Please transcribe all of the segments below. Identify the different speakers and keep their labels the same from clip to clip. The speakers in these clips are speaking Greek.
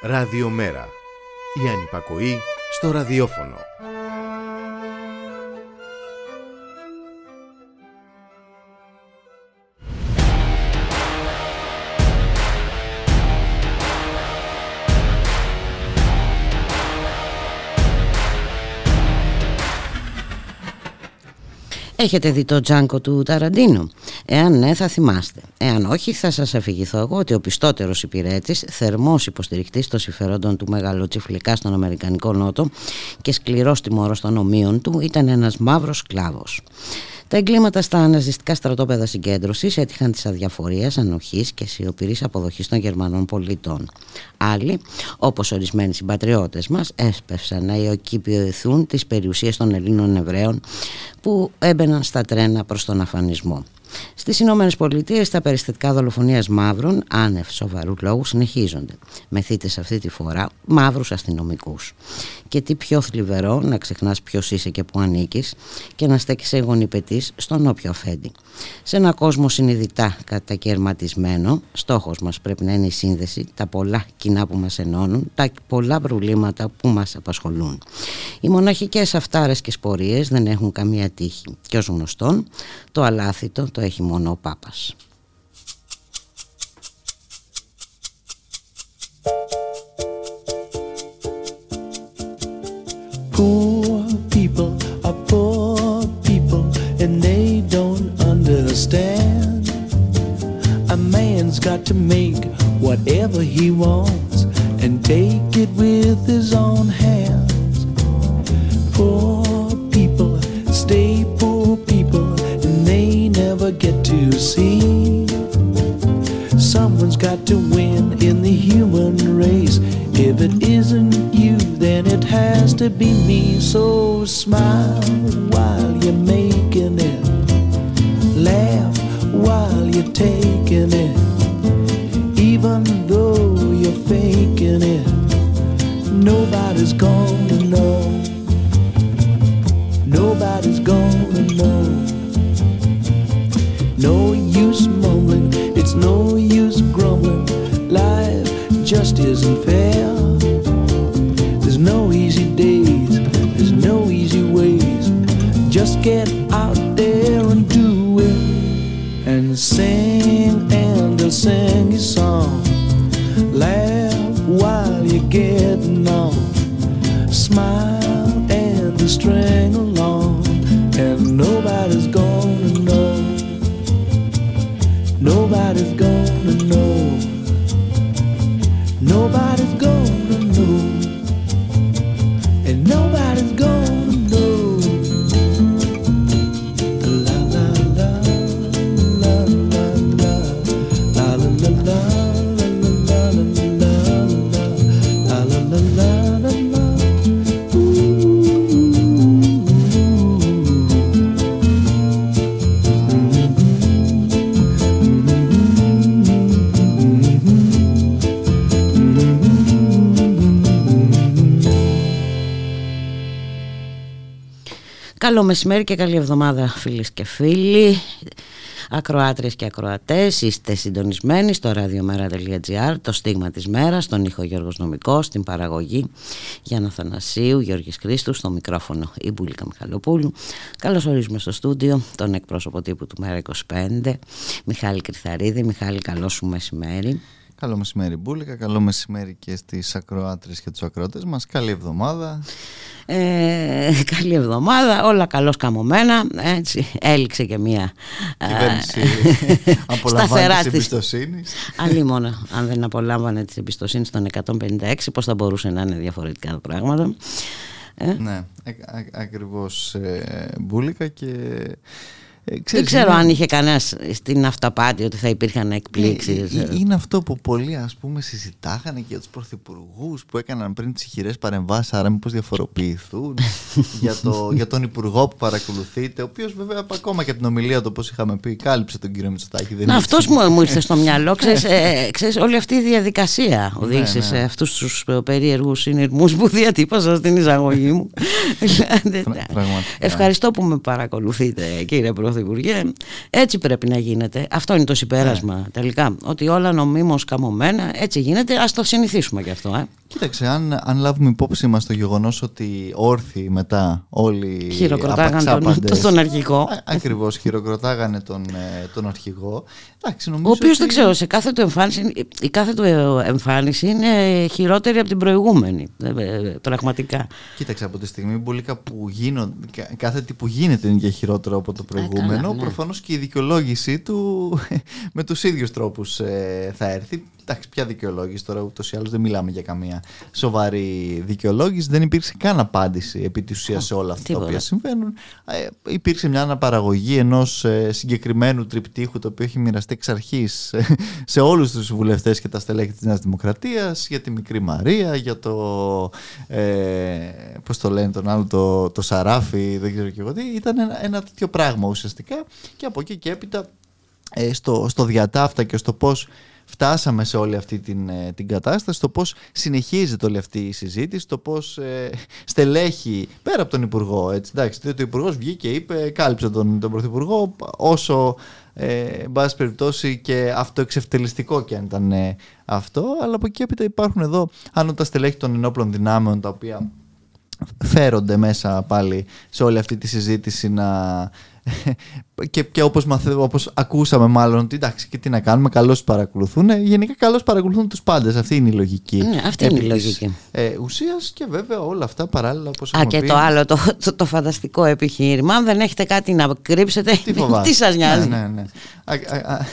Speaker 1: Ραδιομέρα. Η ανυπακοή στο ραδιόφωνο.
Speaker 2: Έχετε δει το τζάνκο του Ταραντίνο; Εάν ναι θα θυμάστε. Εάν όχι θα σας αφηγηθώ εγώ ότι ο πιστότερος υπηρέτης, θερμός υποστηρικτής των συμφερόντων του μεγαλοτσιφλικά στον Αμερικανικό Νότο και σκληρός τιμόρος των ομοίων του ήταν ένας μαύρος σκλάβος. Τα εγκλήματα στα αναζητικά στρατόπεδα συγκέντρωσης έτυχαν της αδιαφορίας, ανοχής και σιωπηρής αποδοχής των Γερμανών πολιτών. Άλλοι, όπως ορισμένοι συμπατριώτες μας, έσπευσαν να ιοκυπηθούν τις περιουσίες των Ελλήνων Εβραίων που έμπαιναν στα τρένα προς τον αφανισμό. Στις Ηνωμένες Πολιτείες τα περιστατικά δολοφονίας μαύρων, άνευ σοβαρούς λόγους, συνεχίζονται. Με θύτες αυτή τη φορά μαύρους αστυνομικούς. Και τι πιο θλιβερό να ξεχνάς ποιος είσαι και που ανήκεις και να στέκει γονιπετής στον όποιο αφέντη. Σε ένα κόσμο συνειδητά κατακαιρματισμένο, στόχος μας πρέπει να είναι η σύνδεση, τα πολλά κοινά που μας ενώνουν, τα πολλά προβλήματα που μας απασχολούν. Οι μοναχικές αυτάρες και σπορίες δεν έχουν καμία τύχη. Και ως γνωστόν, το αλάθητο το έχει μόνο ο Πάπας.
Speaker 3: Poor people are poor people and they don't understand. A man's got to make whatever he wants and take it with his own hands. Never get to see. Someone's got to win in the human race. If it isn't you, then it has to be me. So smile while you're making it. Laugh while you're taking it. Even though you're faking it, nobody's gonna know. Nobody's gonna know. Just isn't fair. There's no easy days, there's no easy ways. Just get out there and do it. And sing and they'll sing your song. Laugh while you're getting on. Smile and they'll string
Speaker 2: Καλό μεσημέρι και καλή εβδομάδα φίλες και φίλοι. Ακροάτριες και ακροατές Είστε συντονισμένοι στο radiomera.gr Το στίγμα της μέρας Στον ήχο Γιώργος Νομικός Στην παραγωγή Γιάννα Θανασίου Γιώργης Χρήστου Στο μικρόφωνο η Μπουλίκα Μιχαλοπούλου. Καλώς ορίζουμε στο στούντιο Τον εκπρόσωπο τύπου του Μέρα 25 Μιχάλη Κρυθαρίδη. Μιχάλη καλό σου μεσημέρι
Speaker 4: Καλό μεσημέρι Μπούλικα, καλό μεσημέρι και στις ακροάτρες και τους ακροατές μας. Καλή εβδομάδα.
Speaker 2: Ε, καλή εβδομάδα, όλα καλώς καμωμένα, έτσι, έληξε και μία
Speaker 4: Κυβέρνηση
Speaker 2: ε,
Speaker 4: απολαμβάνει της εμπιστοσύνης.
Speaker 2: Αλλή μόνο, αν δεν απολάμβανε της εμπιστοσύνης των 156, πώς θα μπορούσε να είναι διαφορετικά τα πράγματα.
Speaker 4: Ε; Ναι, α, α, ακριβώς ε, Μπούλικα και...
Speaker 2: Ε, δεν ξέρω είναι... αν είχε κανένα στην αυταπάτη ότι θα υπήρχαν εκπλήξεις.
Speaker 4: Ε, είναι αυτό που πολλοί ας πούμε συζητάγανε για τους πρωθυπουργούς που έκαναν πριν τις ηχηρές παρεμβάσεις, άρα μήπως διαφοροποιηθούν για, το, για τον υπουργό που παρακολουθείτε, ο οποίος βέβαια ακόμα και την ομιλία του όπως είχαμε πει κάλυψε τον κύριο Μητσοτάκη.
Speaker 2: Δεν Να, αυτός μου, μου ήρθε στο μυαλό, ξέρεις, ε, ξέρεις, όλη αυτή η διαδικασία οδήγησε ναι, ναι. σε αυτούς τους περίεργους συνειρμούς που διατύπωσα στην εισαγωγή μου. Ευχαριστώ που με παρακολουθείτε κύριε Πρωθυπουργέ Πρωθυπουργέ. Έτσι πρέπει να γίνεται. Αυτό είναι το συμπέρασμα τελικά. Ότι όλα νομίμως καμωμένα έτσι γίνεται. Ας το συνηθίσουμε γι' αυτό. Ε.
Speaker 4: Κοίταξε, αν, αν λάβουμε υπόψη μας το γεγονός ότι όρθιοι μετά όλοι
Speaker 2: Χειροκροτάγανε τον,
Speaker 4: απαξάπαντες-
Speaker 2: τον αρχηγό.
Speaker 4: Α- Ακριβώς, χειροκροτάγανε τον, ε, τον αρχηγό. Εντάξει,
Speaker 2: Ο
Speaker 4: νομίζω
Speaker 2: οποίος
Speaker 4: ότι-
Speaker 2: δεν ξέρω, σε κάθε του εμφάνιση, η κάθε του εμφάνιση είναι χειρότερη από την προηγούμενη. ε, ε, Πραγματικά.
Speaker 4: Κοίταξε, από τη στιγμή Μπουλίκα, που γίνον, κα- κάθε τι που γίνεται είναι και χειρότερο από το προηγούμενο,
Speaker 2: καλά, ναι.
Speaker 4: προφανώς και η δικαιολόγησή του με τους ίδιους τρόπους ε, θα έρθει. Εντάξει, ποια δικαιολόγηση τώρα, ούτως ή άλλως δεν μιλάμε για καμία σοβαρή δικαιολόγηση. Δεν υπήρξε καν απάντηση επί της ουσίας σε όλα αυτά τα
Speaker 2: τίποτα.
Speaker 4: οποία συμβαίνουν. Ε, υπήρξε μια αναπαραγωγή ενός ε, συγκεκριμένου τριπτύχου το οποίο έχει μοιραστεί εξ αρχής ε, σε όλους τους βουλευτές και τα στελέχη της Νέας Δημοκρατίας για τη μικρή Μαρία, για το ε, πώς το λένε τον άλλο το, το Σαράφι δεν ξέρω και εγώ τι ήταν ένα, ένα τέτοιο πράγμα ουσιαστικά και από εκεί και έπειτα ε, στο, στο διατάφτα και στο πώς φτάσαμε σε όλη αυτή την, ε, την κατάσταση, στο πώς συνεχίζεται όλη αυτή η συζήτηση, το πώς ε, στελέχη, πέρα από τον Υπουργό, έτσι, εντάξει, διότι ο Υπουργός βγήκε και είπε, κάλυψε τον, τον Πρωθυπουργό όσο ε, εν πάση περιπτώσει και αυτοεξευτελιστικό και αν ήταν ε, αυτό, αλλά από εκεί έπειτα υπάρχουν εδώ άνωτα στελέχη των ενόπλων δυνάμεων τα οποία φέρονται μέσα πάλι σε όλη αυτή τη συζήτηση να... και, και όπως, μαθε... όπως ακούσαμε μάλλον ότι εντάξει και τι να κάνουμε καλώς παρακολουθούν ε, γενικά καλώς παρακολουθούν τους πάντες αυτή είναι η λογική
Speaker 2: Ναι, αυτή είναι η
Speaker 4: επί της,
Speaker 2: λογική.
Speaker 4: ε, ουσίας και βέβαια όλα αυτά παράλληλα όπως
Speaker 2: Α,
Speaker 4: έχουμε
Speaker 2: και
Speaker 4: πει,
Speaker 2: το άλλο, το, το, το φανταστικό επιχείρημα. Αν δεν έχετε κάτι να κρύψετε,
Speaker 4: Τι φοβάσαι.
Speaker 2: τι σας νοιάζει;
Speaker 4: Ναι, ναι, ναι. Α, α, α,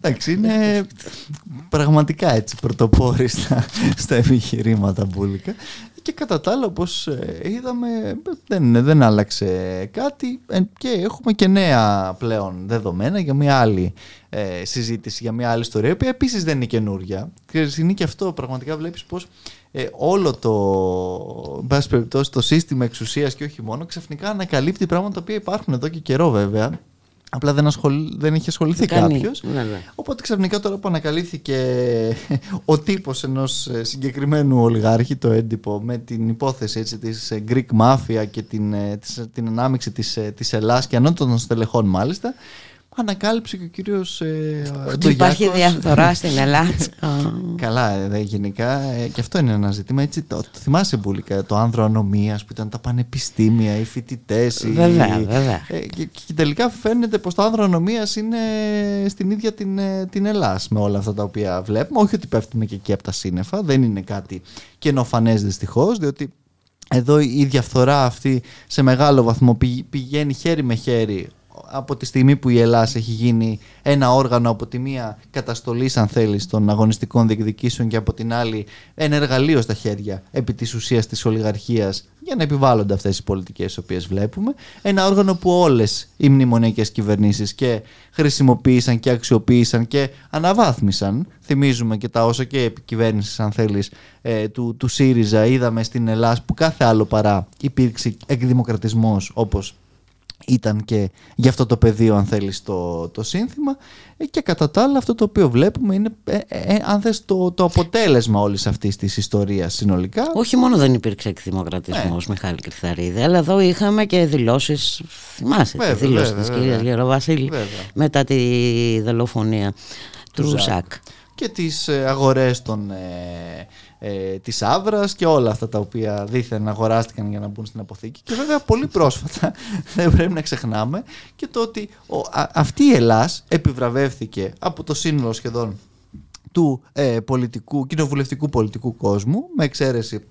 Speaker 4: εντάξει, είναι πραγματικά έτσι πρωτοπόροι στα, στα επιχειρήματα μπουλικα. Και κατά τα άλλα, όπως ε, είδαμε, δεν, δεν άλλαξε κάτι ε, και έχουμε και νέα πλέον δεδομένα για μια άλλη ε, συζήτηση, για μια άλλη ιστορία, η οποία επίσης δεν είναι καινούρια. Και είναι και αυτό, πραγματικά βλέπεις πως ε, όλο το, εν πάση περιπτώσει, το σύστημα εξουσίας και όχι μόνο, ξαφνικά ανακαλύπτει πράγματα τα οποία υπάρχουν εδώ και καιρό βέβαια. Απλά δεν, ασχολ... δεν είχε ασχοληθεί
Speaker 2: Κάνει.
Speaker 4: κάποιος.
Speaker 2: Ναι, ναι.
Speaker 4: Οπότε ξαφνικά τώρα που ανακαλύφθηκε ο τύπος ενός ε, συγκεκριμένου ολιγάρχη, το έντυπο, με την υπόθεση έτσι, της ε, Greek Mafia και την, ε, της, την ανάμειξη της, ε, της Ελλάς και ανώτατων στελεχών μάλιστα, ανακάλυψε και ο κύριος ε,
Speaker 2: Ότι υπάρχει
Speaker 4: Ντογιάκος.
Speaker 2: διαφθορά στην Ελλάδα.
Speaker 4: Καλά, ε, δε, γενικά ε, και αυτό είναι ένα ζήτημα. Έτσι, το, το θυμάσαι Μπουλίκα, το άνδρο ανομίας που ήταν τα πανεπιστήμια, οι φοιτητές.
Speaker 2: Βέβαια, βέβαια.
Speaker 4: Ε, και, και τελικά φαίνεται πως το άνδρο ανομίας είναι στην ίδια την, ε, την Ελλάς με όλα αυτά τα οποία βλέπουμε. Όχι ότι πέφτουμε και εκεί από τα σύννεφα, δεν είναι κάτι καινοφανές δυστυχώς, διότι εδώ η διαφθορά αυτή σε μεγάλο βαθμό πηγ- πηγαίνει χέρι με χέρι από τη στιγμή που η Ελλάς έχει γίνει ένα όργανο από τη μία καταστολής αν θέλεις των αγωνιστικών διεκδικήσεων και από την άλλη ένα εργαλείο στα χέρια επί της ουσίας της ολιγαρχίας για να επιβάλλονται αυτές οι πολιτικές τις οποίες βλέπουμε. Ένα όργανο που όλες οι μνημονιακές κυβερνήσεις και χρησιμοποίησαν και αξιοποίησαν και αναβάθμισαν. Θυμίζουμε και τα όσα και επί κυβέρνησης αν θέλεις ε, του, του ΣΥΡΙΖΑ. Είδαμε στην Ελλάδα που κάθε άλλο παρά υπήρξε εκδημοκρατισμός όπως ήταν και για αυτό το πεδίο αν θέλεις το, το σύνθημα Ε, και κατά τα άλλα αυτό το οποίο βλέπουμε είναι ε, ε, αν θες το, το αποτέλεσμα όλης αυτής της ιστορίας συνολικά
Speaker 2: Όχι μόνο δεν υπήρξε εκδημοκρατισμός,
Speaker 4: Ναι.
Speaker 2: Μιχάλη Κρυθαρίδη, αλλά εδώ είχαμε και δηλώσεις. Θυμάσαι
Speaker 4: Βέβαια,
Speaker 2: τη δήλωση
Speaker 4: βέβαια,
Speaker 2: της
Speaker 4: βέβαια.
Speaker 2: κυρίας Γεροβασίλη
Speaker 4: Βέβαια.
Speaker 2: μετά τη δολοφονία του
Speaker 4: Ζακ.
Speaker 2: Ρουσάκ.
Speaker 4: και τις ε, αγορές των, ε, ε, της Άβρας και όλα αυτά τα οποία δήθεν αγοράστηκαν για να μπουν στην αποθήκη και βέβαια πολύ πρόσφατα δεν πρέπει να ξεχνάμε και το ότι ο, α- αυτή η Ελλάς επιβραβεύθηκε από το σύνολο σχεδόν του ε, πολιτικού, κοινοβουλευτικού πολιτικού κόσμου με εξαίρεση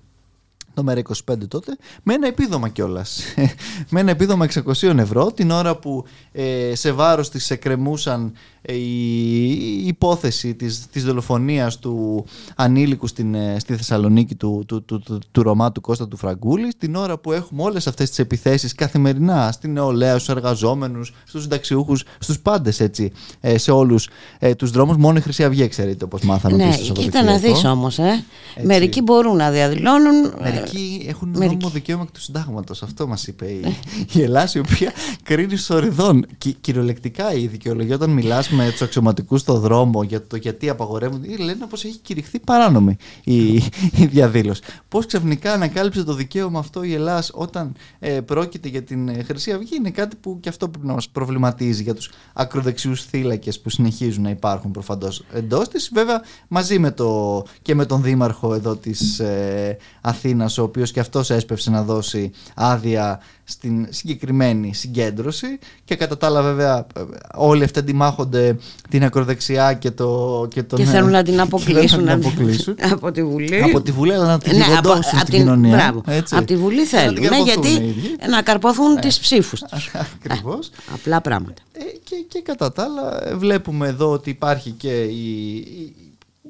Speaker 4: το ΜΕΡΑ25 τότε, με ένα επίδομα κιόλας. με ένα επίδομα 600 ευρώ, την ώρα που ε, σε βάρος της εκκρεμούσαν ε, η, η υπόθεση της, της δολοφονίας του ανήλικου στην, ε, στη Θεσσαλονίκη του, του, του, του, του Ρωμά του Κώστα του Φραγκούλη, την ώρα που έχουμε όλες αυτές τις επιθέσεις καθημερινά στην νεολαία, στους εργαζόμενους, στους συνταξιούχους, στους πάντες έτσι, ε, σε όλους ε, τους δρόμους. Μόνο η Χρυσή Αυγή, ξέρετε, όπως μάθαμε
Speaker 2: Ναι,
Speaker 4: επίσης στο
Speaker 2: κοίτα να
Speaker 4: Σαββατοκύριακο.
Speaker 2: δεις όμως, ε. Μερικοί μπορούν να διαδηλώνουν.
Speaker 4: Μερικοί έχουν
Speaker 2: μερικοί.
Speaker 4: νόμιμο δικαίωμα εκ του συντάγματος. Αυτό μας είπε η, η Ελλάδα, η οποία κρίνει σοριδών. Κυ, κυριολεκτικά η δικαιολογία όταν μιλάς με τους αξιωματικούς στο δρόμο για το γιατί απαγορεύουν. Ή λένε πως έχει κηρυχθεί παράνομη η, η διαδήλωση. Πώς ξαφνικά ανακάλυψε το δικαίωμα αυτό η Ελλάδα όταν ε, πρόκειται για την ε, Χρυσή Αυγή είναι κάτι που και αυτό πρέπει να μας προβληματίζει για τους ακροδεξιούς θύλακες που συνεχίζουν να υπάρχουν προφανώ εντός της. Βέβαια, μαζί με το, και με τον Δήμαρχο εδώ της ε, Αθήνας, ο οποίος και αυτός έσπευσε να δώσει άδεια στην συγκεκριμένη συγκέντρωση και κατά τα άλλα βέβαια όλοι αυτοί αντιμάχονται την ακροδεξιά και, το,
Speaker 2: και τον... Και θέλουν να την αποκλείσουν,
Speaker 4: να την αποκλείσουν.
Speaker 2: από τη Βουλή.
Speaker 4: Από τη Βουλή αλλά να την ναι, από, στην την, κοινωνία.
Speaker 2: Μπράβο. Έτσι. Από τη Βουλή θέλουν ναι, γιατί να καρποθούν ε, τις ψήφους τους.
Speaker 4: Ακριβώς.
Speaker 2: Ε, απλά πράγματα.
Speaker 4: Ε, και, και κατά τα άλλα βλέπουμε εδώ ότι υπάρχει και η,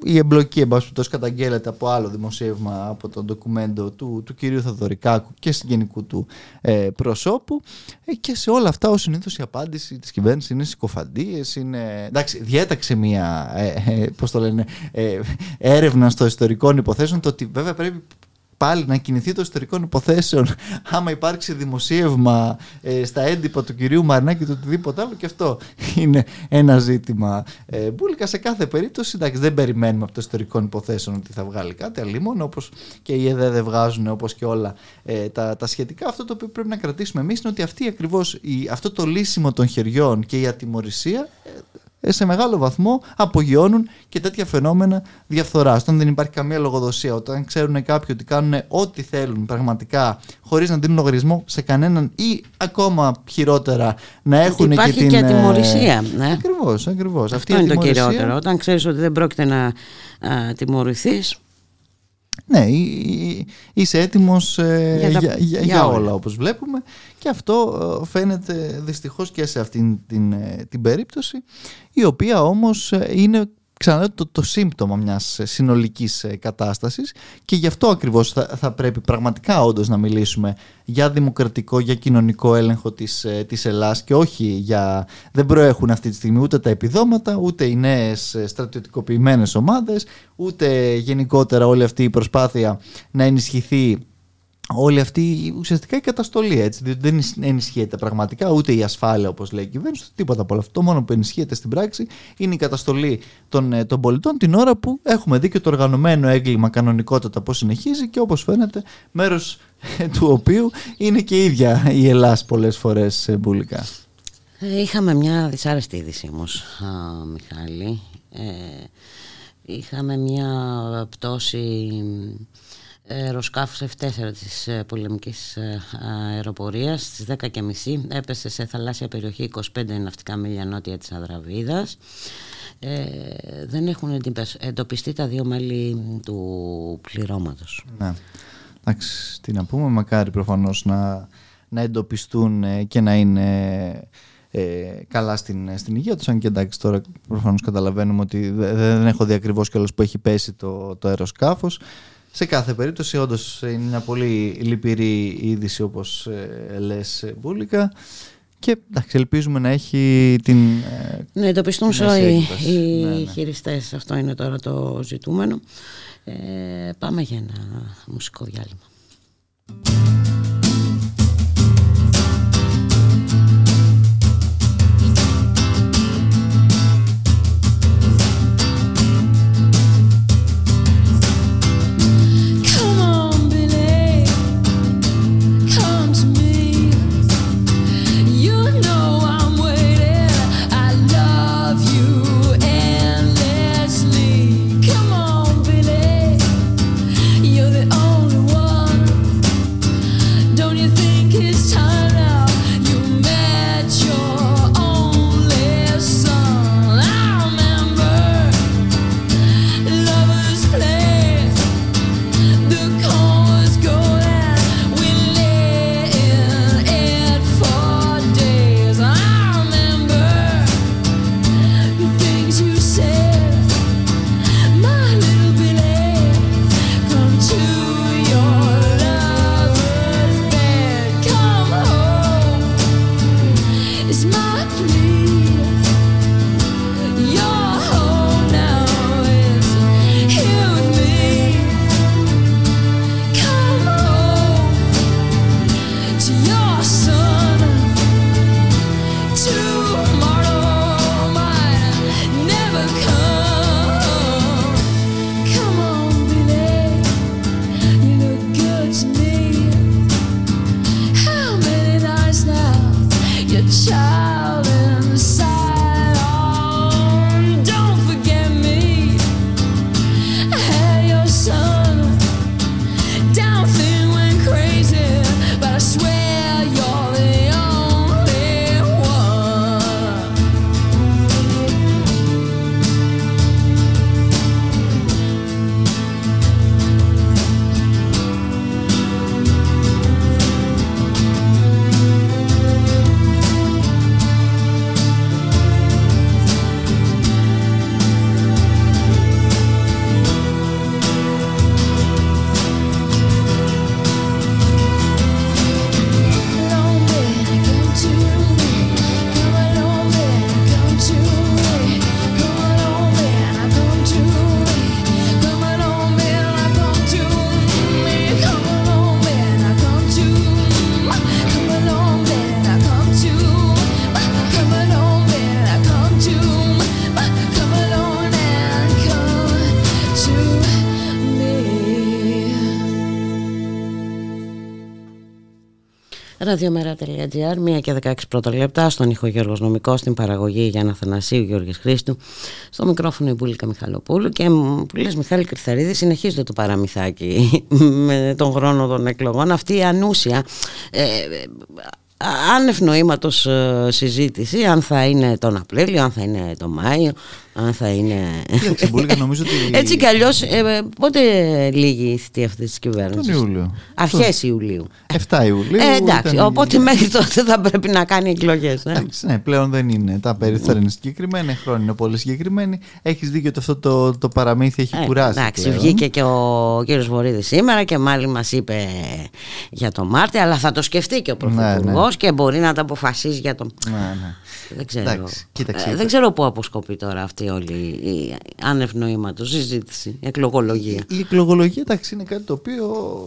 Speaker 4: η εμπλοκή τόσο καταγγέλλεται από άλλο δημοσίευμα από το ντοκουμέντο του, του κυρίου Θοδωρικάκου και συγγενικού του ε, προσώπου. Ε, και σε όλα αυτά ο συνήθως η απάντηση της κυβέρνησης είναι συκοφαντίες είναι... εντάξει διέταξε μια ε, ε, πώς το λένε, ε, έρευνα στο ιστορικό υποθέσεων το ότι βέβαια πρέπει πάλι να κινηθεί το ιστορικών υποθέσεων. Άμα υπάρξει δημοσίευμα ε, στα έντυπα του κυρίου Μαρνάκη ή οτιδήποτε άλλο και αυτό είναι ένα ζήτημα. Ε, μπουλικα σε κάθε περίπτωση εντάξει δεν περιμένουμε από το ιστορικών υποθέσεων ότι θα βγάλει κάτι αλλήμον όπως και οι ΕΔΕ δεν βγάζουν όπως και όλα ε, τα, τα σχετικά. Αυτό το οποίο πρέπει να κρατήσουμε εμείς είναι ότι αυτή ακριβώς η, αυτό το λύσιμο των χεριών και η ατιμορρησία ε, ε, σε μεγάλο βαθμό απογειώνουν και τέτοια φαινόμενα διαφθοράς. Όταν δεν υπάρχει καμία λογοδοσία, όταν ξέρουν κάποιοι ότι κάνουν ό,τι θέλουν πραγματικά χωρίς να δίνουν λογαριασμό σε κανέναν ή ακόμα χειρότερα να έχουν
Speaker 2: υπάρχει
Speaker 4: και την.
Speaker 2: Υπάρχει και ατιμορρησία. Ναι.
Speaker 4: Ακριβώς, ακριβώς.
Speaker 2: Αυτό είναι το κυριότερο. Όταν ξέρεις ότι δεν πρόκειται να τιμωρηθείς.
Speaker 4: Ναι, είσαι έτοιμος ε, για, για, για, όλα. όπως βλέπουμε. Και αυτό ε, φαίνεται δυστυχώς και σε αυτήν την, ε, την περίπτωση η οποία όμως είναι ξαναλέω το, το σύμπτωμα μιας συνολικής κατάστασης και γι' αυτό ακριβώς θα, θα πρέπει πραγματικά όντως να μιλήσουμε για δημοκρατικό, για κοινωνικό έλεγχο της, της Ελλάς και όχι για... δεν προέχουν αυτή τη στιγμή ούτε τα επιδόματα, ούτε οι νέες στρατιωτικοποιημένες ομάδες, ούτε γενικότερα όλη αυτή η προσπάθεια να ενισχυθεί όλη αυτή ουσιαστικά η καταστολή έτσι, διότι δεν ενισχύεται πραγματικά ούτε η ασφάλεια όπως λέει η κυβέρνηση, τίποτα από αυτό. Το μόνο που ενισχύεται στην πράξη είναι η καταστολή των, ε, των πολιτών την ώρα που έχουμε δει και το οργανωμένο έγκλημα κανονικότατα πώς συνεχίζει και όπως φαίνεται μέρος ε, του οποίου είναι και η ίδια η Ελλάς πολλές φορές ε, μπουλικά.
Speaker 2: Είχαμε μια δυσάρεστη είδηση όμως, Μιχάλη. Ε, είχαμε μια πτώση αεροσκάφους F4 της ε, πολεμικής ε, αεροπορίας. Στις 10.30 έπεσε σε θαλάσσια περιοχή 25 ναυτικά μίλια νότια της Αδραβίδας. Ε, δεν έχουν εντοπιστεί τα δύο μέλη του πληρώματος.
Speaker 4: Ναι, εντάξει, τι να πούμε μακάρι προφανώς να, να εντοπιστούν ε, και να είναι ε, καλά στην, στην υγεία τους. Αν και εντάξει τώρα προφανώς καταλαβαίνουμε ότι δεν έχω δει ακριβώς κιόλας που έχει πέσει το, το αεροσκάφος σε κάθε περίπτωση, όντως είναι μια πολύ λυπηρή είδηση όπως ε, λες, Μπούλικα. Και εντάξει, ελπίζουμε να έχει την.
Speaker 2: Ε, να εντοπιστούν σώοι οι ναι, ναι. χειριστές. Αυτό είναι τώρα το ζητούμενο. Ε, πάμε για ένα μουσικό διάλειμμα. Ραδιομέρα.gr, 1 και 16 πρώτα λεπτά, στον ήχο Γιώργος Νομικός, στην παραγωγή για Αθανασίου Γιώργης Χρήστου, στο μικρόφωνο η Μπουλίκα Μιχαλοπούλου και που λες Μιχάλη Κρυθαρίδη συνεχίζεται το παραμυθάκι με τον χρόνο των εκλογών. Αυτή η ανούσια ε, άνευ νοήματος ε, συζήτηση αν θα είναι τον Απρίλιο, αν θα είναι τον Μάιο αν θα είναι.
Speaker 4: νομίζω ότι...
Speaker 2: Έτσι κι αλλιώς, ε, πότε λύγει η θητεία αυτής της κυβέρνησης;
Speaker 4: Τον Ιούλιο.
Speaker 2: Αρχές Ιουλίου.
Speaker 4: 7 Ιουλίου.
Speaker 2: Ε, εντάξει, ήταν... οπότε μέχρι τότε θα πρέπει να κάνει εκλογές. Ε.
Speaker 4: ναι, πλέον δεν είναι. Τα περιθώρια είναι συγκεκριμένα, οι χρόνοι είναι πολύ συγκεκριμένοι. Έχεις δίκιο ότι αυτό το, το παραμύθι έχει ε, κουράσει.
Speaker 2: Εντάξει, πλέον. βγήκε και ο κύριος Βορύδης σήμερα και μάλλον μας είπε για το Μάρτιο, αλλά θα το σκεφτεί και ο Πρωθυπουργό ναι, ναι. και μπορεί να το αποφασίσει για το.
Speaker 4: Ναι, ναι.
Speaker 2: Δεν ξέρω, Εντάξει, κοίταξε, ε, δεν ξέρω πού αποσκοπεί τώρα αυτή όλη η άνευ νοήματος συζήτηση, η εκλογολογία.
Speaker 4: Η, η εκλογολογία εντάξει, είναι κάτι το οποίο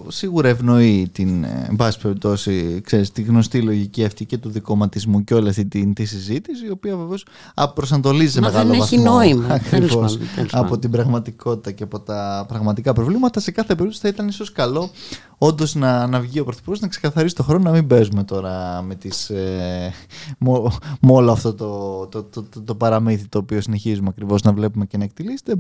Speaker 4: σίγουρα ευνοεί την, ε, εν πάση περιπτώσει, ξέρεις, τη γνωστή λογική αυτή και του δικοματισμού και όλη αυτή τη, τη συζήτηση, η οποία βεβαίως προσανατολίζει σε μεγάλο
Speaker 2: δεν
Speaker 4: βαθμό
Speaker 2: έχει νόημα,
Speaker 4: ακριβώς, από την πραγματικότητα και από τα πραγματικά προβλήματα. Σε κάθε περίπτωση θα ήταν ίσως καλό όντως να, να βγει ο Πρωθυπουργός να ξεκαθαρίσει το χρόνο να μην παίζουμε τώρα με, τις, ε, με όλο αυτό το, το, το, το, το παραμύθι το οποίο συνεχίζουμε ακριβώς να βλέπουμε και να εκτελείστε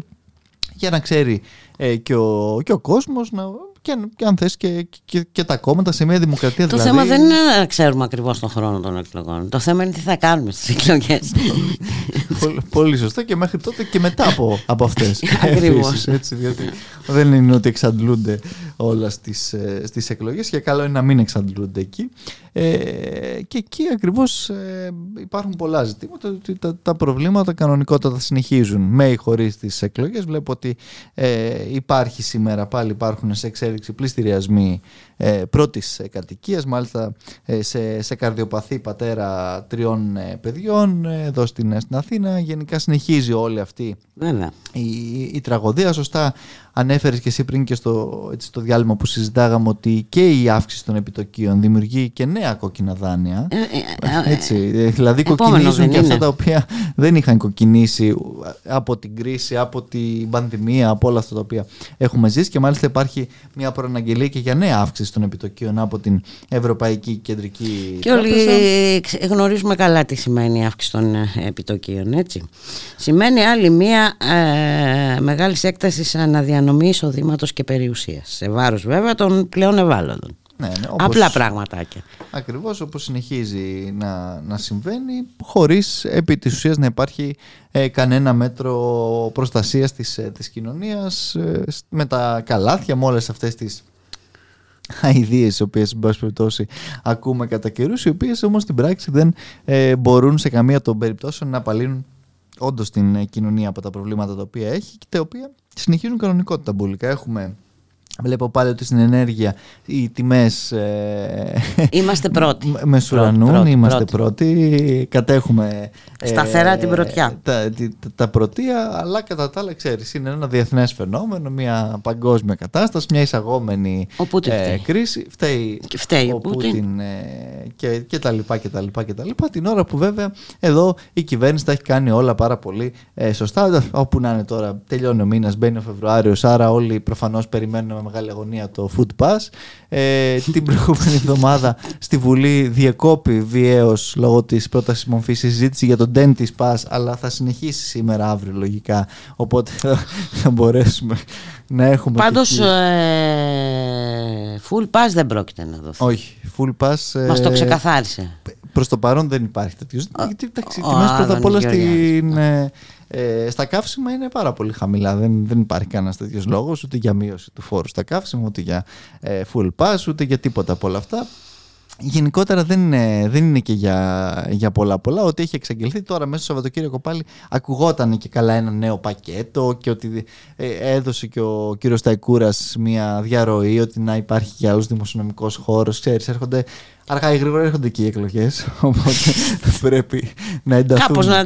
Speaker 4: για να ξέρει ε, και, ο, και ο κόσμος να, και, και αν θες και, και, και, τα κόμματα σε μια δημοκρατία
Speaker 2: το
Speaker 4: δηλαδή...
Speaker 2: θέμα δεν είναι να ξέρουμε ακριβώς τον χρόνο των εκλογών. Το θέμα είναι τι θα κάνουμε στις εκλογές.
Speaker 4: Πολύ, πολύ σωστά και μέχρι τότε και μετά από, από αυτές.
Speaker 2: Ακριβώς.
Speaker 4: Έτσι, διότι δεν είναι ότι εξαντλούνται όλα στις, ε, στις εκλογές. Και καλό είναι να μην εξαντλούνται εκεί. Ε, και εκεί ακριβώς ε, υπάρχουν πολλά ζητήματα. Ότι τα, τα προβλήματα κανονικότατα συνεχίζουν. Με ή χωρίς τις εκλογές. Βλέπω ότι ε, υπάρχει σήμερα πάλι υπάρχουν σε εξέλιξη πληστηριασμοί ε, πρώτης κατοικίας μάλιστα ε, σε, σε καρδιοπαθή πατέρα τριών ε, παιδιών εδώ στην, στην Αθήνα. Γενικά συνεχίζει όλη αυτή η, η, τραγωδία. Σωστά ανέφερες και εσύ πριν και στο, έτσι, στο διάλειμμα που συζητάγαμε ότι και η αύξηση των επιτοκίων δημιουργεί και νέα κόκκινα δάνεια. Ε, ε, ε, έτσι, δηλαδή κοκκινίζουν και αυτά τα οποία δεν είχαν κοκκινήσει από την κρίση, από την πανδημία, από όλα αυτά τα οποία έχουμε ζήσει. Και μάλιστα υπάρχει μια προαναγγελία και για νέα αύξηση των επιτοκίων από την Ευρωπαϊκή Κεντρική
Speaker 2: Και όλοι γνωρίζουμε καλά τι σημαίνει η αύξηση των επιτοκίων, έτσι. Σημαίνει άλλη μία ε, μεγάλη έκταση αναδιανομή εισοδήματος και περιουσίας. Σε βάρος βέβαια των πλέον ευάλωτων.
Speaker 4: Ναι, ναι,
Speaker 2: όπως, Απλά πραγματάκια.
Speaker 4: Ακριβώς όπως συνεχίζει να, να συμβαίνει χωρίς επί της ουσίας να υπάρχει ε, κανένα μέτρο προστασίας της, ε, της κοινωνίας ε, με τα καλάθια, με όλες αυτές τις αειδίε, οι οποίες, εν πάση περιπτώσει, ακούμε κατά καιρούς, οι οποίες όμως στην πράξη δεν ε, μπορούν σε καμία των περιπτώσεων να απαλύνουν όντως την ε, κοινωνία από τα προβλήματα τα οποία έχει και τα οποία συνεχίζουν κανονικότητα μπουλικά. Έχουμε Βλέπω πάλι ότι στην ενέργεια οι τιμές. Ε,
Speaker 2: είμαστε πρώτοι.
Speaker 4: Μεσουρανούν, είμαστε πρώτοι. Κατέχουμε.
Speaker 2: Ε, Σταθερά την πρωτιά.
Speaker 4: Τα, τα, τα πρωτεία, αλλά κατά τα άλλα, ξέρεις, είναι ένα διεθνές φαινόμενο, μια παγκόσμια κατάσταση, μια εισαγόμενη
Speaker 2: ε,
Speaker 4: κρίση. Φταίει,
Speaker 2: και φταίει ο,
Speaker 4: ο Πούτιν, ε, και, και, τα λοιπά και τα λοιπά και τα λοιπά. Την ώρα που βέβαια εδώ η κυβέρνηση τα έχει κάνει όλα πάρα πολύ ε, σωστά. Όπου να είναι τώρα, τελειώνει ο μήνας, μπαίνει ο Φεβρουάριος, άρα όλοι προφανώς περιμένουμε μεγάλη αγωνία το Food Pass. Ε, την προηγούμενη εβδομάδα στη Βουλή διεκόπη βιαίως λόγω της πρότασης μορφής συζήτηση για τον Dentist Pass, αλλά θα συνεχίσει σήμερα αύριο λογικά. Οπότε θα μπορέσουμε να έχουμε.
Speaker 2: Πάντως, ε, full pass δεν πρόκειται να δοθεί.
Speaker 4: Όχι. Full pass. Ε,
Speaker 2: Μας το ξεκαθάρισε.
Speaker 4: Προς το παρόν δεν υπάρχει τέτοιος. Γιατί οι τιμέ πρώτα απ' όλα στην. Ε, ε, στα καύσιμα είναι πάρα πολύ χαμηλά. Δεν, δεν υπάρχει κανένας τέτοιος λόγος ούτε για μείωση του φόρου στα καύσιμα, ούτε για ε, full pass, ούτε για τίποτα από όλα αυτά. Γενικότερα δεν είναι, δεν είναι και για, για πολλά πολλά. Ότι έχει εξαγγελθεί τώρα μέσα στο Σαββατοκύριακο πάλι ακουγόταν και καλά ένα νέο πακέτο και ότι ε, έδωσε και ο κύριος Ταϊκούρας μια διαρροή ότι να υπάρχει και άλλο δημοσιονομικός χώρος. Ξέρεις, έρχονται Αργά ή γρήγορα έρχονται και οι εκλογές. Οπότε πρέπει να ενταθούν.
Speaker 2: Κάπως να,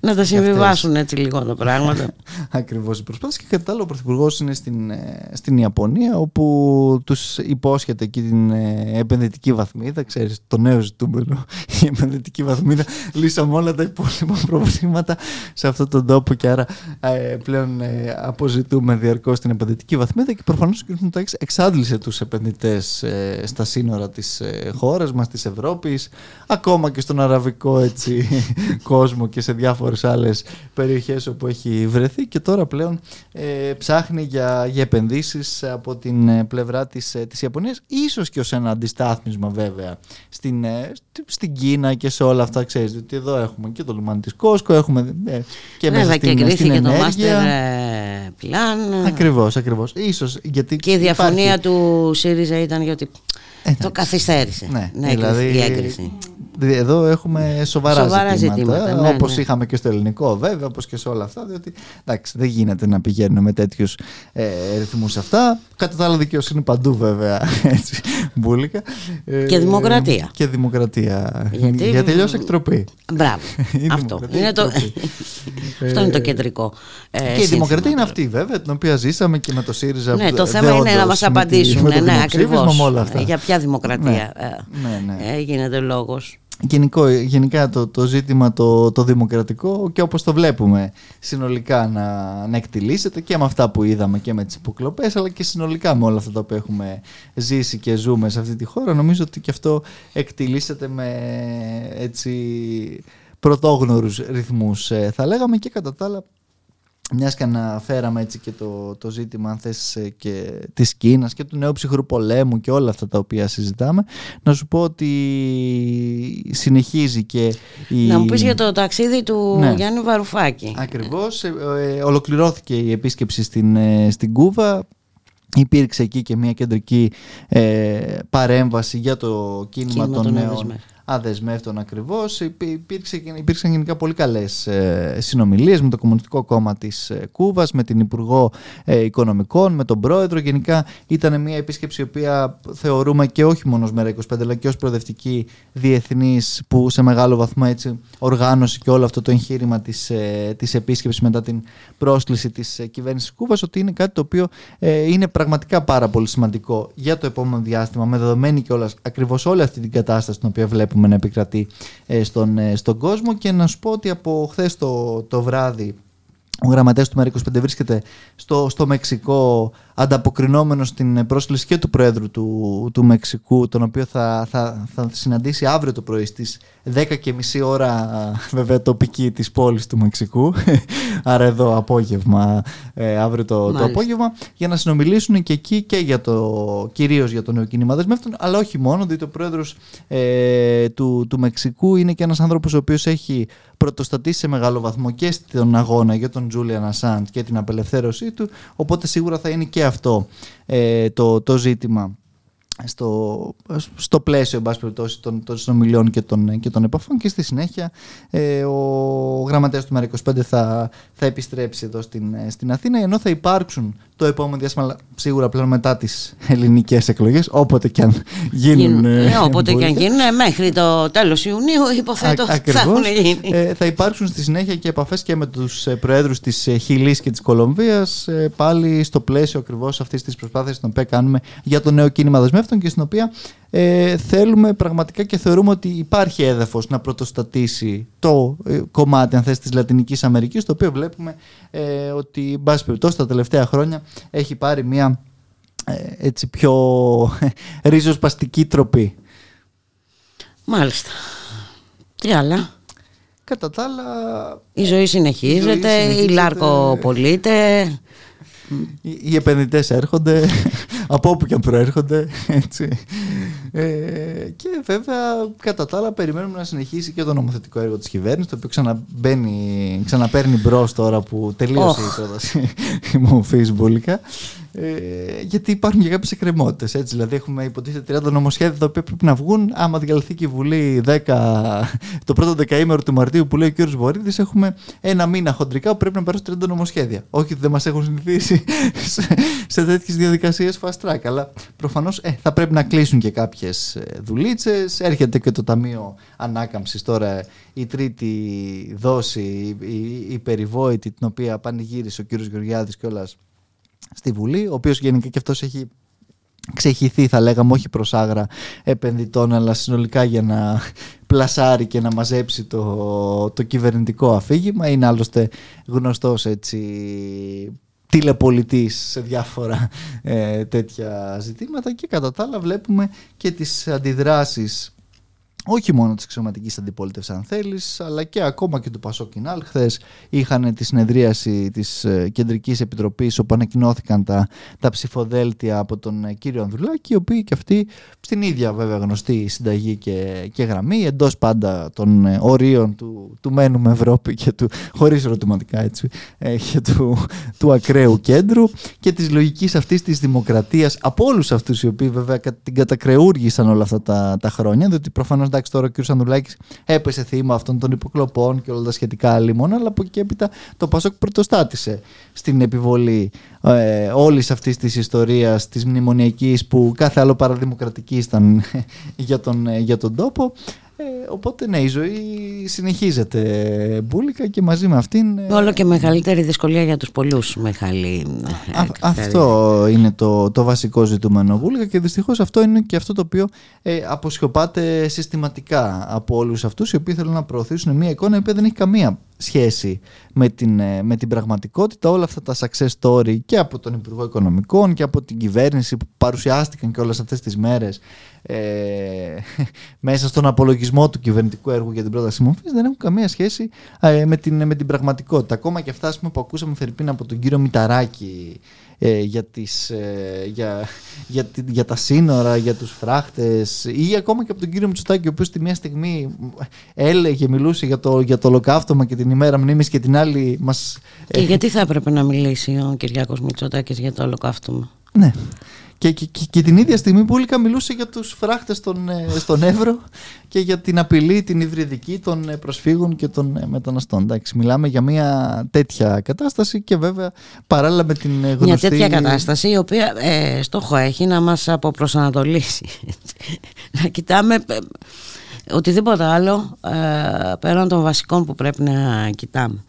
Speaker 2: να τα συμβιβάσουν έτσι λίγο τα πράγματα.
Speaker 4: Ακριβώς οι προσπάθειες και κατά άλλο ο Πρωθυπουργός είναι στην, ε, στην Ιαπωνία όπου τους υπόσχεται εκεί την ε, επενδυτική βαθμίδα ξέρεις το νέο ζητούμενο η επενδυτική βαθμίδα λύσαμε όλα τα υπόλοιπα προβλήματα σε αυτόν τον τόπο και άρα ε, πλέον ε, αποζητούμε διαρκώς την επενδυτική βαθμίδα και προφανώς ο κ. Μητσοτάκης εξάντλησε τους επενδυτές ε, στα σύνορα της ε, χώρας μας, της Ευρώπης ακόμα και στον αραβικό έτσι, κόσμο και σε διάφορες άλλες περιοχές όπου έχει βρεθεί και τώρα πλέον ε, ψάχνει για, για επενδύσεις από την ε, πλευρά της, ε, της Ιαπωνίας ίσως και ως ένα αντιστάθμισμα βέβαια στην, ε, στη- στην Κίνα και σε όλα αυτά ξέρεις ότι εδώ έχουμε και το λιμάνι της Κόσκο έχουμε ε, και μέσα
Speaker 2: Βέβαια και
Speaker 4: στην, στην
Speaker 2: εγκρίθηκε το
Speaker 4: ενέργεια
Speaker 2: Master ε, Plan.
Speaker 4: Ακριβώς, ακριβώς. Ίσως γιατί
Speaker 2: Και η διαφωνία
Speaker 4: υπάρχει-
Speaker 2: του ΣΥΡΙΖΑ ήταν γιατί το
Speaker 4: εντάξει.
Speaker 2: καθυστέρησε
Speaker 4: Ναι,
Speaker 2: ναι,
Speaker 4: δηλαδή,
Speaker 2: η έγκριση.
Speaker 4: Δη- Εδώ έχουμε σοβαρά,
Speaker 2: Σοβαρά
Speaker 4: ζητήματα,
Speaker 2: ζητήματα, ναι,
Speaker 4: όπως
Speaker 2: ναι.
Speaker 4: είχαμε και στο ελληνικό βέβαια, όπως και σε όλα αυτά, διότι εντάξει, δεν γίνεται να πηγαίνουμε με τέτοιους ε, ρυθμούς αυτά. Κατά τα άλλα δικαιοσύνη παντού βέβαια, έτσι, μπουλικα. Ε,
Speaker 2: Και δημοκρατία.
Speaker 4: Και δημοκρατία.
Speaker 2: Γιατί-
Speaker 4: Γιατί αλλιώς εκτροπή.
Speaker 2: Μπράβο.
Speaker 4: Η
Speaker 2: Αυτό.
Speaker 4: δημοκρατία
Speaker 2: Είναι το...
Speaker 4: εκτροπή.
Speaker 2: Αυτό είναι το
Speaker 4: Ε,
Speaker 2: κεντρικό. ε,
Speaker 4: και η
Speaker 2: σύνθημα
Speaker 4: δημοκρατία είναι
Speaker 2: τώρα.
Speaker 4: αυτή βέβαια, την οποία ζήσαμε και με το ΣΥΡΙΖΑ.
Speaker 2: Ναι, το
Speaker 4: δε-
Speaker 2: θέμα είναι να
Speaker 4: δεόντως
Speaker 2: μας
Speaker 4: με τη-
Speaker 2: απαντήσουν.
Speaker 4: με το
Speaker 2: Ναι,
Speaker 4: δημοψήφισμα,
Speaker 2: ακριβώς.
Speaker 4: με όλα αυτά.
Speaker 2: Για ποια δημοκρατία
Speaker 4: Ναι,
Speaker 2: ε,
Speaker 4: ναι, ναι.
Speaker 2: ε, γίνεται λόγος.
Speaker 4: Γενικό, γενικά το, το ζήτημα το, το δημοκρατικό και όπως το βλέπουμε συνολικά να, να εκτιλήσεται και με αυτά που είδαμε και με τις υποκλοπές αλλά και συνολικά με όλα αυτά τα οποία έχουμε ζήσει και ζούμε σε αυτή τη χώρα νομίζω ότι και αυτό εκτιλήσεται με έτσι πρωτόγνωρους ρυθμούς ε, θα λέγαμε και κατά τα άλλα μιας και αναφέραμε έτσι και το, το ζήτημα αν θες ε, και της Κίνας και του νέου ψυχρού πολέμου και όλα αυτά τα οποία συζητάμε να σου πω ότι συνεχίζει και η...
Speaker 2: Να μου πεις για το ταξίδι του
Speaker 4: Ναι.
Speaker 2: Γιάννη Βαρουφάκη.
Speaker 4: Ακριβώς, ε, ε, ολοκληρώθηκε η επίσκεψη στην, ε, στην Κούβα Υπήρξε εκεί και μια κεντρική ε, παρέμβαση για το κίνημα,
Speaker 2: Κίνημα
Speaker 4: των
Speaker 2: των
Speaker 4: νέων
Speaker 2: αδεσμεύτων.
Speaker 4: αδεσμεύτων ακριβώς. Υπή- Υπήρξε, υπήρξαν γενικά πολύ καλές ε, συνομιλίες με το Κομμουνιστικό Κόμμα της ε, Κούβας, με την Υπουργό ε, Οικονομικών, με τον Πρόεδρο. Γενικά ήταν μια επίσκεψη η οποία θεωρούμε και όχι μόνο ως Μέρα 25 αλλά και ως προοδευτική διεθνής που σε μεγάλο βαθμό έτσι οργάνωσε και όλο αυτό το εγχείρημα της, ε, της επίσκεψης μετά την πρόσκληση της ε, κυβέρνησης Κούβας ότι είναι κάτι το οποίο ε, είναι πραγματικά πάρα πολύ σημαντικό για το επόμενο διάστημα με δεδομένη και όλα, ακριβώς όλη αυτή την κατάσταση την οποία βλέπουμε να επικρατεί ε, στον, ε, στον κόσμο. Και να σου πω ότι από χθες το, το βράδυ ο γραμματέας του ΜΕΡΑ25 βρίσκεται στο, στο Μεξικό ανταποκρινόμενος στην πρόσκληση και του Πρόεδρου του, του Μεξικού τον οποίο θα, θα, θα συναντήσει αύριο το πρωί στις 10.30 ώρα βέβαια τοπική της πόλης του Μεξικού άρα εδώ απόγευμα ε, αύριο το, το
Speaker 2: Μάλιστα.
Speaker 4: απόγευμα για να συνομιλήσουν και εκεί και για το, κυρίως για το νέο κίνημα δεσμεύτων αλλά όχι μόνο διότι ο πρόεδρος ε, του, του Μεξικού είναι και ένας άνθρωπος ο οποίος έχει πρωτοστατήσει σε μεγάλο βαθμό και στον αγώνα για τον Τζούλιαν Ασάντ και την απελευθέρωσή του οπότε σίγουρα θα είναι και αυτό ε, το, το ζήτημα στο, στο πλαίσιο εν πάση περιπτώσει, των, των συνομιλιών και των, και των επαφών και στη συνέχεια ε, ο γραμματέας του ΜΕΡΑ25 θα, θα επιστρέψει εδώ στην, ε, στην Αθήνα ενώ θα υπάρξουν το επόμενο διάστημα αλλά σίγουρα πλέον μετά τις ελληνικές εκλογές όποτε και αν γίνουν
Speaker 2: Γίνουν,
Speaker 4: ε,
Speaker 2: ε, όποτε και αν
Speaker 4: μπορείτε.
Speaker 2: γίνουν, ε, μέχρι το τέλος Ιουνίου υποθέτω
Speaker 4: Α-
Speaker 2: θα
Speaker 4: ακριβώς.
Speaker 2: έχουν γίνει.
Speaker 4: Ε, θα υπάρξουν στη συνέχεια και επαφές και με τους ε, προέδρους της ε, Χιλής και της Κολομβίας ε, πάλι στο πλαίσιο ακριβώς αυτής της προσπάθειας την οποία κάνουμε για το νέο κίνημα δεσμεύτων και στην οποία ε, θέλουμε πραγματικά και θεωρούμε ότι υπάρχει έδαφος να πρωτοστατήσει το ε, κομμάτι αν θες της Λατινικής Αμερικής το οποίο βλέπουμε ε, ότι εν πάση περιπτώσει τα τελευταία χρόνια έχει πάρει μια ε, έτσι πιο ριζοσπαστική τροπή.
Speaker 2: Μάλιστα. Τι άλλα;
Speaker 4: Κατά τα άλλα
Speaker 2: Η ζωή συνεχίζεται, η,
Speaker 4: συνεχίζεται.
Speaker 2: Λάρκο πωλείται.
Speaker 4: Οι, οι επενδυτές έρχονται από όπου και αν προέρχονται έτσι. Ε, και βέβαια κατά τα άλλα περιμένουμε να συνεχίσει και το νομοθετικό έργο της κυβέρνησης το οποίο ξαναμπαίνει, ξαναπαίρνει μπρος τώρα που τελείωσε
Speaker 2: Οχ.
Speaker 4: η πρόταση μορφής μπουλικα ε, γιατί υπάρχουν και κάποιες εκκρεμότητες. Έτσι, δηλαδή, έχουμε υποτίθεται 30 νομοσχέδια τα οποία πρέπει να βγουν. Άμα διαλυθεί και η Βουλή 10, το πρώτο δεκαήμερο του Μαρτίου που λέει ο κ. Βορύδης, έχουμε ένα μήνα χοντρικά που πρέπει να περάσουν 30 νομοσχέδια. Όχι ότι δεν μας έχουν συνηθίσει σε, σε τέτοιες διαδικασίες fast fast track. Αλλά προφανώς ε, θα πρέπει να κλείσουν και κάποιες δουλίτσες. Έρχεται και το Ταμείο Ανάκαμψης τώρα η τρίτη δόση, η, η περιβόητη, την οποία πανηγύρισε ο κύριος Γεωργιάδης κιόλας στη Βουλή, ο οποίος γενικά και αυτός έχει ξεχυθεί θα λέγαμε όχι προς άγρα επενδυτών αλλά συνολικά για να πλασάρει και να μαζέψει το, το κυβερνητικό αφήγημα. Είναι άλλωστε γνωστός έτσι τηλεπολιτής σε διάφορα ε, τέτοια ζητήματα. Και κατά τα άλλα βλέπουμε και τις αντιδράσεις όχι μόνο της αξιωματική αντιπολίτευσης, αν θέλεις, αλλά και ακόμα και του Πασόκινάλ. Χθες είχαν τη συνεδρίαση της ε, Κεντρικής Επιτροπής, όπου ανακοινώθηκαν τα, τα ψηφοδέλτια από τον ε, κύριο Ανδρουλάκη, οι οποίοι και αυτοί στην ίδια βέβαια γνωστή συνταγή και, και γραμμή, εντός πάντα των ε, ορίων του, του μένουμε Ευρώπη και του, χωρίς ερωτηματικά έτσι, και του, του ακραίου κέντρου και της λογικής αυτής της δημοκρατίας από όλους αυτούς οι οποίοι βέβαια την κατακρεούργησαν όλα αυτά τα, τα χρόνια, διότι προφανώς εντάξει τώρα ο κ. Σανδουλάκη έπεσε θύμα αυτών των υποκλοπών και όλα τα σχετικά λίμωνα, αλλά από εκεί έπειτα το Πασόκ πρωτοστάτησε στην επιβολή ε, όλης αυτής της ιστορίας της μνημονιακής που κάθε άλλο παραδημοκρατική ήταν για τον, για τον τόπο. Ε, οπότε ναι, η ζωή συνεχίζεται μπουλικα και μαζί με αυτήν...
Speaker 2: Ε, Όλο και μεγαλύτερη δυσκολία για τους πολλούς Μιχάλη.
Speaker 4: Α, αυτό είναι το, το βασικό ζητούμενο μπουλικα και δυστυχώς αυτό είναι και αυτό το οποίο ε, αποσιωπάται συστηματικά από όλους αυτούς οι οποίοι θέλουν να προωθήσουν μια εικόνα η οποία δεν έχει καμία σχέση με την, ε, με την πραγματικότητα. Όλα αυτά τα success story και από τον Υπουργό Οικονομικών και από την κυβέρνηση που παρουσιάστηκαν και όλες αυτές τις μέρες ε, μέσα στον απολογισμό του κυβερνητικού έργου για την πρόταση μορφής δεν έχουν καμία σχέση ε, με, την, με την πραγματικότητα. Ακόμα και αυτά πούμε, που ακούσαμε Φερρυπίν από τον κύριο Μηταράκη ε, για, τις, ε, για, για, για, τα σύνορα, για τους φράχτες ή ακόμα και από τον κύριο Μητσοτάκη ο οποίος τη μία στιγμή έλεγε, μιλούσε για το, για το ολοκαύτωμα και την ημέρα μνήμης και την άλλη μας...
Speaker 2: Και γιατί θα έπρεπε να μιλήσει ο Κυριάκος Μητσοτάκης για το ολοκαύτωμα;
Speaker 4: Ναι. Και, και, και, την ίδια στιγμή που Όλικα μιλούσε για τους φράχτες στον, ε, στον Εύρο και για την απειλή, την υβριδική των ε, προσφύγων και των ε, μεταναστών. Εντάξει, μιλάμε για μια τέτοια κατάσταση και βέβαια παράλληλα με την γνωστή...
Speaker 2: Μια τέτοια κατάσταση η οποία ε, στόχο έχει να μας αποπροσανατολίσει. να κοιτάμε οτιδήποτε άλλο ε, πέραν των βασικών που πρέπει να κοιτάμε.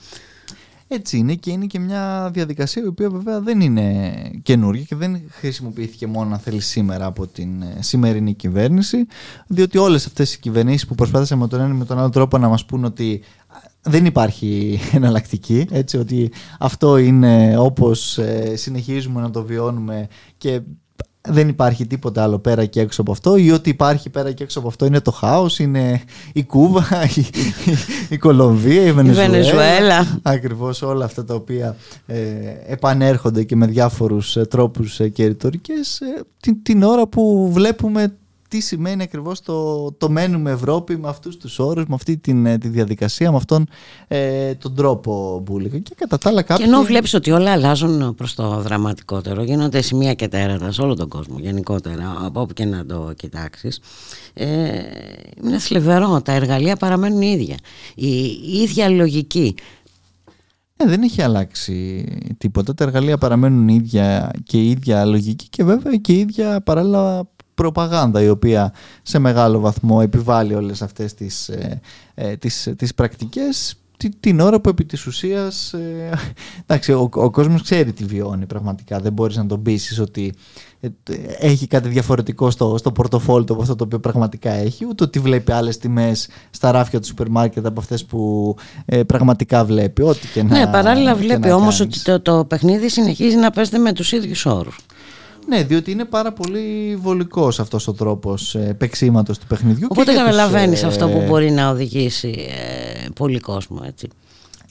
Speaker 4: Έτσι είναι και είναι και μια διαδικασία η οποία βέβαια δεν είναι καινούργια και δεν χρησιμοποιήθηκε μόνο αν θέλει σήμερα από την ε, σημερινή κυβέρνηση διότι όλες αυτές οι κυβερνήσεις που προσπάθησαν με τον ένα ή με τον άλλο τρόπο να μας πούν ότι δεν υπάρχει εναλλακτική, έτσι, ότι αυτό είναι όπως ε, συνεχίζουμε να το βιώνουμε και δεν υπάρχει τίποτα άλλο πέρα και έξω από αυτό ή ότι υπάρχει πέρα και έξω από αυτό είναι το χάος, είναι η Κούβα, η, η, Κολομβία, η Βενεζουέλα. Βενεζουέλα. Ακριβώς όλα αυτά τα οποία ε, επανέρχονται και με διάφορους ε, τρόπους ε, και ρητορικές ε, την, την ώρα που βλέπουμε τι σημαίνει ακριβώς το, το μένουμε Ευρώπη με αυτούς τους όρους, με αυτή την, ε, τη διαδικασία, με αυτόν ε, τον τρόπο μπουλίκα. Και κατά τα άλλα κάποιοι...
Speaker 2: Και ενώ βλέπεις ότι όλα αλλάζουν προς το δραματικότερο, γίνονται σημεία και τέρατα σε όλο τον κόσμο γενικότερα, από όπου και να το κοιτάξεις, ε, είναι θλιβερό, τα εργαλεία παραμένουν ίδια. Η, η ίδια λογική.
Speaker 4: Ε, δεν έχει αλλάξει τίποτα. Τα εργαλεία παραμένουν ίδια και η ίδια λογική και βέβαια και η ίδια παράλληλα προπαγάνδα η οποία σε μεγάλο βαθμό επιβάλλει όλες αυτές τις, ε, ε, τις, τις πρακτικές την ώρα που επί της ουσίας ε, εντάξει, ο, ο κόσμος ξέρει τι βιώνει πραγματικά. Δεν μπορείς να τον πείσεις ότι ε, έχει κάτι διαφορετικό στο, στο πορτοφόλι του από αυτό το οποίο πραγματικά έχει ούτε ότι βλέπει άλλες τιμές στα ράφια του σούπερ μάρκετ από αυτές που ε, πραγματικά βλέπει ό,τι και να
Speaker 2: Ναι παράλληλα βλέπει όμως ότι το, το παιχνίδι συνεχίζει να παίζεται με τους ίδιους όρους
Speaker 4: ναι, διότι είναι πάρα πολύ βολικός αυτός ο τρόπος παίξήματο του παιχνιδιού.
Speaker 2: Οπότε καταλαβαίνεις ε... αυτό που μπορεί να οδηγήσει ε, πολύ κόσμο, έτσι.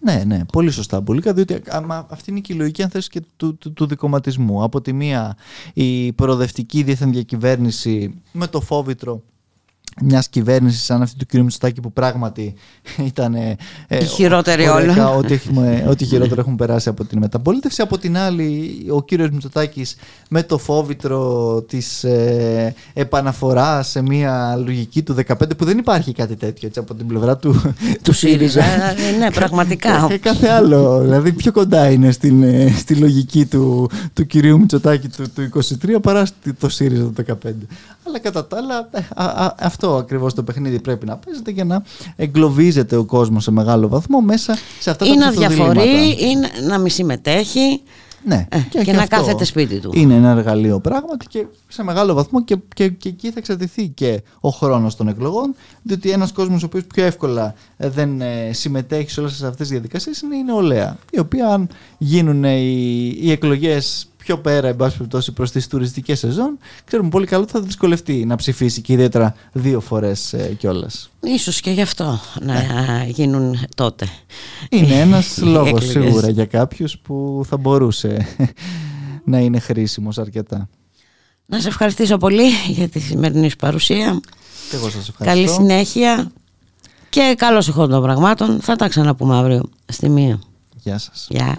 Speaker 4: Ναι, ναι, πολύ σωστά. Πολύ διότι αυτή είναι και η λογική, αν θες, και του, του, του δικοματισμού. Από τη μία, η προοδευτική δίθεν διακυβέρνηση με το φόβητρο μιας κυβέρνησης σαν αυτή του κ. Μητσοτάκη που πράγματι ήταν. Ε,
Speaker 2: η χειρότερη όλα.
Speaker 4: Ό,τι, έχουμε, ό,τι χειρότερο έχουν περάσει από την μεταπολίτευση. Από την άλλη, ο κύριο Μητσοτάκης με το φόβητρο της ε, επαναφοράς σε μια λογική του 15 που δεν υπάρχει κάτι τέτοιο έτσι, από την πλευρά του,
Speaker 2: του ΣΥΡΙΖΑ. ναι, πραγματικά.
Speaker 4: Και κάθε άλλο. Δηλαδή, πιο κοντά είναι στην, ε, στη λογική του, του κυρίου Μητσοτάκη του, του 23 παρά το ΣΥΡΙΖΑ του 15. Αλλά κατά τα άλλα, ε, αυτό ακριβώς το παιχνίδι πρέπει να παίζεται για να εγκλωβίζεται ο κόσμος σε μεγάλο βαθμό μέσα σε αυτά
Speaker 2: ή
Speaker 4: τα
Speaker 2: να διαφορεί ή να μη συμμετέχει.
Speaker 4: Ναι,
Speaker 2: ε, και, και να κάθεται σπίτι του.
Speaker 4: Είναι ένα εργαλείο πράγματι και σε μεγάλο βαθμό και, και, και εκεί θα εξαρτηθεί και ο χρόνος των εκλογών. Διότι ένας κόσμος ο οποίος πιο εύκολα ε, δεν συμμετέχει σε όλες αυτές τις διαδικασίες είναι η νεολαία. Η οποία, αν γίνουν οι, οι εκλογές πιο πέρα, εν πάση περιπτώσει, προς τις τουριστικές σεζόν, ξέρουμε πολύ καλά ότι θα δυσκολευτεί να ψηφίσει και ιδιαίτερα δύο φορές ε, κιόλας.
Speaker 2: Ίσως και γι' αυτό να ναι. γίνουν τότε.
Speaker 4: Είναι ένας λόγος σίγουρα για κάποιους που θα μπορούσε να είναι χρήσιμος αρκετά.
Speaker 2: Να σε ευχαριστήσω πολύ για τη σημερινή σου παρουσία.
Speaker 4: Και εγώ σας ευχαριστώ.
Speaker 2: Καλή συνέχεια και καλώς ηχό των πραγμάτων. Θα τα ξαναπούμε αύριο στη μία.
Speaker 4: Γεια σας.
Speaker 2: Γεια.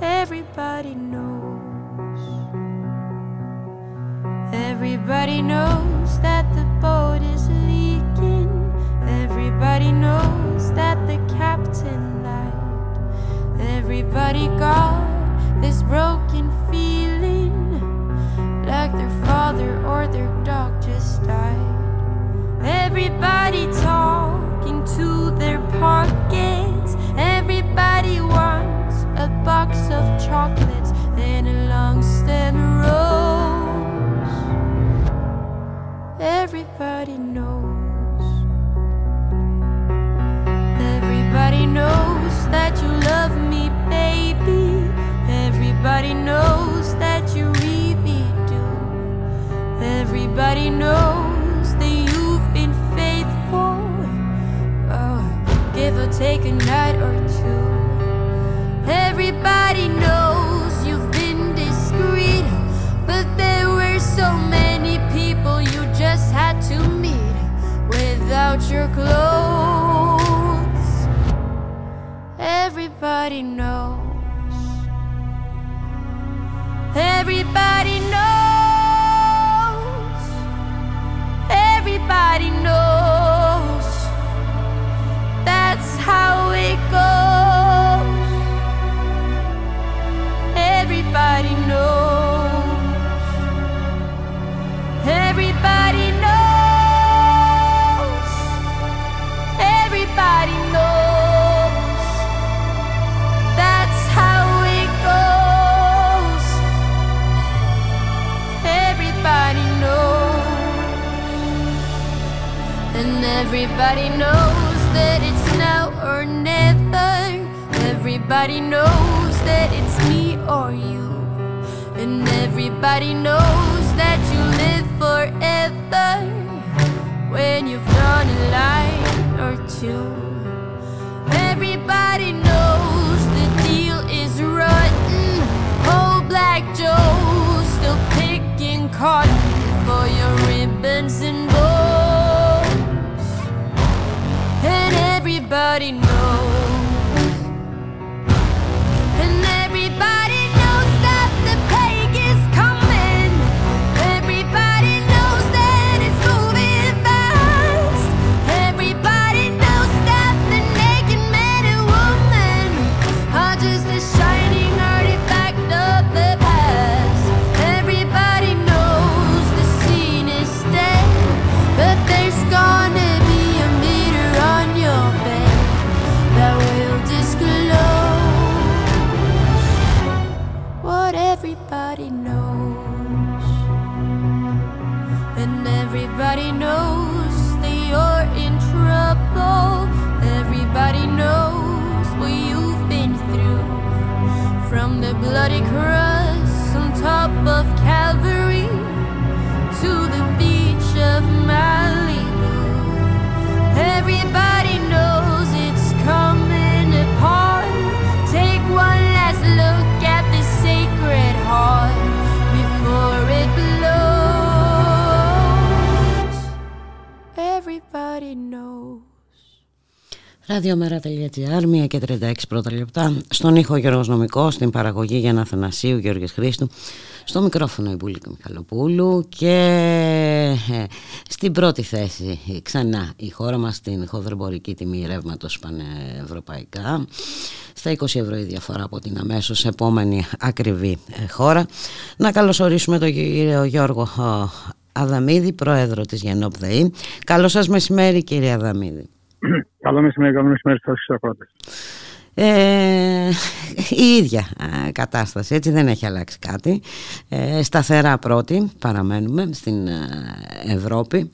Speaker 5: Everybody knows. Everybody knows that the boat is leaking. Everybody knows that the captain lied. Everybody got this broken feeling like their father or their dog just died. Everybody talking to their pockets. Everybody wants a box of chocolates and a long stem rose. Everybody knows. Everybody knows that you love me, baby. Everybody knows that you really do. Everybody knows that you've been faithful. Oh, give or take a night or two. Everybody knows you've been discreet, but there were so many people you just had to meet without your clothes. Everybody knows. Everybody knows. Everybody knows. That's how it goes. Everybody knows that it's now or never. Everybody knows that it's me or you. And everybody knows that you live forever when you've drawn a line or two. Everybody knows the deal is rotten. Old Black Joe still picking cotton for your ribbons and bows. And everybody knows.
Speaker 2: Ραδιομέρα.gr, 1 και 36 πρώτα λεπτά. Στον ήχο Γιώργος Νομικός, στην παραγωγή Γιάννα Θανασίου, Γιώργης Χρήστου. Στο μικρόφωνο η Μπουλίκα Μιχαλοπούλου και ε, στην πρώτη θέση ξανά η χώρα μας στην χοδρεμπορική τιμή ρεύματος πανευρωπαϊκά στα 20 ευρώ η διαφορά από την αμέσως επόμενη ακριβή ε, χώρα. Να καλωσορίσουμε τον κύριο Γιώργο ε, Αδαμίδη, πρόεδρο της Γενόπ ΔΕΗ. Καλό σας μεσημέρι κύριε Αδαμίδη.
Speaker 6: Καλό μεσημέρι, καλό μεσημέρι στους ακρότες.
Speaker 2: Ε, η ίδια ε, κατάσταση, έτσι δεν έχει αλλάξει κάτι. Ε, σταθερά πρώτη παραμένουμε στην ε, Ευρώπη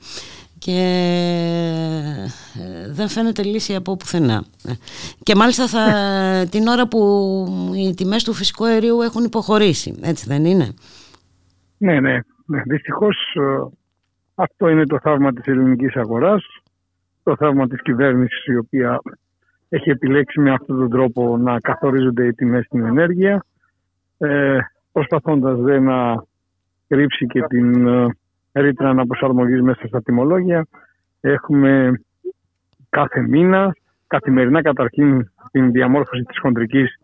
Speaker 2: και ε, δεν φαίνεται λύση από πουθενά. Και μάλιστα θα, την ώρα που οι τιμές του φυσικού αερίου έχουν υποχωρήσει, έτσι δεν είναι;
Speaker 6: Ναι, ναι. ναι. Δυστυχώς αυτό είναι το θαύμα της ελληνικής αγοράς το θαύμα της κυβέρνησης η οποία έχει επιλέξει με αυτόν τον τρόπο να καθορίζονται οι τιμές στην ενέργεια ε, προσπαθώντας δε να κρύψει και την ε, ρήτρα αναπροσαρμογής μέσα στα τιμολόγια. Έχουμε κάθε μήνα, καθημερινά καταρχήν την διαμόρφωση της χοντρικής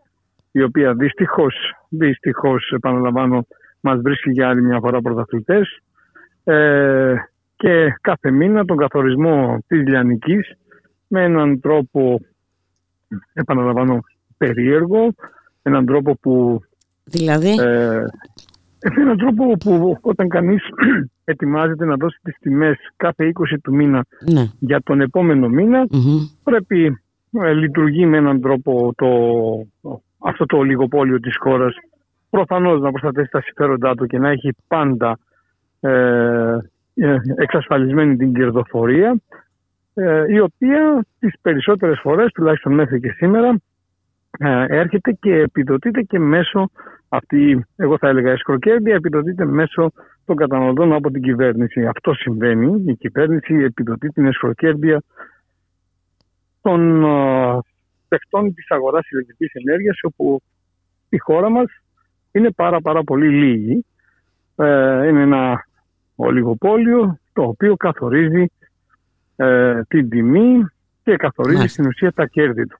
Speaker 6: η οποία δυστυχώς, δυστυχώς επαναλαμβάνω, μας βρίσκει για άλλη μια φορά πρωταθλητές. Ε, και κάθε μήνα τον καθορισμό της λιανικής με έναν τρόπο, επαναλαμβάνω, περίεργο, έναν τρόπο που...
Speaker 2: Δηλαδή...
Speaker 6: Ε, έναν τρόπο που όταν κανείς ετοιμάζεται να δώσει τις τιμές κάθε 20 του μήνα
Speaker 2: ναι.
Speaker 6: για τον επόμενο πρέπει ε, λειτουργεί με έναν τρόπο το, αυτό το ολιγοπόλιο της χώρας προφανώς να προστατεύσει τα συμφέροντά του και να έχει πάντα ε, ε, εξασφαλισμένη την κερδοφορία ε, η οποία τις περισσότερες φορές, τουλάχιστον μέχρι και σήμερα, ε, έρχεται και επιδοτείται και μέσω αυτή, εγώ θα έλεγα εσκροκέρδια, επιδοτείται μέσω των καταναλωτών από την κυβέρνηση. Αυτό συμβαίνει. Η κυβέρνηση επιδοτεί την εσκροκέρδια των παιχτών της αγοράς ηλεκτρικής ενέργειας όπου η χώρα μας είναι πάρα πάρα πολύ λίγη. είναι ένα ολιγοπόλιο το οποίο καθορίζει ε, την τιμή και καθορίζει Μάλιστα. στην ουσία τα κέρδη του.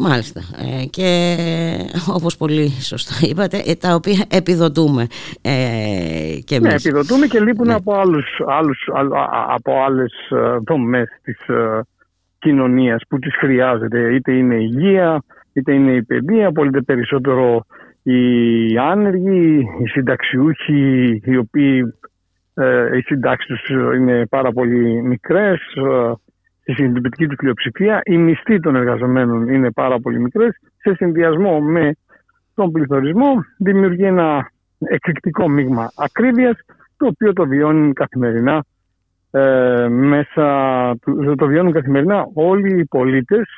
Speaker 2: Μάλιστα. Ε, και όπως πολύ σωστά είπατε, ε, τα οποία επιδοτούμε ε, και εμείς.
Speaker 6: Ναι, επιδοτούμε και λείπουν ναι. από, άλλους, άλλους, από άλλες ε, δομές της ε, κοινωνίας που τις χρειάζεται. Είτε είναι η υγεία, είτε είναι η παιδεία, πολύ περισσότερο οι άνεργοι, οι συνταξιούχοι οι οποίοι ε, οι συντάξεις τους είναι πάρα πολύ μικρές. Ε, στη συντηρητική τους πλειοψηφία, οι μισθοί των εργαζομένων είναι πάρα πολύ μικρές. Σε συνδυασμό με τον πληθωρισμό, δημιουργεί ένα εκρηκτικό μείγμα ακρίβειας, το οποίο το βιώνουν καθημερινά ε, μέσα, το βιώνουν καθημερινά όλοι οι πολίτες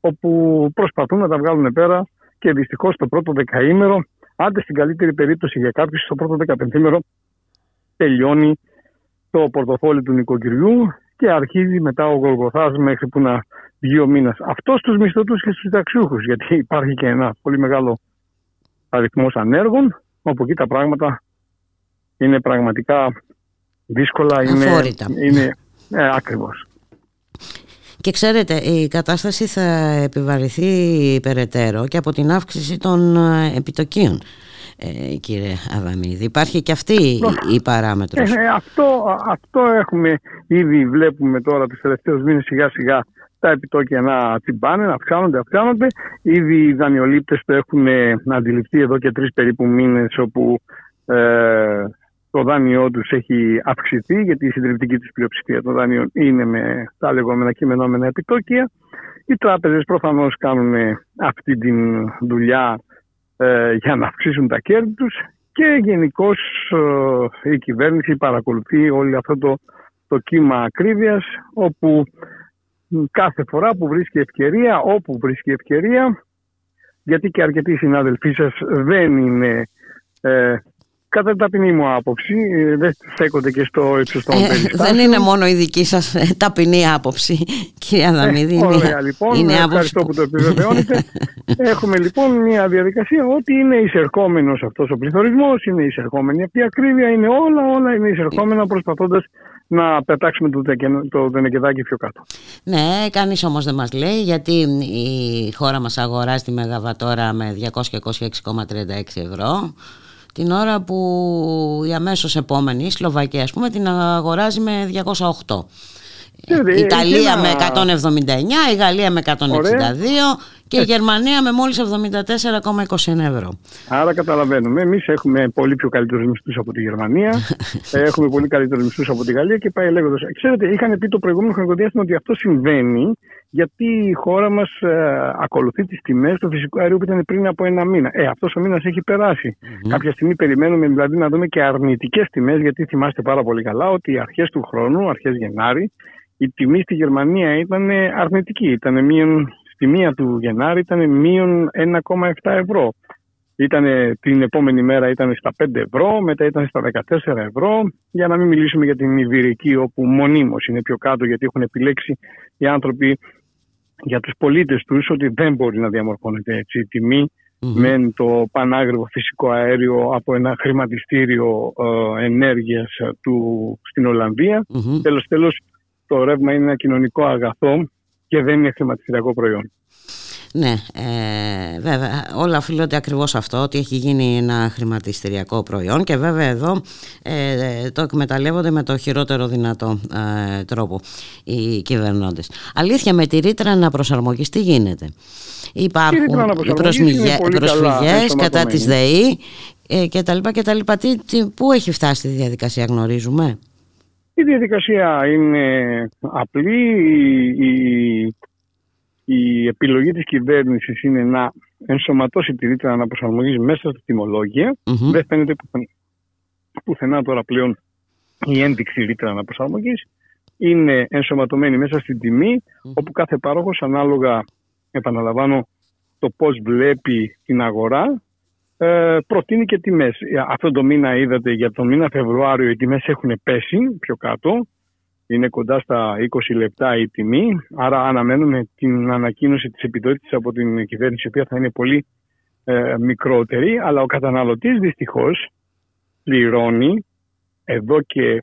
Speaker 6: όπου προσπαθούν να τα βγάλουν πέρα και δυστυχώς το πρώτο δεκαήμερο, άντε στην καλύτερη περίπτωση για κάποιους, το πρώτο δεκαπενθήμερο τελειώνει το πορτοφόλι του νοικοκυριού και αρχίζει μετά ο Γολγοθάς μέχρι που να βγει ο μήνας. Αυτό στους μισθωτούς και στους ταξιούχους, γιατί υπάρχει και ένα πολύ μεγάλο αριθμός ανέργων, όπου εκεί τα πράγματα είναι πραγματικά δύσκολα, είναι, είναι ε, ακριβώς.
Speaker 2: Και ξέρετε, η κατάσταση θα επιβαρυνθεί περαιτέρω και από την αύξηση των ε, επιτοκίων ε, κύριε Αδαμίδη. Υπάρχει και αυτή η παράμετρος.
Speaker 6: Ε, αυτό, αυτό έχουμε ήδη βλέπουμε τώρα τους τελευταίους μήνες σιγά σιγά τα επιτόκια να τσιμπάνε, να αυξάνονται, αυξάνονται. Ήδη οι δανειολήπτες το έχουν αντιληφθεί εδώ και τρεις περίπου μήνες όπου ε, το δάνειό τους έχει αυξηθεί γιατί η συντριπτική του πλειοψηφία των δάνειων είναι με τα λεγόμενα κειμενόμενα επιτόκια. Οι τράπεζες προφανώς κάνουν αυτή τη δουλειά ε, για να αυξήσουν τα κέρδη τους και γενικώς ε, η κυβέρνηση παρακολουθεί όλο αυτό το, το κύμα ακρίβειας όπου κάθε φορά που βρίσκει ευκαιρία, όπου βρίσκει ευκαιρία γιατί και αρκετοί συνάδελφοί σας δεν είναι ε, Κατά την ταπεινή μου άποψη, ε, δεν στέκονται και στο ύψος των ε,
Speaker 2: Δεν είναι μόνο η δική σας ε, ταπεινή άποψη, κυρία Δαμίδη.
Speaker 6: Ε, ωραία, λοιπόν. Είναι ευχαριστώ που το επιβεβαιώνετε. Έχουμε λοιπόν μια διαδικασία ότι είναι εισερχόμενος αυτός ο πληθωρισμός, είναι εισερχόμενη αυτή η ακρίβεια, είναι όλα, όλα είναι εισερχόμενα προσπαθώντας να πετάξουμε το, το δενεκεδάκι πιο κάτω.
Speaker 2: Ναι, κανείς όμως δεν μας λέει γιατί η χώρα μας αγοράζει τη Μεγαβατόρα με 226,36 ευρώ την ώρα που η αμέσως επόμενη, η Σλοβακία ας πούμε, την αγοράζει με 208. Η Ιταλία με 179, η Γαλλία με 162 και η Γερμανία με μόλις 74,21 ευρώ.
Speaker 6: Άρα καταλαβαίνουμε, εμείς έχουμε πολύ πιο καλύτερους μισθούς από τη Γερμανία, έχουμε πολύ καλύτερους μισθούς από τη Γαλλία και πάει λέγοντας. Ξέρετε, είχαν πει το προηγούμενο χρονικό διάστημα ότι αυτό συμβαίνει γιατί η χώρα μας ε, ακολουθεί τις τιμές του φυσικού αερίου που ήταν πριν από ένα μήνα. Ε, αυτός ο μήνας έχει Κάποια στιγμή περιμένουμε δηλαδή να δούμε και αρνητικές τιμές γιατί θυμάστε πάρα πολύ καλά ότι αρχές του χρόνου, αρχές Γενάρη, η τιμή στη Γερμανία ήταν αρνητική. Ήταν μείον, στη μία του Γενάρη ήταν μείον 1,7 ευρώ. Ήτανε, την επόμενη μέρα ήταν στα 5 ευρώ, μετά ήταν στα 14 ευρώ. Για να μην μιλήσουμε για την Ιβηρική, όπου μονίμως είναι πιο κάτω, γιατί έχουν επιλέξει οι άνθρωποι για τους πολίτες τους ότι δεν μπορεί να διαμορφώνεται έτσι η τιμη με το πανάγρυπο φυσικό αέριο από ένα χρηματιστήριο ε, ενέργειας του, στην Ολλανδία. Mm-hmm. Τέλος, τέλος, το ρεύμα είναι ένα κοινωνικό αγαθό και δεν είναι χρηματιστηριακό προϊόν.
Speaker 2: Ναι, ε, βέβαια όλα οφείλονται ακριβώς αυτό ότι έχει γίνει ένα χρηματιστηριακό προϊόν και βέβαια εδώ ε, το εκμεταλλεύονται με το χειρότερο δυνατό ε, τρόπο οι κυβερνώντες. Αλήθεια με τη ρήτρα να προσαρμογείς τι γίνεται; Υπάρχουν προσφυγές κατά της ΔΕΗ ε, και τα λοιπά και τα λοιπά. Τι, πού έχει φτάσει η διαδικασία γνωρίζουμε;
Speaker 6: Η διαδικασία είναι απλή. Η, η επιλογή της κυβέρνησης είναι να ενσωματώσει τη ρήτρα αναπροσαρμογής μέσα στα τιμολογια Δεν φαίνεται πουθενά, πουθενά τώρα πλέον η ένδειξη ρήτρα αναπροσαρμογής. Είναι ενσωματωμένη μέσα στην τιμη όπου κάθε πάροχος ανάλογα, επαναλαμβάνω, το πώς βλέπει την αγορά, ε, προτείνει και τιμές. Αυτό το μήνα είδατε για τον μήνα Φεβρουάριο οι τιμές έχουν πέσει πιο κάτω. Είναι κοντά στα 20 λεπτά η τιμή, άρα αναμένουμε την ανακοίνωση της επιδότησης από την κυβέρνηση, η οποία θα είναι πολύ ε, μικρότερη, αλλά ο καταναλωτής δυστυχώς πληρώνει εδώ και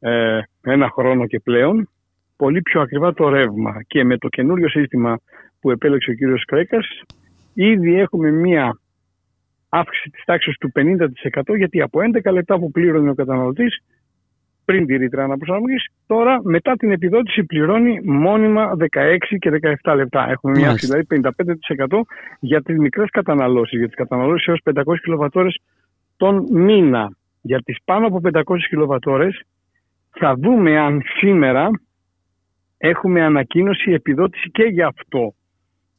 Speaker 6: ε, ένα χρόνο και πλέον πολύ πιο ακριβά το ρεύμα. Και με το καινούριο σύστημα που επέλεξε ο κύριος Κρέκας ήδη έχουμε μία αύξηση της τάξης του 50% γιατί από 11 λεπτά που πλήρωνε ο καταναλωτής πριν τη ρήτρα αναπροσαρμογής. Τώρα, μετά την επιδότηση, πληρώνει μόνιμα 16 και 17 λεπτά. Έχουμε μια αύξηση δηλαδή 55% για τις μικρές καταναλώσεις, για τις καταναλώσεις έως 500 κιλοβατόρες τον μήνα. Για τις πάνω από 500 κιλοβατόρες, θα δούμε αν σήμερα έχουμε ανακοίνωση επιδότηση και για αυτό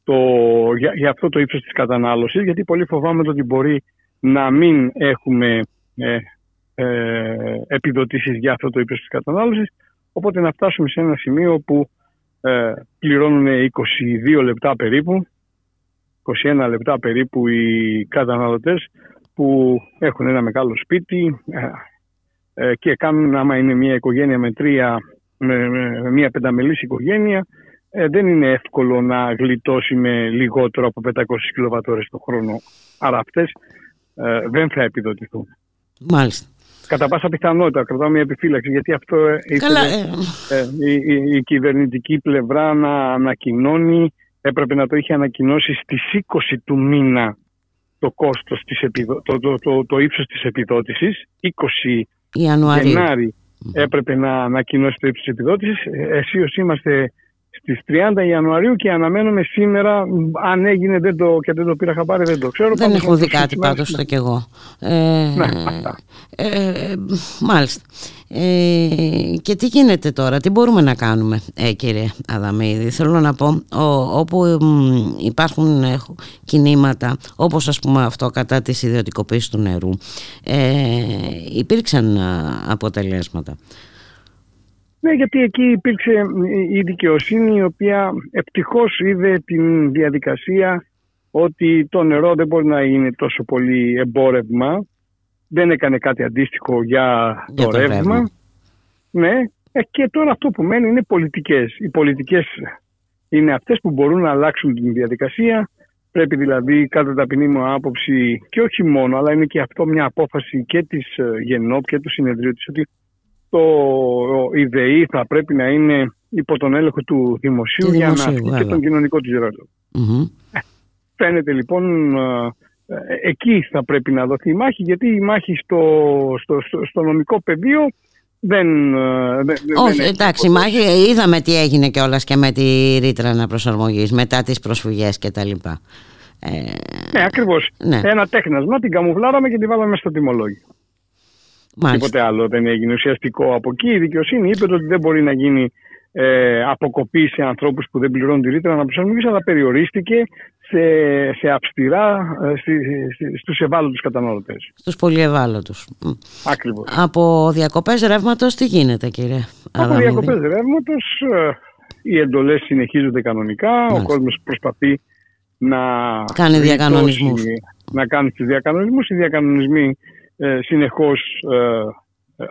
Speaker 6: το, για, για αυτό το ύψος της κατανάλωσης γιατί πολύ φοβάμαι ότι μπορεί να μην έχουμε ε, ε, επιδοτήσεις για αυτό το ύψος της κατανάλωσης. Οπότε να φτάσουμε σε ένα σημείο που ε, πληρώνουν 22 λεπτά περίπου 21 λεπτά περίπου οι καταναλωτές που έχουν ένα μεγάλο σπίτι ε, ε, και κάνουν άμα είναι μια οικογένεια με τρία με, με μια πενταμελής οικογένεια ε, δεν είναι εύκολο να γλιτώσει με λιγότερο από 500 κιλοβατόρες το χρόνο. Άρα αυτές δεν θα επιδοτηθούν.
Speaker 2: Μάλιστα.
Speaker 6: Κατά πάσα πιθανότητα, κρατάω μια επιφύλαξη, γιατί αυτό ήθελε ε. ε, η, η, κυβερνητική πλευρά να ανακοινώνει, έπρεπε να το είχε ανακοινώσει στις 20 του μήνα το κόστος, της επιδο, το, το, το, το, ύψος της επιδότησης, 20 Ιανουαρίου. Γενάρη έπρεπε να ανακοινώσει το ύψος της επιδότησης. Ε, Εσύ είμαστε Στις 30 Ιανουαρίου και αναμένουμε σήμερα αν έγινε δεν το, και δεν το πήρα χαμπάρι δεν το ξέρω.
Speaker 2: Δεν έχω δει κάτι πάντως το κι εγώ. Ε, ναι, ε, μάλιστα. Ε, και τι γίνεται τώρα, τι μπορούμε να κάνουμε ε, κύριε Αδαμίδη; Θέλω να πω όπου υπάρχουν ε, κινήματα όπως ας πούμε αυτό κατά της ιδιωτικοποίησης του νερού ε, υπήρξαν αποτελέσματα
Speaker 6: ναι, γιατί εκεί υπήρξε η δικαιοσύνη η οποία ευτυχώς είδε την διαδικασία ότι το νερό δεν μπορεί να είναι τόσο πολύ εμπόρευμα. Δεν έκανε κάτι αντίστοιχο για,
Speaker 2: Για
Speaker 6: το,
Speaker 2: το
Speaker 6: ρεύμα.
Speaker 2: ρεύμα.
Speaker 6: Ναι. Ε, και τώρα αυτό που μένει είναι πολιτικές. Οι πολιτικές είναι αυτές που μπορούν να αλλάξουν την διαδικασία. Πρέπει δηλαδή κατά ταπεινή μου άποψη και όχι μόνο, αλλά είναι και αυτό μια απόφαση και της ε, ΓΕΝΟΠ και του συνεδρίου της ότι το, η ΔΕΗ θα πρέπει να είναι υπό τον έλεγχο του δημοσίου,
Speaker 2: Του
Speaker 6: για να
Speaker 2: δημοσίου,
Speaker 6: ασκεί και
Speaker 2: βέβαια.
Speaker 6: τον κοινωνικό της ρόλο.
Speaker 2: Μμμ.
Speaker 6: Φαίνεται λοιπόν ε, ε, εκεί θα πρέπει να δοθεί η μάχη γιατί η μάχη στο, στο, στο, στο νομικό πεδίο δεν, ε, δεν, δεν
Speaker 2: Όχι,
Speaker 6: έχει
Speaker 2: εντάξει,
Speaker 6: τίποτα.
Speaker 2: μάχη, είδαμε τι έγινε κιόλας και με τη ρήτρα αναπροσαρμογής μετά τις προσφυγές και τα λοιπά. Ε,
Speaker 6: Ναι, ακριβώς.
Speaker 2: Ναι.
Speaker 6: Ένα τέχνασμα, την καμουφλάραμε και την βάλαμε στο τιμολόγιο.
Speaker 2: Μάλιστα.
Speaker 6: Τίποτε άλλο δεν έγινε ουσιαστικό από εκεί. Η δικαιοσύνη είπε ότι δεν μπορεί να γίνει ε, αποκοπή σε ανθρώπους που δεν πληρώνουν τη ρήτρα αναπροσαρμογής αλλά περιορίστηκε σε, σε αυστηρά ε, στη, στη, στους ευάλωτους καταναλωτές.
Speaker 2: Στους πολύ ευάλωτους. Μ.
Speaker 6: Ακριβώς.
Speaker 2: Από διακοπές ρεύματος τι γίνεται κύριε
Speaker 6: Από
Speaker 2: Αδαμίδη;
Speaker 6: διακοπές ρεύματος, οι εντολές συνεχίζονται κανονικά.
Speaker 2: Μάλιστα.
Speaker 6: Ο κόσμος προσπαθεί να
Speaker 2: Κάνει
Speaker 6: γλιτώσει,
Speaker 2: διακανονισμούς.
Speaker 6: Να κάνει τους διακανονισμούς. Οι διακανονισμοί ε, συνεχώς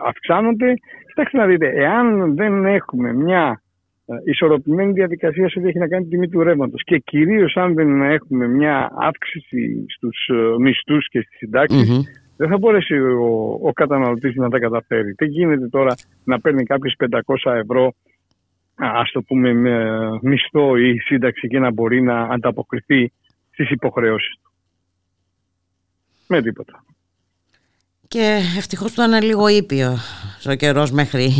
Speaker 6: αυξάνονται. Κοιτάξτε να δείτε, εάν δεν έχουμε μια ε, ισορροπημένη διαδικασία σε ό,τι έχει να κάνει τη τιμή του ρεύματος και κυρίως αν δεν έχουμε μια αύξηση στους μισθούς και στις συντάξεις,
Speaker 2: Μμμ.
Speaker 6: δεν θα μπορέσει ο, ο καταναλωτής να τα καταφέρει. Τι γίνεται τώρα να παίρνει κάποιος 500 ευρώ α ας το πούμε με μισθό ή σύνταξη και να μπορεί να ανταποκριθεί στις υποχρεώσεις του; Με τίποτα.
Speaker 2: Και ευτυχώς που ήταν λίγο ήπιο ο καιρός μέχρι,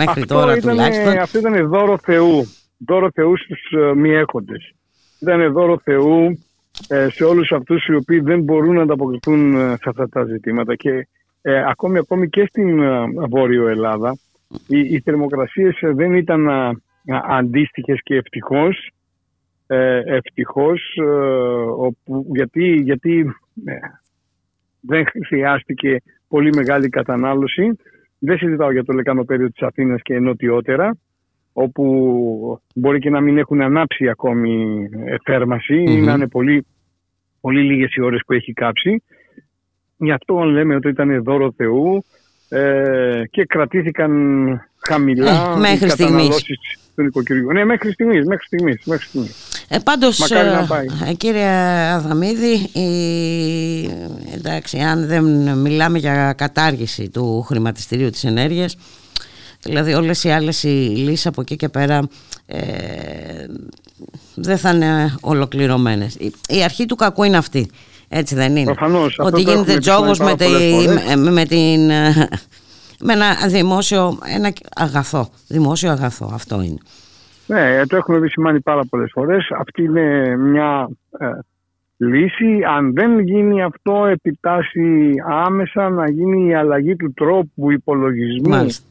Speaker 2: μέχρι
Speaker 6: αυτό,
Speaker 2: τώρα
Speaker 6: ήταν,
Speaker 2: τουλάχιστον.
Speaker 6: αυτό ήταν δώρο Θεού. Δώρο Θεού στους ε, μη έχοντες. Ήταν δώρο Θεού ε, σε όλους αυτούς οι οποίοι δεν μπορούν να ανταποκριθούν ε, σε αυτά τα ζητήματα και ε, ακόμη, ακόμη και στην ε, Βόρειο Ελλάδα οι, οι θερμοκρασίες ε, δεν ήταν α, α, αντίστοιχες και ευτυχώς ε, ευτυχώς ε, όπου, γιατί, γιατί ε, δεν χρειάστηκε πολύ μεγάλη κατανάλωση δεν συζητάω για το λεκανοπέδιο της Αθήνας και νοτιότερα όπου μπορεί και να μην έχουν ανάψει ακόμη ε, θέρμαση ή
Speaker 2: Μμμ.
Speaker 6: να είναι πολύ, πολύ λίγες οι ώρες που έχει κάψει. Γι' αυτό λέμε ότι ήταν δώρο Θεού ε, και κρατήθηκαν χαμηλά
Speaker 2: Ε, μέχρι
Speaker 6: οι
Speaker 2: στιγμής.
Speaker 6: καταναλώσεις του νοικοκυριού. Ναι, μέχρι στιγμής, μέχρι στιγμής, μέχρι στιγμής.
Speaker 2: Ε, πάντως,
Speaker 6: Μακάρι να
Speaker 2: ε,
Speaker 6: πάει.
Speaker 2: ε, κύριε Αδαμίδη, η- εντάξει, αν δεν μιλάμε για κατάργηση του χρηματιστηρίου της ενέργειας, δηλαδή όλες οι άλλες οι λύσεις από εκεί και πέρα ε, δεν θα είναι ολοκληρωμένες. Η, η αρχή του κακού είναι αυτή. Έτσι δεν είναι.
Speaker 6: Προφανώς, αυτό
Speaker 2: Ότι
Speaker 6: το
Speaker 2: γίνεται
Speaker 6: έχουμε
Speaker 2: τζόγος με,
Speaker 6: επισημάνει πάρα
Speaker 2: τη,
Speaker 6: πολλές φορές.
Speaker 2: με, με την, ε, με ένα δημόσιο ένα αγαθό. Δημόσιο αγαθό αυτό είναι.
Speaker 6: Ναι, το έχουμε επισημάνει πάρα πολλές φορές. Αυτή είναι μια ε, λύση. Αν δεν γίνει αυτό, επιτάσσει άμεσα να γίνει η αλλαγή του τρόπου υπολογισμού
Speaker 2: Μάλιστα.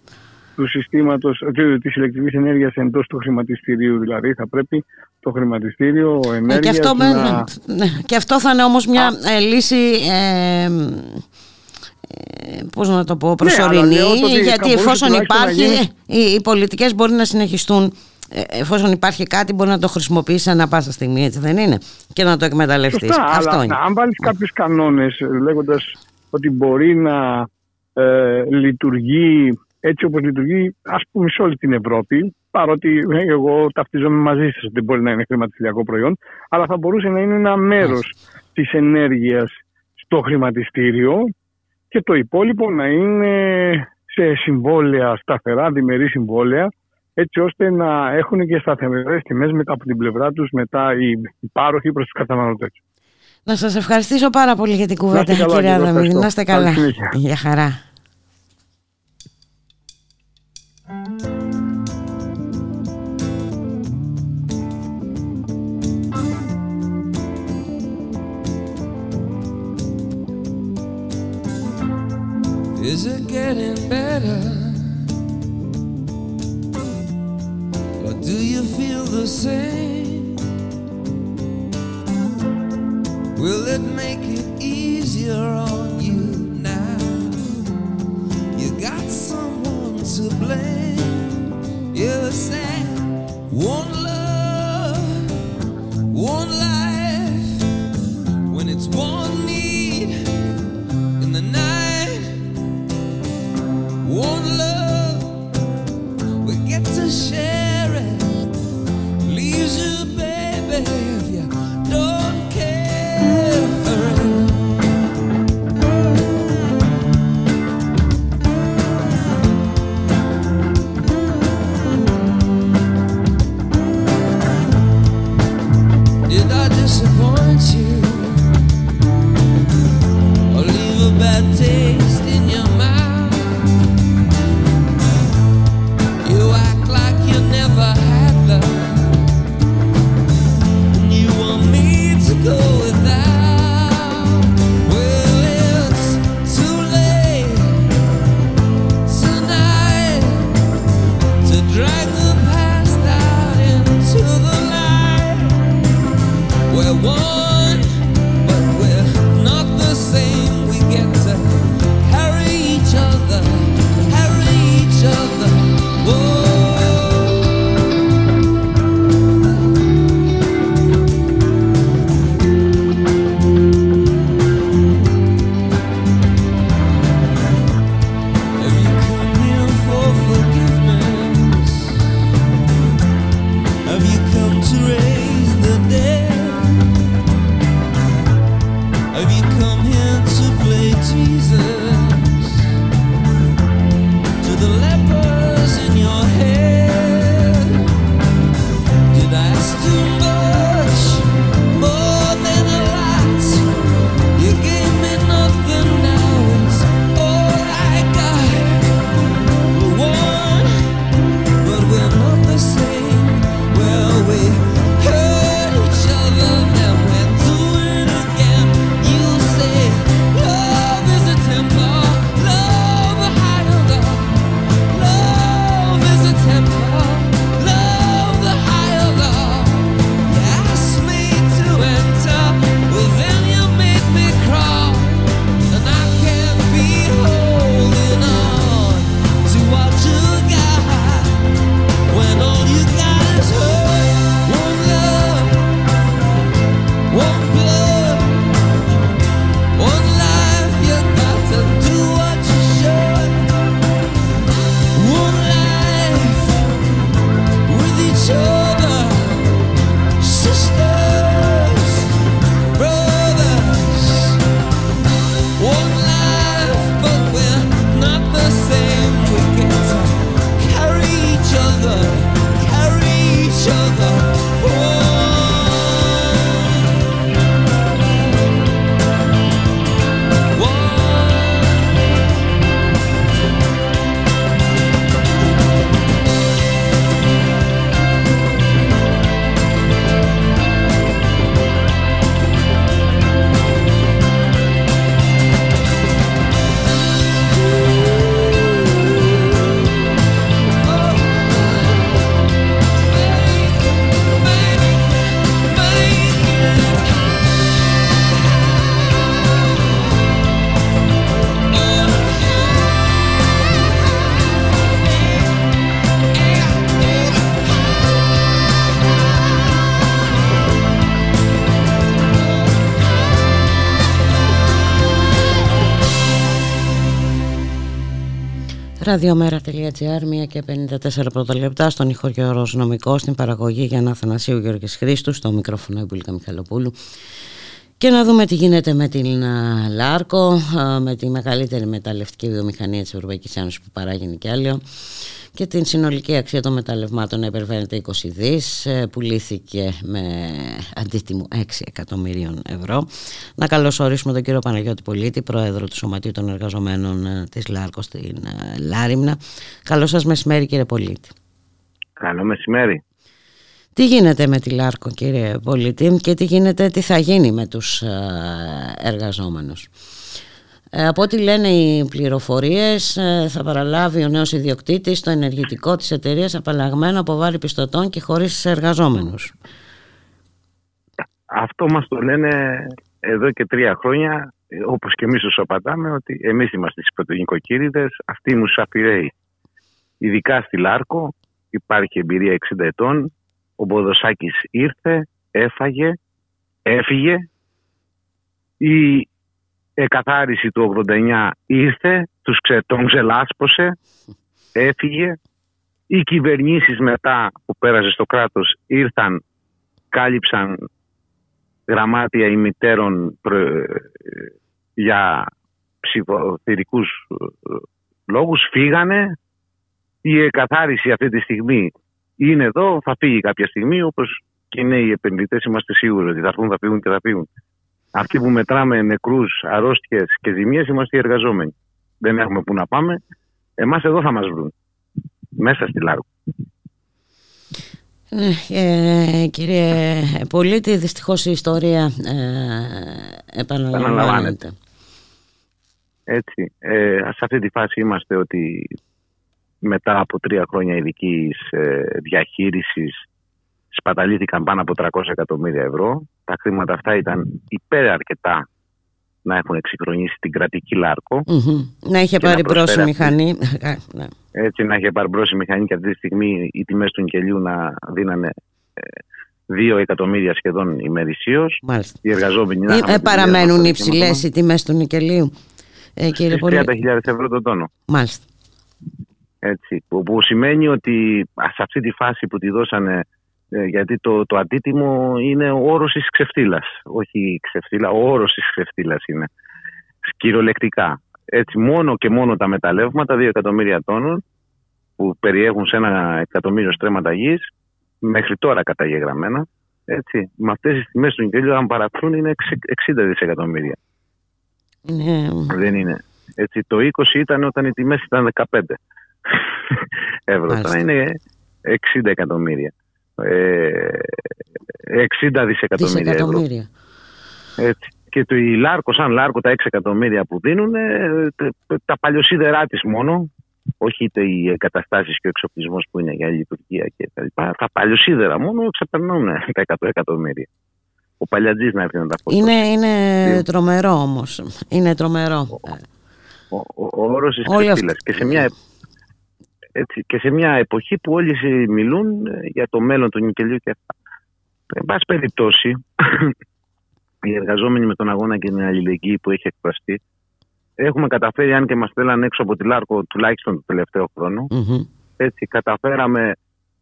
Speaker 6: Του συστήματος του- της ηλεκτρικής ενέργειας εντός του χρηματιστηρίου. Δηλαδή θα πρέπει το χρηματιστήριο
Speaker 2: Ε,
Speaker 6: ενέργειας
Speaker 2: και, αυτό, με-
Speaker 6: να...
Speaker 2: ναι, και αυτό θα είναι όμως μια ε, λύση ε, ε, πώς να το πω προσωρινή
Speaker 6: Ναι, αλλά λέω ότι θα
Speaker 2: γιατί
Speaker 6: μπορούσε
Speaker 2: εφόσον
Speaker 6: τουλάχιστον να
Speaker 2: υπάρχει
Speaker 6: γίνει-
Speaker 2: οι, οι πολιτικές μπορεί να συνεχιστούν ε, εφόσον υπάρχει κάτι μπορεί να το χρησιμοποιήσει ανά πάσα στιγμή έτσι δεν είναι και να το εκμεταλλευτείς
Speaker 6: Σωστά,
Speaker 2: αυτό
Speaker 6: αλλά
Speaker 2: είναι
Speaker 6: αν βάλεις κάποιους κανόνες ε, λέγοντας ότι μπορεί να ε, λειτουργεί έτσι όπως λειτουργεί ας πούμε σε όλη την Ευρώπη παρότι ε, εγώ ταυτίζομαι μαζί σας ότι μπορεί να είναι χρηματιστηριακό προϊόν αλλά θα μπορούσε να είναι ένα μέρος της ενέργειας στο χρηματιστήριο και το υπόλοιπο να είναι σε συμβόλαια σταθερά, διμερεί συμβόλαια έτσι ώστε να έχουν και σταθερές τιμές μετά από την πλευρά τους μετά οι, οι πάροχοι προς τους καταναλωτές.
Speaker 2: να σας ευχαριστήσω πάρα πολύ για την κουβέντα
Speaker 6: είστε καλά,
Speaker 2: κύριε
Speaker 6: και εγώ
Speaker 2: Αδαμίδη
Speaker 6: ευχαριστώ.
Speaker 2: να είστε
Speaker 6: Καλή
Speaker 2: καλά
Speaker 6: συνέχεια.
Speaker 2: για χαρά
Speaker 3: Is it getting better? Or do you feel the same? Will it make it easier on you now? You got someone to blame. You're the same. One love, one life. When it's one.
Speaker 2: Ραδιομέρα.gr, 1 και 54 πρώτα λεπτά, στον ηχοριό νομικό, στην παραγωγή για να Θανασίου Γιώργης Χρήστου, στο μικρόφωνο Ιμπουλίκα Μιχαλοπούλου. Και να δούμε τι γίνεται με την Λάρκο, με τη μεγαλύτερη μεταλλευτική βιομηχανία της Ευρωπαϊκής Ένωσης που παράγει νοικιάλιο και την συνολική αξία των μεταλλευμάτων να υπερβαίνεται 20 δις, ε, πουλήθηκε με αντίτιμο 6 εκατομμυρίων ευρώ. Να καλωσορίσουμε τον κύριο Παναγιώτη Πολίτη, πρόεδρο του Σωματείου των Εργαζομένων ε, της ΛΑΡΚΟ στην ε, Λάριμνα. Καλό σας μεσημέρι κύριε Πολίτη.
Speaker 7: Καλό μεσημέρι.
Speaker 2: Τι γίνεται με τη ΛΑΡΚΟ κύριε Πολίτη και τι γίνεται, τι θα γίνει με τους εργαζόμενους; Ε, από ό,τι λένε οι πληροφορίες ε, θα παραλάβει ο νέος ιδιοκτήτης το ενεργητικό της εταιρείας απαλλαγμένο από βάρη πιστωτών και χωρίς εργαζόμενους.
Speaker 7: Αυτό μας το λένε εδώ και τρία χρόνια όπως και εμείς τους απαντάμε ότι εμείς είμαστε οι πρωτογενικοκύριδες, αυτοί οι μουσαφιρέοι. Ειδικά στη Λάρκο υπάρχει εμπειρία 60 ετών, ο Μποδοσάκης ήρθε, έφαγε, έφυγε, η εκαθάριση του 89 ήρθε, τους ξε, τον ξελάσπωσε, έφυγε. Οι κυβερνήσεις μετά που πέρασε στο κράτος ήρθαν, κάλυψαν γραμμάτια ημιτέρων για ψηφοθυρικούς ε, λόγους, φύγανε. Η εκαθάριση αυτή τη στιγμή είναι εδώ, θα φύγει κάποια στιγμή, όπως και οι νέοι επενδυτές είμαστε σίγουροι ότι θα έρθουν, θα φύγουν και θα φύγουν. Αυτοί που μετράμε νεκρούς, αρρώστιες και ζημίες είμαστε οι εργαζόμενοι. Δεν έχουμε που να πάμε. Εμάς εδώ θα μας βρουν. Μέσα στη Λάργο.
Speaker 2: Ναι, ε, κύριε Πολίτη, δυστυχώς η ιστορία ε, επαναλαμβάνεται.
Speaker 7: Έτσι. Ε, σε αυτή τη φάση είμαστε ότι μετά από τρία χρόνια ειδικής ε, διαχείρισης σπαταλήθηκαν πάνω από 300 εκατομμύρια ευρώ τα χρήματα αυτά ήταν υπέρ αρκετά να έχουν εξυγχρονίσει την κρατική Λάρκο.
Speaker 2: Μμμ. Να είχε
Speaker 7: Και να
Speaker 2: πάρει μπρος η
Speaker 7: προσφέρει
Speaker 2: μηχανή. Ε, ναι.
Speaker 7: Έτσι να είχε παρμπρώσει η μηχανή και αυτή τη στιγμή οι τιμές του νικελιού να δίνανε 2 εκατομμύρια σχεδόν ημερησίως.
Speaker 2: Μάλιστα.
Speaker 7: Οι εργαζόμενοι να
Speaker 2: Ε,
Speaker 7: είχαν
Speaker 2: ε,
Speaker 7: τη δουλειά
Speaker 2: παραμένουν
Speaker 7: μας,
Speaker 2: υψηλές οι τιμές του νικελίου, ε, κύριε
Speaker 7: στις
Speaker 2: Πολύ.
Speaker 7: 30.000 ευρώ τον τόνο.
Speaker 2: Μάλιστα.
Speaker 7: Έτσι, που, που σημαίνει ότι α, σε αυτή τη φάση που τη δώσανε ε, γιατί το, το αντίτιμο είναι ο όρος της ξεφτύλας. Όχι η ξεφτύλα, ο όρος της ξεφτύλας είναι. Κυριολεκτικά. Έτσι, μόνο και μόνο τα μεταλλεύματα, 2 εκατομμύρια τόνων, που περιέχουν σε ένα εκατομμύριο στρέμματα γης, μέχρι τώρα καταγεγραμμένα, έτσι, με αυτές τις τιμές του νικελιού, αν παραχθούν, είναι 60 δισεκατομμύρια.
Speaker 2: Είναι...
Speaker 7: Δεν είναι. Έτσι, το 20 ήταν όταν οι τιμές ήταν 15 ευρώ.
Speaker 2: Μάλιστα.
Speaker 7: Τώρα είναι 60 εκατομμύρια. Ε, 60 δισεκατομμύρια ευρώ.
Speaker 2: Δισεκατομμύρια.
Speaker 7: Έτσι. Και το η Λάρκος, σαν Λάρκο, τα 6 εκατομμύρια που δίνουν, ε, τε- τα παλιοσίδερά της μόνο, όχι είτε οι εγκαταστάσεις και ο εξοπλισμός που είναι για λειτουργία και τα λοιπά, τα παλιοσίδερα μόνο ξεπερνούν τα 100 εκατομμύρια. Ο παλιατζής να έρθει να τα φορτώσει.
Speaker 2: Είναι, είναι
Speaker 7: Δύο.
Speaker 2: τρομερό όμως. Είναι τρομερό. Ε,
Speaker 7: ο, ο, ο όρος της
Speaker 2: Όλοι
Speaker 7: ξεφτύλας.
Speaker 2: αυτοί.
Speaker 7: Και σε, μια, έτσι, και σε μια εποχή που όλοι συ- μιλούν ε, για το μέλλον του νικελιού και αυτά. Εν πάση περιπτώσει, οι εργαζόμενοι με τον αγώνα και την αλληλεγγύη που έχει εκφραστεί, έχουμε καταφέρει, αν και μας θέλαν έξω από τη Λάρκο τουλάχιστον το τελευταίο χρόνο,
Speaker 2: μμμ.
Speaker 7: έτσι καταφέραμε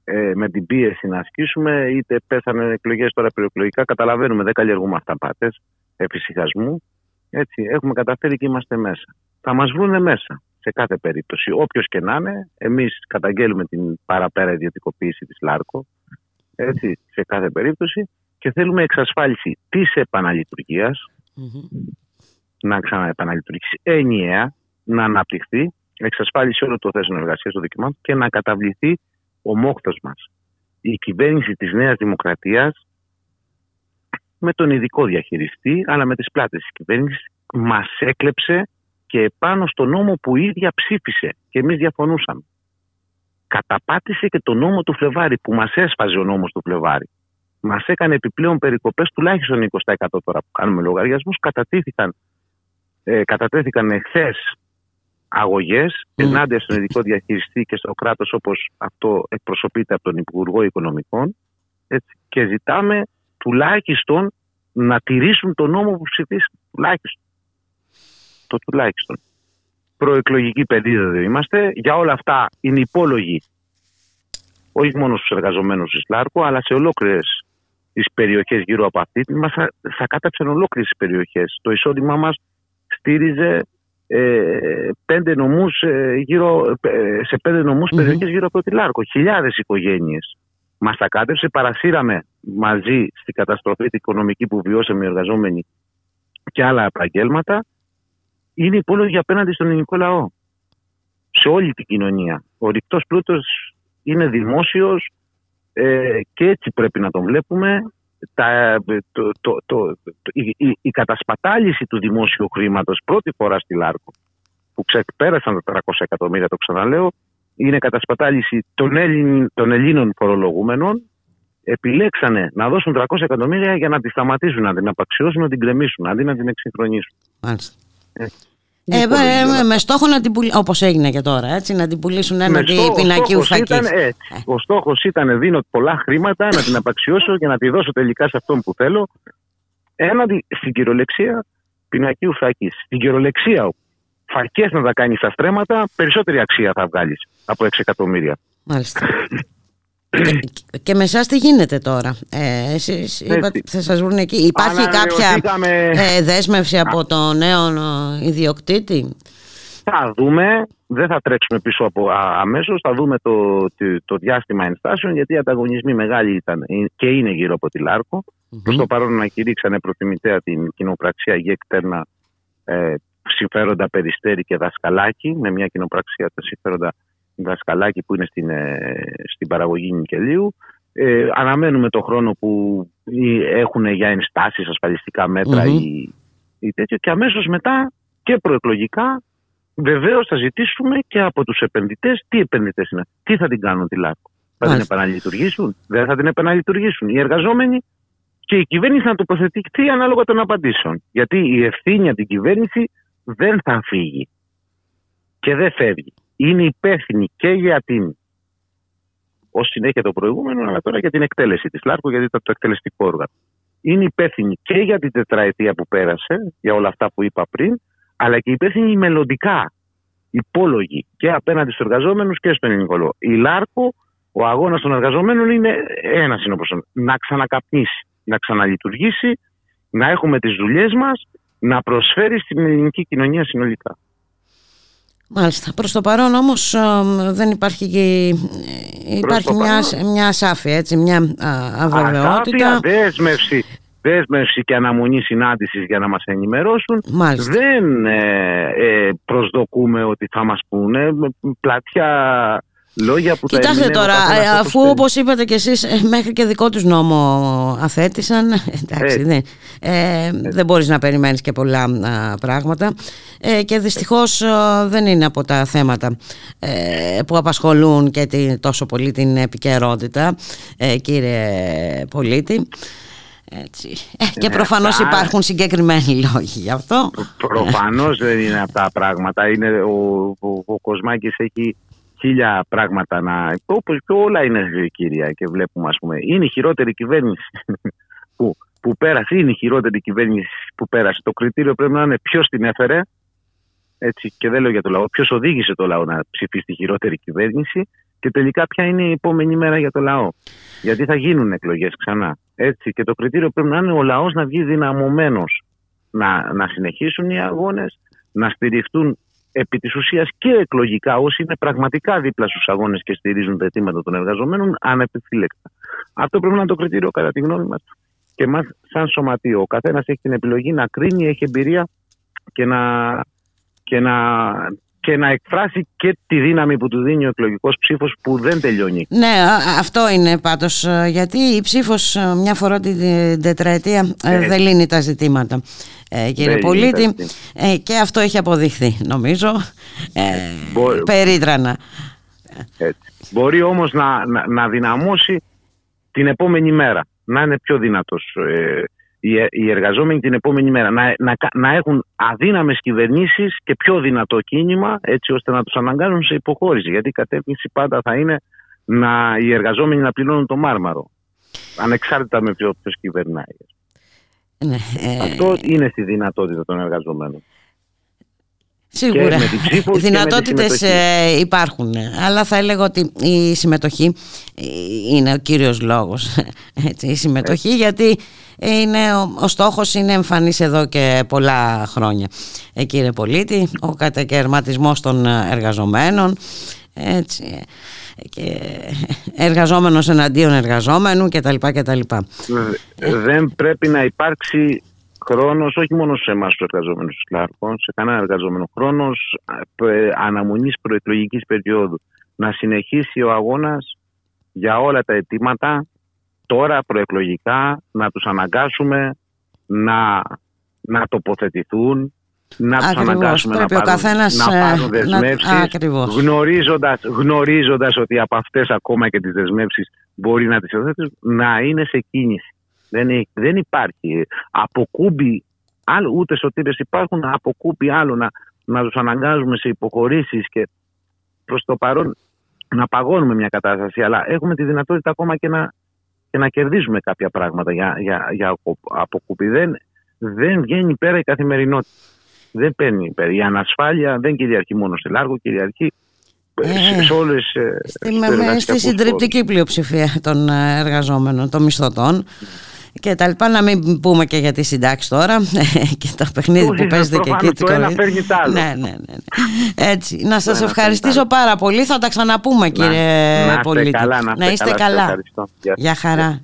Speaker 7: ε, με την πίεση να ασκήσουμε, είτε πέσανε εκλογές τώρα περιοκλογικά, καταλαβαίνουμε, δεν καλλιεργούμε αυταπάτες εφησυχασμού, έτσι, έχουμε καταφέρει και είμαστε μέσα. Θα μας βρούνε μέσα, σε κάθε περίπτωση. Όποιος και να είναι, εμείς καταγγέλουμε την παραπέρα ιδιωτικοποίηση της ΛΑΡΚΟ, έτσι, σε κάθε περίπτωση, και θέλουμε εξασφάλιση της επαναλειτουργίας,
Speaker 2: Μμμ.
Speaker 7: να ξαναεπαναλειτουργήσει ενιαία, να αναπτυχθεί, εξασφάλιση όλων των θέσεων εργασίας των δικαιωμάτων και να καταβληθεί ο μόχθος μας. Η κυβέρνηση της Νέας Δημοκρατίας, με τον ειδικό διαχειριστή, αλλά με τις πλάτες της κυβέρνησης, μας έκλεψε και επάνω στο νόμο που η ίδια ψήφισε και εμείς διαφωνούσαμε. Καταπάτησε και το νόμο του Φλεβάρη που μας έσφαζε ο νόμος του Φλεβάρη. Μας έκανε επιπλέον περικοπές τουλάχιστον 20% τώρα που κάνουμε λογαριασμούς. Κατατίθηκαν ε, κατατέθηκαν εχθές αγωγές ενάντια στον ειδικό διαχειριστή και στο κράτος όπως αυτό εκπροσωπείται από τον Υπουργό Οικονομικών έτσι, και ζητάμε τουλάχιστον να τηρήσουν τον νόμο που ψηφίσαν. Τουλάχιστον. Το τουλάχιστον. Προεκλογική περίοδο είμαστε. Για όλα αυτά είναι υπόλογοι όχι μόνο στους εργαζομένους της ΛΑΡΚΟ αλλά σε ολόκληρες τις περιοχές γύρω από αυτή μας θα, θα κάταψαν ολόκληρες τις περιοχές. Το εισόδημά μας στήριζε ε, πέντε νομούς, ε, γύρω, ε, σε πέντε νομούς
Speaker 2: Μμμ.
Speaker 7: περιοχές γύρω από τη Λάρκο. Χιλιάδες οικογένειες. Μας τα κάτεψε, παρασύραμε μαζί στην καταστροφή την οικονομική που βιώσαμε οι εργαζόμενοι και άλλα επαγγέλματα. Είναι υπόλογοι απέναντι στον ελληνικό λαό. Σε όλη την κοινωνία. Ο ρηκτός πλούτος είναι δημόσιος ε, και έτσι πρέπει να τον βλέπουμε τα, το, το, το, το- η, η, η κατασπατάληση του δημόσιου χρήματος πρώτη φορά στη Λάρκο που ξεπέρασαν τα 300 εκατομμύρια, το ξαναλέω, είναι κατασπατάληση των, Έλλην, των Ελλήνων φορολογούμενων επιλέξανε να δώσουν 300 εκατομμύρια για να τη σταματήσουν, να την απαξιώσουν, να την κρεμίσουν, αντί να την εξυγχρονίσουν.
Speaker 2: Μάλιστα.
Speaker 7: Ε,
Speaker 2: Ε,
Speaker 7: είναι
Speaker 2: ε,
Speaker 7: υπόλογοι όλα
Speaker 2: με στόχο να την πουλήσουν, όπως έγινε και τώρα, έτσι, να την πουλήσουν έναντι
Speaker 7: στόχο- ο
Speaker 2: πινακίου
Speaker 7: στόχος
Speaker 2: φακής.
Speaker 7: ήταν έτσι. Ο στόχος ήταν δίνω πολλά χρήματα να την απαξιώσω και να τη δώσω τελικά σε αυτόν που θέλω έναντι στην κυριολεξία πινακίου φακής. Στην κυριολεξία φακές να τα κάνεις στα στρέμματα, περισσότερη αξία θα βγάλεις από 6 εκατομμύρια.
Speaker 2: Μάλιστα. Και, και με εσάς τι γίνεται τώρα; Ε, εσείς είπατε, θα σας βρουν εκεί. Υπάρχει κάποια
Speaker 7: Ανανεωθήκαμε-
Speaker 2: ε, δέσμευση από τον νέο ε, ιδιοκτήτη;
Speaker 7: Θα δούμε, δεν θα τρέξουμε πίσω από α, αμέσως, θα δούμε το, το, το διάστημα ενστάσεων γιατί οι ανταγωνισμοί μεγάλοι ήταν ε, και είναι γύρω από τη Λάρκο. Προς το παρόν να κηρύξανε προτιμητέα την κοινοπραξία Γεκτέρνα ε, συμφέροντα Περιστέρη και Δασκαλάκη με μια κοινοπραξία τα συμφέροντα Δασκαλάκη που είναι στην, ε, στην παραγωγή νικελίου. Ε, αναμένουμε το χρόνο που ή έχουν για ενστάσεις ασφαλιστικά μέτρα
Speaker 2: Μμμ.
Speaker 7: ή, ή τέτοιο και αμέσως μετά και προεκλογικά Βεβαίως θα ζητήσουμε και από τους επενδυτές τι επενδυτές είναι. Τι θα την κάνουν τη ΛΑΚΟ. Θα την
Speaker 2: Μάλιστα.
Speaker 7: επαναλειτουργήσουν, δεν θα την επαναλειτουργήσουν. Οι εργαζόμενοι και η κυβέρνηση να τοποθετηθεί ανάλογα των απαντήσεων. Γιατί η ευθύνη από την κυβέρνηση δεν θα φύγει και δεν φεύγει. Είναι υπεύθυνη και για την ως συνέχεια το προηγούμενο, αλλά τώρα για την εκτέλεση της ΛΑΡΚΟ, γιατί ήταν το εκτελεστικό όργανο. Είναι υπεύθυνη και για την τετραετία που πέρασε, για όλα αυτά που είπα πριν, αλλά και υπεύθυνη μελλοντικά, υπόλογη και απέναντι στους εργαζόμενους και στον ελληνικό λόγο. Η ΛΑΡΚΟ, ο αγώνας των εργαζομένων είναι ένα είναι να ξανακαπνίσει, να ξαναλειτουργήσει, να έχουμε τις δουλειές μας, να προσφέρει στην ελληνική κοινωνία συνολικά.
Speaker 2: Μάλιστα. Προς το παρόν όμως δεν υπάρχει, υπάρχει μια, μια ασάφεια, έτσι, μια αβεβαιότητα.
Speaker 7: Ασάφεια, δέσμευση, δέσμευση και αναμονή συνάντησης για να μας ενημερώσουν.
Speaker 2: Μάλιστα.
Speaker 7: Δεν ε, ε, προσδοκούμε ότι θα μας πούνε πλατιά λόγια που
Speaker 2: Κοιτάξτε τώρα, ε, αφού όπως είπατε κι εσείς ε, μέχρι και δικό τους νόμο αθέτησαν, εντάξει, δεν, ε, δεν μπορείς να περιμένεις και πολλά πράγματα ε, και δυστυχώς δεν είναι από τα θέματα που απασχολούν και τη, τόσο πολύ την επικαιρότητα, κύριε Πολίτη. Έτσι. και προφανώς υπάρχουν συγκεκριμένοι λόγοι γι' αυτό.
Speaker 7: Προφανώς δεν είναι αυτά τα πράγματα. Είναι, ο, ο, ο Κοσμάκης έχει χίλια πράγματα να. Όπως και όλα είναι κυρία και βλέπουμε, ας πούμε. Είναι η χειρότερη κυβέρνηση που, που πέρασε, είναι η χειρότερη κυβέρνηση που πέρασε. Το κριτήριο πρέπει να είναι ποιος την έφερε. Έτσι, και δεν λέω για το λαό. Ποιος οδήγησε το λαό να ψηφίσει τη χειρότερη κυβέρνηση και τελικά ποια είναι η επόμενη μέρα για το λαό. Γιατί θα γίνουν εκλογές ξανά. Έτσι, και το κριτήριο πρέπει να είναι ο λαός να βγει δυναμωμένος να, να συνεχίσουν οι αγώνες, να στηριχτούν επί της ουσίας και εκλογικά όσοι είναι πραγματικά δίπλα στους αγώνες και στηρίζουν τα αιτήματα των εργαζομένων ανεπιφύλεκτα. Αυτό πρέπει να είναι το κριτήριο κατά τη γνώμη μας και εμάς σαν σωματείο. Ο καθένας έχει την επιλογή να κρίνει, έχει εμπειρία και να, και να, και να εκφράσει και τη δύναμη που του δίνει ο εκλογικός ψήφος που δεν τελειώνει.
Speaker 2: Ναι, αυτό είναι πάντως. Ε, γιατί η ψήφος ε, μια φορά την τετραετία ε, δεν λύνει τα ζητήματα. Ε, κύριε Πολίτη και αυτό έχει αποδειχθεί νομίζω ε, περίτρανα
Speaker 7: Μπορεί όμως να, να, να, δυναμώσει την επόμενη μέρα να είναι πιο δυνατός οι, εργαζόμενοι την επόμενη μέρα να, να, να έχουν αδύναμες κυβερνήσεις και πιο δυνατό κίνημα έτσι ώστε να τους αναγκάζουν σε υποχώρηση γιατί η κατεύθυνση πάντα θα είναι να, οι εργαζόμενοι να πληρώνουν το μάρμαρο ανεξάρτητα με ποιο κυβερνάει. Ναι, ε... Αυτό είναι στη δυνατότητα των εργαζομένων.
Speaker 2: Σίγουρα. Οι δυνατότητες ε, υπάρχουν. Αλλά θα έλεγα ότι η συμμετοχή είναι ο κύριος λόγος. Έτσι, η συμμετοχή γιατί είναι, ο, στόχος είναι εμφανής εδώ και πολλά χρόνια. Ε, κύριε Πολίτη, ο κατακαιρματισμός των εργαζομένων. Έτσι, και εργαζόμενος εναντίον εργαζόμενου κτλ. κτλ.
Speaker 7: Δεν πρέπει να υπάρξει χρόνος, όχι μόνο σε εμάς τους εργαζόμενους τους Κλάρκων, σε κανένα εργαζόμενο χρόνος αναμονής προεκλογικής περίοδου. Να συνεχίσει ο αγώνας για όλα τα αιτήματα τώρα προεκλογικά, να τους αναγκάσουμε να, να τοποθετηθούν, να τους αναγκάσουμε να πάρουν, να ε, πάρουν δεσμεύσεις γνωρίζοντας, γνωρίζοντας ότι από αυτές ακόμα και τις δεσμεύσεις μπορεί να τις υιοθετήσουν να είναι σε κίνηση. Δεν, δεν υπάρχει. Αποκούμπι άλλο, ούτε σωτήρες υπάρχουν αποκούμπι άλλο να, να τους αναγκάζουμε σε υποχωρήσεις και προς το παρόν να παγώνουμε μια κατάσταση. Αλλά έχουμε τη δυνατότητα ακόμα και να, και να κερδίζουμε κάποια πράγματα για, για, για αποκούμπι δεν, δεν βγαίνει πέρα η καθημερινότητα. Δεν παίρνει πέρα. Η ανασφάλεια δεν κυριαρχεί μόνο στη Λάργο, κυριαρχεί ε, σε όλες
Speaker 2: στη, στη συντριπτική πλειοψηφία των ε, εργαζόμενων, των μισθωτών και τα λοιπά. Να μην πούμε και για τη συντάξη τώρα και το παιχνίδι που παίζετε και εκεί.
Speaker 7: Το ένα φέρνει το άλλο.
Speaker 2: Ναι, ναι, ναι, ναι. Έτσι. Να σας ευχαριστήσω πάρα πολύ. Θα τα ξαναπούμε κύριε Πολίτη.
Speaker 7: Να είστε καλά.
Speaker 2: Γεια χαρά.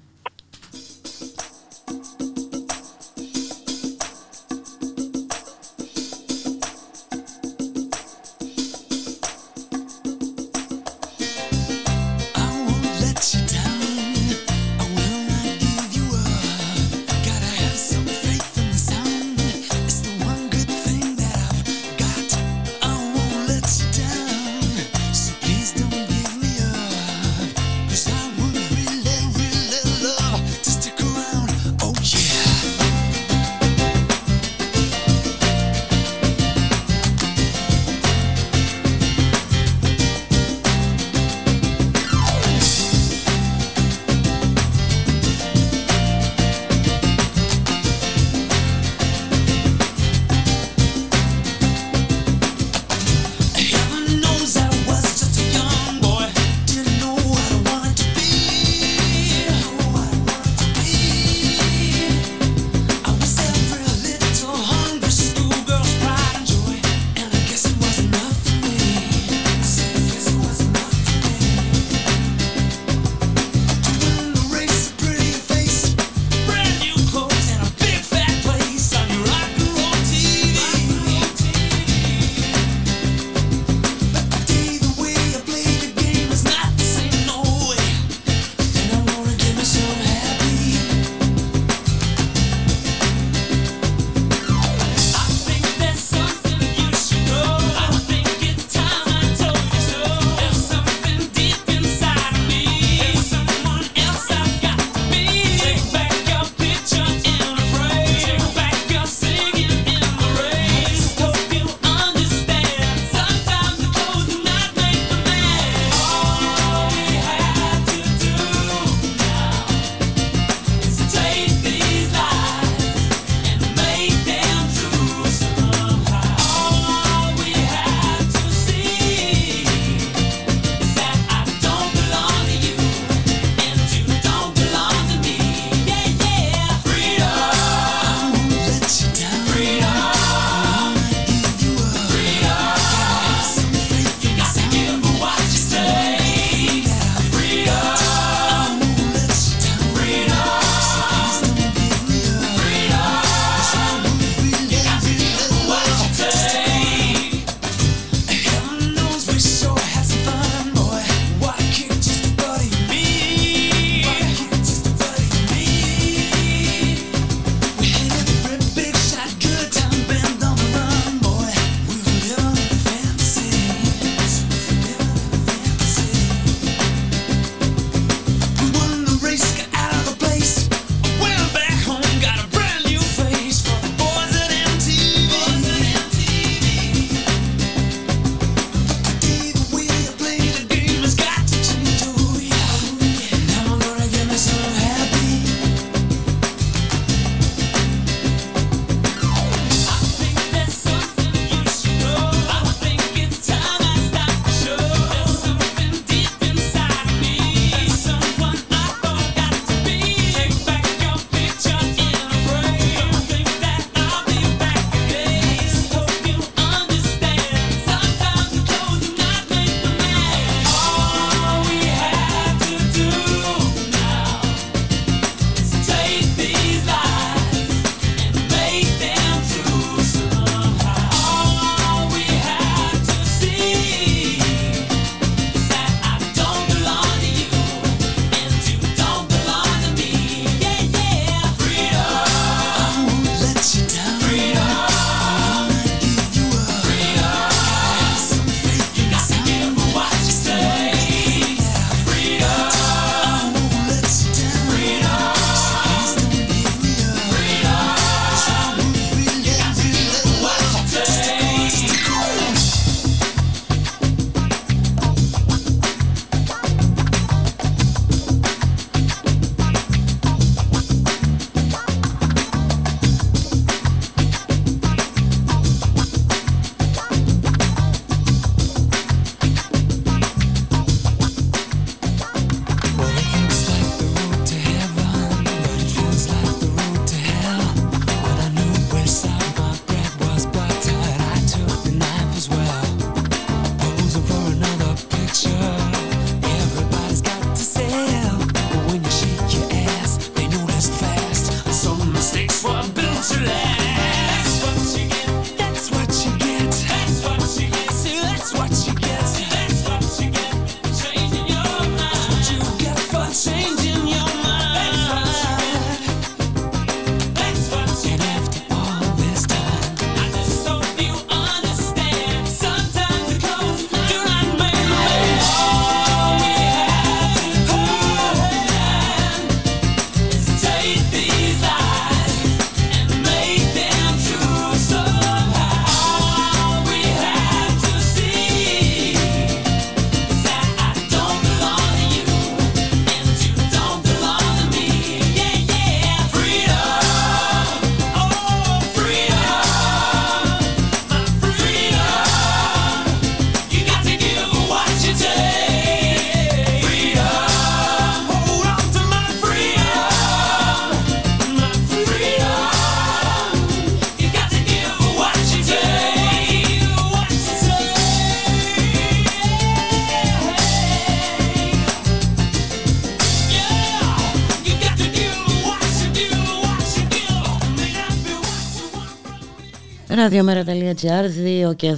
Speaker 2: Ραδιομέρα.gr 2 και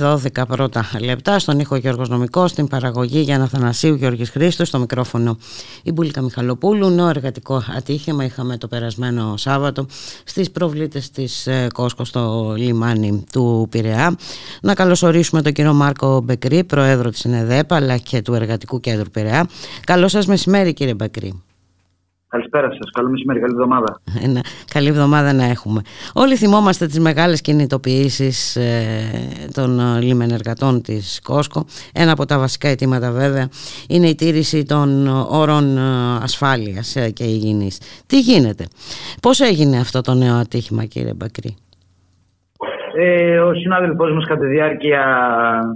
Speaker 2: 12 πρώτα λεπτά. Στον ήχο Γιώργος Νομικός στην παραγωγή Γιάννα Θανασίου Γιώργης Χρήστος στο μικρόφωνο η Μπουλίκα Μιχαλοπούλου. Νέο εργατικό ατύχημα είχαμε το περασμένο Σάββατο στις προβλήτες της ε, Κόσκο στο λιμάνι του Πειραιά. Να καλωσορίσουμε τον κύριο Μάρκο Μπεκρή πρόεδρο της ΕΝΕΔΕΠ αλλά και του Εργατικού Κέντρου Πειραιά. Καλό σας μεσημέρι κύριε Μπεκρή
Speaker 8: Καλησπέρα σας. Καλό μεσημέρι, καλή εβδομάδα.
Speaker 2: Ένα, καλή εβδομάδα να έχουμε. Όλοι θυμόμαστε τις μεγάλες κινητοποιήσεις ε, των ε, λιμενεργατών της Κόσκο. Ένα από τα βασικά αιτήματα βέβαια είναι η τήρηση των όρων ε, ασφάλειας ε, και υγιεινής. Τι γίνεται, πώς έγινε αυτό το νέο ατύχημα κύριε Μπακρή;
Speaker 8: Ε, ο συνάδελφός μας κατά τη διάρκεια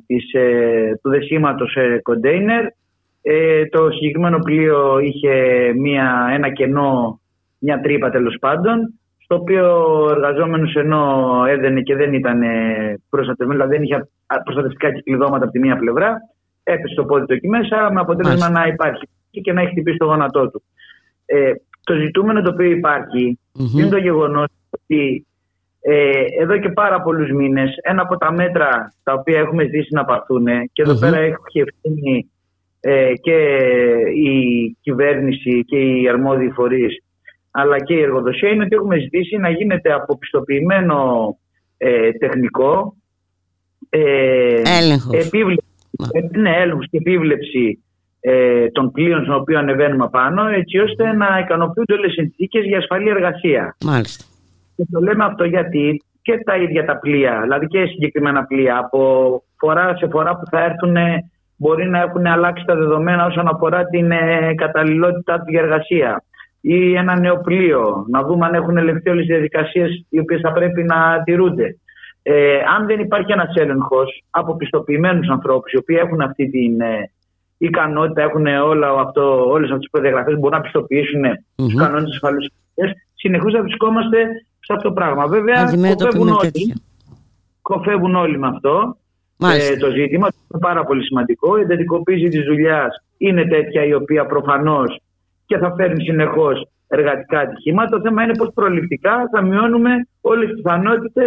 Speaker 8: της, ε, του δεσίματος σε κοντέινερ ε, το συγκεκριμένο πλοίο είχε μια, ένα κενό, μια τρύπα τέλος πάντων, στο οποίο ο εργαζόμενος ενώ έδαινε και δεν ήταν προστατευμένο, δηλαδή δεν είχε προστατευτικά κυκλειδώματα από τη μία πλευρά, έπεσε το πόδι του εκεί μέσα, με αποτέλεσμα να υπάρχει και να έχει χτυπήσει το γόνατό του. Ε, το ζητούμενο το οποίο είναι το γεγονός ότι ε, εδώ και πάρα πολλούς μήνες ένα από τα μέτρα τα οποία έχουμε ζήσει να παρθούν και εδω πέρα έχει ευθύνη ε, και η κυβέρνηση και οι αρμόδιοι φορείς αλλά και η εργοδοσία είναι ότι έχουμε ζητήσει να γίνεται αποπιστοποιημένο ε, τεχνικό
Speaker 2: ε, έλεγχος.
Speaker 8: Επίβλεψη, ε, ναι, έλεγχος και επίβλεψη ε, των πλοίων στον οποίο ανεβαίνουμε πάνω έτσι ώστε να ικανοποιούνται όλες οι συνθήκες για ασφαλή εργασία.
Speaker 2: Μάλιστα.
Speaker 8: Και το λέμε αυτό γιατί και τα ίδια τα πλοία, δηλαδή και συγκεκριμένα πλοία από φορά σε φορά που θα έρθουν μπορεί να έχουν αλλάξει τα δεδομένα όσον αφορά την ε, καταλληλότητά του για εργασία ή ένα νέο πλοίο, να δούμε αν έχουν ελεγχθεί όλες οι διαδικασίες οι οποίες θα πρέπει να τηρούνται. Ε, αν δεν υπάρχει ένας έλεγχος από πιστοποιημένους ανθρώπους, οι οποίοι έχουν αυτή την ε, ικανότητα, έχουν όλες αυτές τις προδιαγραφές, μπορούν να πιστοποιήσουν mm-hmm. του κανόνες ασφαλούς, συνεχώς θα βρισκόμαστε σε αυτό το πράγμα. Βέβαια, κοφεύουν όλοι, κοφεύουν όλοι με αυτό ε, το ζήτημα. Είναι πάρα πολύ σημαντικό. Η εντατικοποίηση της δουλειάς είναι τέτοια η οποία προφανώς και θα φέρνει συνεχώς εργατικά ατυχήματα. Το θέμα είναι πώ προληπτικά θα μειώνουμε όλες τις πιθανότητε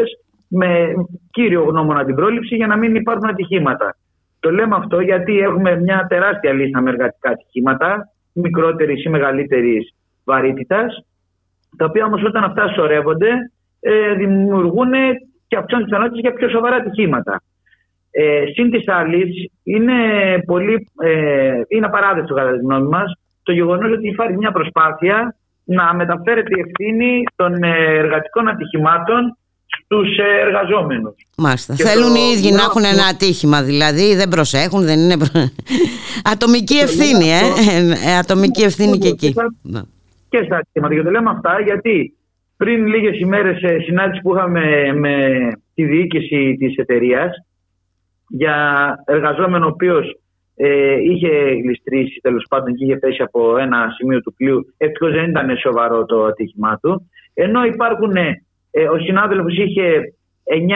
Speaker 8: με κύριο γνώμονα την πρόληψη για να μην υπάρχουν ατυχήματα. Το λέμε αυτό γιατί έχουμε μια τεράστια λίστα με εργατικά ατυχήματα, μικρότερης ή μεγαλύτερης βαρύτητας, τα οποία όμως όταν αυτά σωρεύονται ε, δημιουργούν και αυξάνουν τις πιθανότητε για πιο σοβαρά ατυχήματα. Ε, Συν της άλλης, είναι, πολύ, ε, είναι απαράδεκτο κατά τη γνώμη μας το γεγονός ότι υπάρχει μια προσπάθεια να μεταφέρεται η ευθύνη των ε, εργατικών ατυχημάτων στους ε, εργαζόμενους.
Speaker 2: Μάλιστα. Θέλουν οι ίδιοι να έχουν ένα ατύχημα, δηλαδή δεν προσέχουν, δεν είναι. Ατομική ευθύνη, ε. ε. Ατομική ευθύνη και εκεί.
Speaker 8: Και στα ατυχήματα. Και το λέμε αυτά γιατί πριν λίγες ημέρες συνάντηση που είχαμε με τη διοίκηση της εταιρείας, για εργαζόμενο ο οποίος ε, είχε γλιστρήσει τέλος πάντων και είχε πέσει από ένα σημείο του πλοίου. Ευτυχώς δεν ήταν σοβαρό το ατύχημά του. Ενώ υπάρχουν, ε, ο συνάδελφος είχε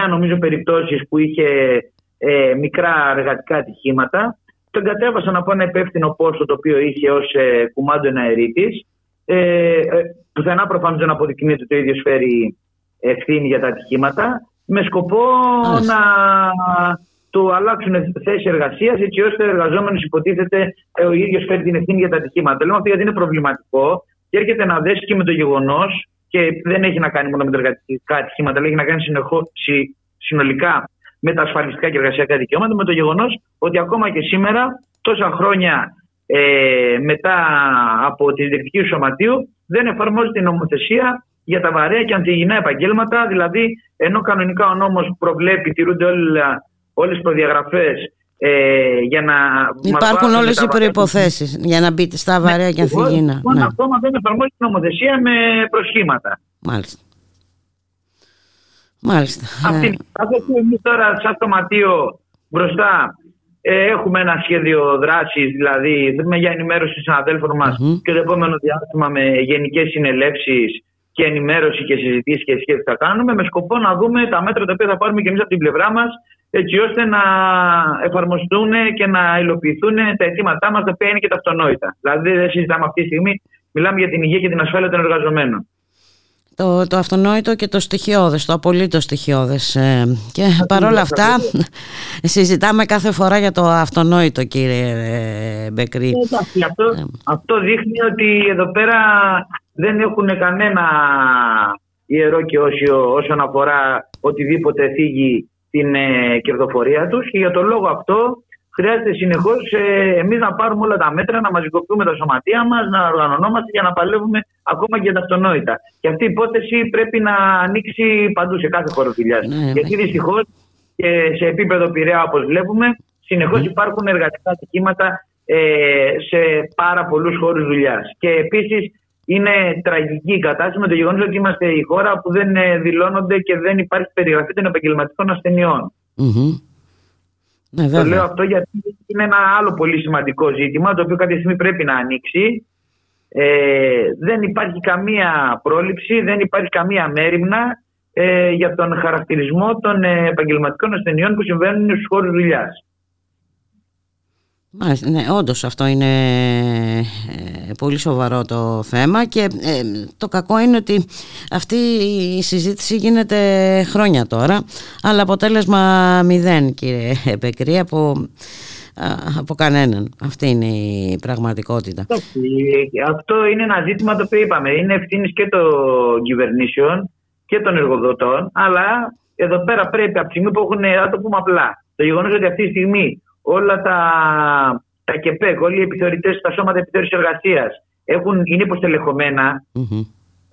Speaker 8: 9 νομίζω περιπτώσεις που είχε ε, μικρά εργατικά ατυχήματα. Τον κατέβασαν από ένα υπεύθυνο πόστο το οποίο είχε ως ε, κουμάντο εναερίτη. Ε, ε, πουθενά προφανώς δεν αποδεικνύεται ότι το ίδιο φέρει ευθύνη για τα ατυχήματα. Με σκοπό να του αλλάξουν θέση εργασίας, έτσι ώστε ο εργαζόμενος υποτίθεται ε, ο ίδιος φέρει την ευθύνη για τα ατυχήματα. Το λέμε αυτό γιατί είναι προβληματικό και έρχεται να δέσει και με το γεγονός και δεν έχει να κάνει μόνο με τα εργατικά ατυχήματα, αλλά έχει να κάνει συνολικά με τα ασφαλιστικά και εργασιακά δικαιώματα, με το γεγονός ότι ακόμα και σήμερα, τόσα χρόνια ε, μετά από τη διεκτική του σωματείου, δεν εφαρμόζεται η νομοθεσία για τα βαρέα και αντιγυνά επαγγέλματα. Δηλαδή, ενώ κανονικά ο νόμος προβλέπει, τηρούνται όλα όλες τις προδιαγραφές ε, για να
Speaker 2: Υπάρχουν όλες οι προϋποθέσεις για να μπείτε στα ναι, βαρέα και ανθυγίνα.
Speaker 8: Λοιπόν, ναι. ακόμα δεν εφαρμόζει την νομοθεσία με προσχήματα.
Speaker 2: Μάλιστα. Μάλιστα.
Speaker 8: Αυτή, ε. εμείς τώρα σαν σωματείο μπροστά ε, έχουμε ένα σχέδιο δράσης, δηλαδή για ενημέρωση των συναδέλφων μας mm-hmm. και το επόμενο διάστημα με γενικές συνελεύσεις και ενημέρωση και συζητήσεις και σχέδια που θα κάνουμε, με σκοπό να δούμε τα μέτρα τα οποία θα πάρουμε και εμείς από την πλευρά μας έτσι ώστε να εφαρμοστούν και να υλοποιηθούν τα αιτήματά μας, τα οποία είναι και τα αυτονόητα. Δηλαδή, δεν συζητάμε αυτή τη στιγμή, μιλάμε για την υγεία και την ασφάλεια των εργαζομένων.
Speaker 2: το, το αυτονόητο και το στοιχειώδες, το απολύτως στοιχειώδες. Ε, και παρόλα αυτά συζητάμε κάθε φορά για το αυτονόητο κύριε ε, Μπεκρή.
Speaker 8: αυτό, αυτό δείχνει ότι εδώ πέρα δεν έχουν κανένα ιερό και όσιο όσον αφορά οτιδήποτε θίγει την ε, κερδοφορία τους και για τον λόγο αυτό χρειάζεται συνεχώς ε, εμείς να πάρουμε όλα τα μέτρα, να μαζικοποιούμε τα σωματεία μας, να οργανωνόμαστε για να παλεύουμε ακόμα και τα αυτονόητα. Και αυτή η υπόθεση πρέπει να ανοίξει παντού σε κάθε χώρο δουλειάς. Ναι, ναι. Γιατί δυστυχώς και σε επίπεδο πειραιά, όπως βλέπουμε, συνεχώς ναι. υπάρχουν εργατικά ατυχήματα ε, σε πάρα πολλούς χώρους δουλειάς. Και επίσης είναι τραγική η κατάσταση με το γεγονός ότι είμαστε η χώρα που δεν ε, δηλώνονται και δεν υπάρχει περιγραφή των επαγγελματικών ασθενειών.
Speaker 2: Ναι,
Speaker 8: το λέω αυτό γιατί είναι ένα άλλο πολύ σημαντικό ζήτημα το οποίο κάποια στιγμή πρέπει να ανοίξει. Ε, δεν υπάρχει καμία πρόληψη, δεν υπάρχει καμία μέρημνα ε, για τον χαρακτηρισμό των ε, επαγγελματικών ασθενειών που συμβαίνουν στους χώρους δουλειάς.
Speaker 2: Μάλιστα, ναι, όντως αυτό είναι ε, πολύ σοβαρό το θέμα και ε, το κακό είναι ότι αυτή η συζήτηση γίνεται χρόνια τώρα αλλά αποτέλεσμα μηδέν κύριε Επεκρή από, από κανέναν. Αυτή είναι η πραγματικότητα.
Speaker 8: Αυτό είναι ένα ζήτημα το οποίο είπαμε. Είναι ευθύνης και των κυβερνήσεων και των εργοδοτών αλλά εδώ πέρα πρέπει από τη στιγμή που έχουν, να το πούμε απλά, το γεγονός ότι αυτή τη στιγμή όλα τα, τα ΚΕΠΕΚ, όλοι οι επιθεωρητές, τα σώματα επιθεώρησης εργασίας είναι υποστελεχωμένα. Mm-hmm.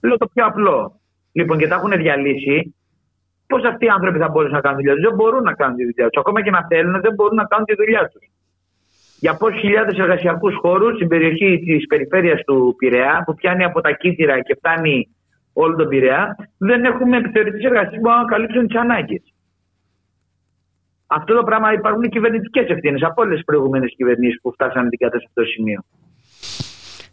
Speaker 8: Λέω το πιο απλό. Λοιπόν, και τα έχουν διαλύσει. Πώς αυτοί οι άνθρωποι θα μπορούν να κάνουν τη δουλειά τους; Δεν μπορούν να κάνουν τη δουλειά τους. Ακόμα και να θέλουν, δεν μπορούν να κάνουν τη δουλειά τους. Για πόσους χιλιάδες εργασιακούς χώρους στην περιοχή της περιφέρειας του Πειραιά, που πιάνει από τα κύτταρα και φτάνει όλο τον Πειραιά, δεν έχουμε επιθεωρητές εργασίας που να καλύψουν τις ανάγκες. Αυτό το πράγμα υπάρχουν κυβερνητικές ευθύνες από όλες τις προηγούμενες κυβερνήσεις που φτάσανε την κατάσταση σε αυτό το σημείο.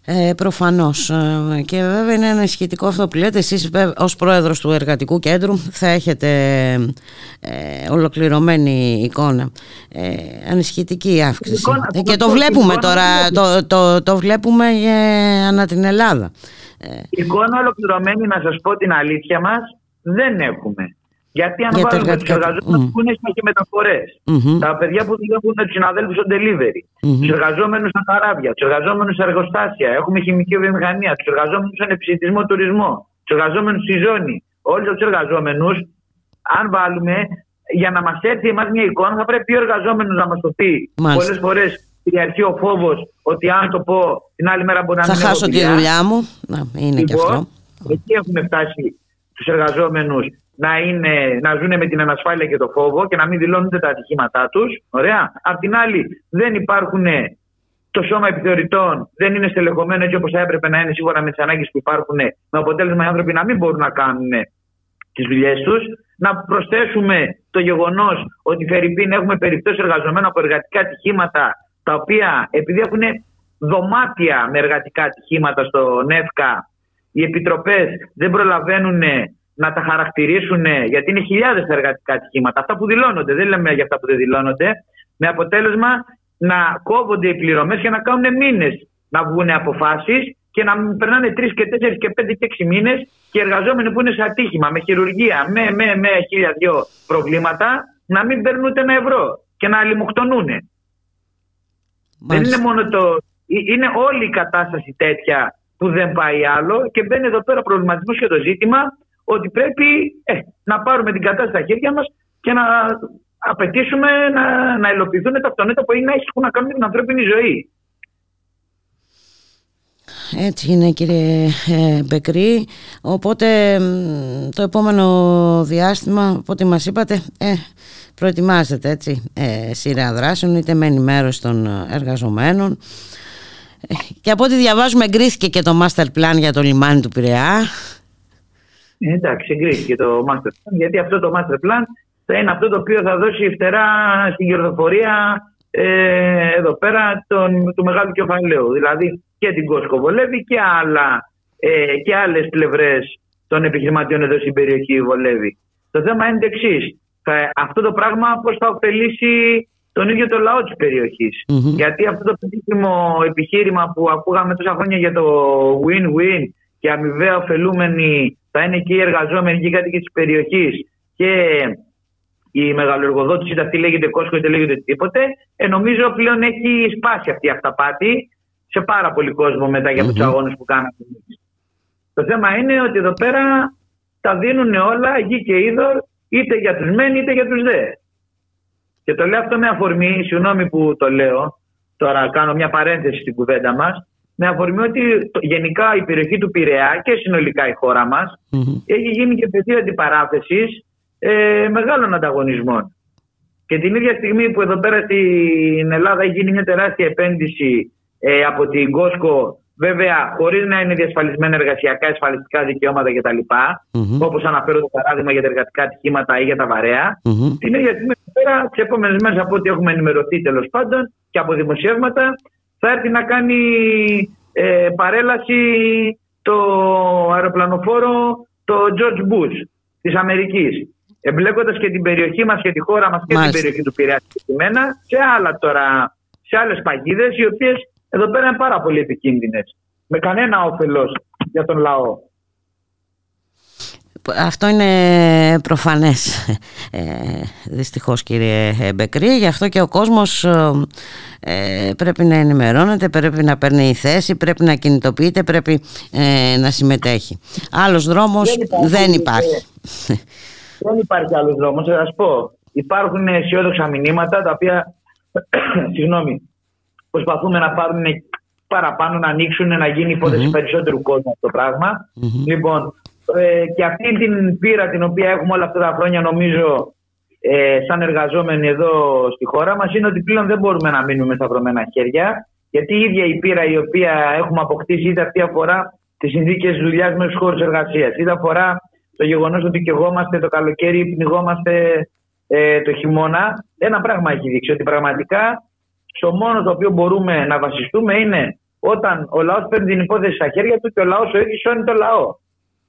Speaker 2: Ε, προφανώς. Ε, και βέβαια είναι ένα σχετικό αυτό που λέτε. Εσείς ως πρόεδρος του Εργατικού Κέντρου θα έχετε ε, ολοκληρωμένη εικόνα. Ε, ανησυχητική αύξηση. Ε, και το βλέπουμε τώρα το, το, το βλέπουμε ανά την Ελλάδα.
Speaker 8: Εικόνα ολοκληρωμένη να σας πω την αλήθεια μας δεν έχουμε γιατί αν Για βάλουμε τους εργαζόμενους mm. που είναι και μεταφορές, mm-hmm. τα παιδιά που δουλεύουν τους συναδέλφους στο delivery, mm-hmm. τους εργαζόμενους στα καράβια, τους εργαζόμενους στα εργοστάσια, έχουμε χημική βιομηχανία, τους εργαζόμενους στον επιστημισμό τουρισμό, τους εργαζόμενους στη ζώνη, όλου τους εργαζόμενους, αν βάλουμε για να μας έρθει εμάς μια εικόνα, θα πρέπει ο εργαζόμενος να μας το πει. Πολλές φορές κυριαρχεί ο φόβος ότι αν το πω την άλλη μέρα μπορεί να
Speaker 2: μην Θα χάσω τη δουλειά μου. Να, είναι και
Speaker 8: λοιπόν,
Speaker 2: αυτό.
Speaker 8: Εκεί έχουμε φτάσει τους εργαζόμενους να, είναι, να ζουν με την ανασφάλεια και το φόβο και να μην δηλώνονται τα ατυχήματά τους. Ωραία. Απ' την άλλη, δεν υπάρχουν το σώμα επιθεωρητών, δεν είναι στελεχωμένο έτσι όπως θα έπρεπε να είναι σύμφωνα με τις ανάγκες που υπάρχουν, με αποτέλεσμα οι άνθρωποι να μην μπορούν να κάνουν τις δουλειές τους. Να προσθέσουμε το γεγονός ότι Φερρυπίν έχουμε περιπτώσεις εργαζομένων από εργατικά ατυχήματα, τα οποία επειδή έχουν δωμάτια με εργατικά ατυχήματα στο ΝΕΦΚΑ, οι επιτροπές δεν προλαβαίνουν να τα χαρακτηρίσουν, γιατί είναι χιλιάδες εργατικά ατυχήματα. Αυτά που δηλώνονται, δεν λέμε για αυτά που δεν δηλώνονται, με αποτέλεσμα να κόβονται οι πληρωμές και να κάνουν μήνες να βγουν αποφάσεις και να περνάνε τρεις και τέσσερις και πέντε και έξι μήνες και οι εργαζόμενοι που είναι σε ατύχημα, με χειρουργία, με, με, με χίλια δυο προβλήματα, να μην παίρνουν ούτε ένα ευρώ και να αλλημοκτονούν. Δεν είναι μόνο το. Είναι όλη η κατάσταση τέτοια που δεν πάει άλλο και μπαίνει εδώ πέρα προβληματισμός για το ζήτημα ότι πρέπει ε, να πάρουμε την κατάσταση στα χέρια μας και να απαιτήσουμε να, να υλοποιηθούν τα αυτονέτα που είναι, έχουν να κάνουν με την ανθρώπινη ζωή.
Speaker 2: Έτσι είναι κύριε ε, Μπεκρή. Οπότε το επόμενο διάστημα Από ό,τι μας είπατε ε, Προετοιμάζεται έτσι ε, Σειρά δράσεων είτε με ενημέρωση των εργαζομένων. Ε, Και από ό,τι διαβάζουμε εγκρίθηκε και το master plan για το λιμάνι του Πειραιά.
Speaker 8: ε, εντάξει, εγκρίθηκε το master plan, γιατί αυτό το master plan θα είναι αυτό το οποίο θα δώσει φτερά στην κερδοφορία ε, εδώ πέρα τον, του μεγάλου κεφαλαίου. Δηλαδή και την Κόσκο βολεύει και, άλλα, ε, και άλλες πλευρές των επιχειρηματιών εδώ στην περιοχή βολεύει. Το θέμα είναι το εξής. Αυτό το πράγμα πώς θα ωφελήσει τον ίδιο το λαό της περιοχης Γιατί αυτό το περίφημο επιχείρημα που ακούγαμε τόσα χρόνια για το win-win και αμοιβαία ωφελούμενη θα είναι και οι εργαζόμενοι και οι κάτοικοι της περιοχής και η μεγαλοεργοδότηση, είτε αυτή λέγεται Κόσκο είτε λέγεται οτιδήποτε, ε, νομίζω πλέον έχει σπάσει αυτή η αυταπάτη σε πάρα πολύ κόσμο μετά για τους αγώνες που κάναμε. Το θέμα είναι ότι εδώ πέρα τα δίνουν όλα γη και είδωρ είτε για τους μεν είτε για τους δε. Και το λέω αυτό με αφορμή, συγγνώμη που το λέω, τώρα κάνω μια παρένθεση στην κουβέντα μας, με αφορμή ότι γενικά η περιοχή του Πειραιά και συνολικά η χώρα μας έχει γίνει και πεδίο αντιπαράθεσης ε, μεγάλων ανταγωνισμών. Και την ίδια στιγμή που εδώ πέρα στην Ελλάδα έχει γίνει μια τεράστια επένδυση ε, από την Κόσκο, βέβαια χωρίς να είναι διασφαλισμένα εργασιακά, ασφαλιστικά δικαιώματα κτλ. Mm-hmm. Όπως αναφέρω το παράδειγμα για τα εργατικά ατυχήματα ή για τα βαρέα. Mm-hmm. Την ίδια στιγμή πέρα, τις επόμενες μέρες από ό,τι έχουμε ενημερωθεί τέλος πάντων και από δημοσιεύματα, θα έρθει να κάνει ε, παρέλαση το αεροπλανοφόρο το George Bush της Αμερικής εμπλέκοντας και την περιοχή μας και τη χώρα μας και Μάλιστα. την περιοχή του Πειραιά σε άλλα τώρα, σε άλλες παγίδες οι οποίες εδώ πέρα είναι πάρα πολύ επικίνδυνες με κανένα όφελος για τον λαό.
Speaker 2: Αυτό είναι προφανές ε, δυστυχώς κύριε Μπεκρή. Γι' αυτό και ο κόσμος ε, πρέπει να ενημερώνεται πρέπει να παίρνει θέση πρέπει να κινητοποιείται πρέπει ε, να συμμετέχει. Άλλος δρόμος δεν υπάρχει
Speaker 8: δεν υπάρχει. Άλλος δρόμος. Θα σα πω. Υπάρχουν αισιόδοξα μηνύματα τα οποία συγγνώμη, προσπαθούμε να πάρουν παραπάνω, να ανοίξουν, να γίνει υπόθεση περισσότερου κόσμου αυτό το πραγμα Λοιπόν, ε, και αυτή την πείρα την οποία έχουμε όλα αυτά τα χρόνια, νομίζω, ε, σαν εργαζόμενοι εδώ στη χώρα μας, είναι ότι πλέον δεν μπορούμε να μείνουμε στα βρωμένα χέρια. Γιατί η ίδια η πείρα η οποία έχουμε αποκτήσει, είτε αυτή αφορά τις συνθήκες δουλειάς με τους χώρους εργασίας, είτε αφορά το γεγονός ότι κεγόμαστε το καλοκαίρι, πνιγόμαστε ε, το χειμώνα, ένα πράγμα έχει δείξει. Ότι πραγματικά στο μόνο το οποίο μπορούμε να βασιστούμε είναι όταν ο λαός παίρνει την υπόθεση στα χέρια του και ο λαός ο ίδιος σώνει το λαό.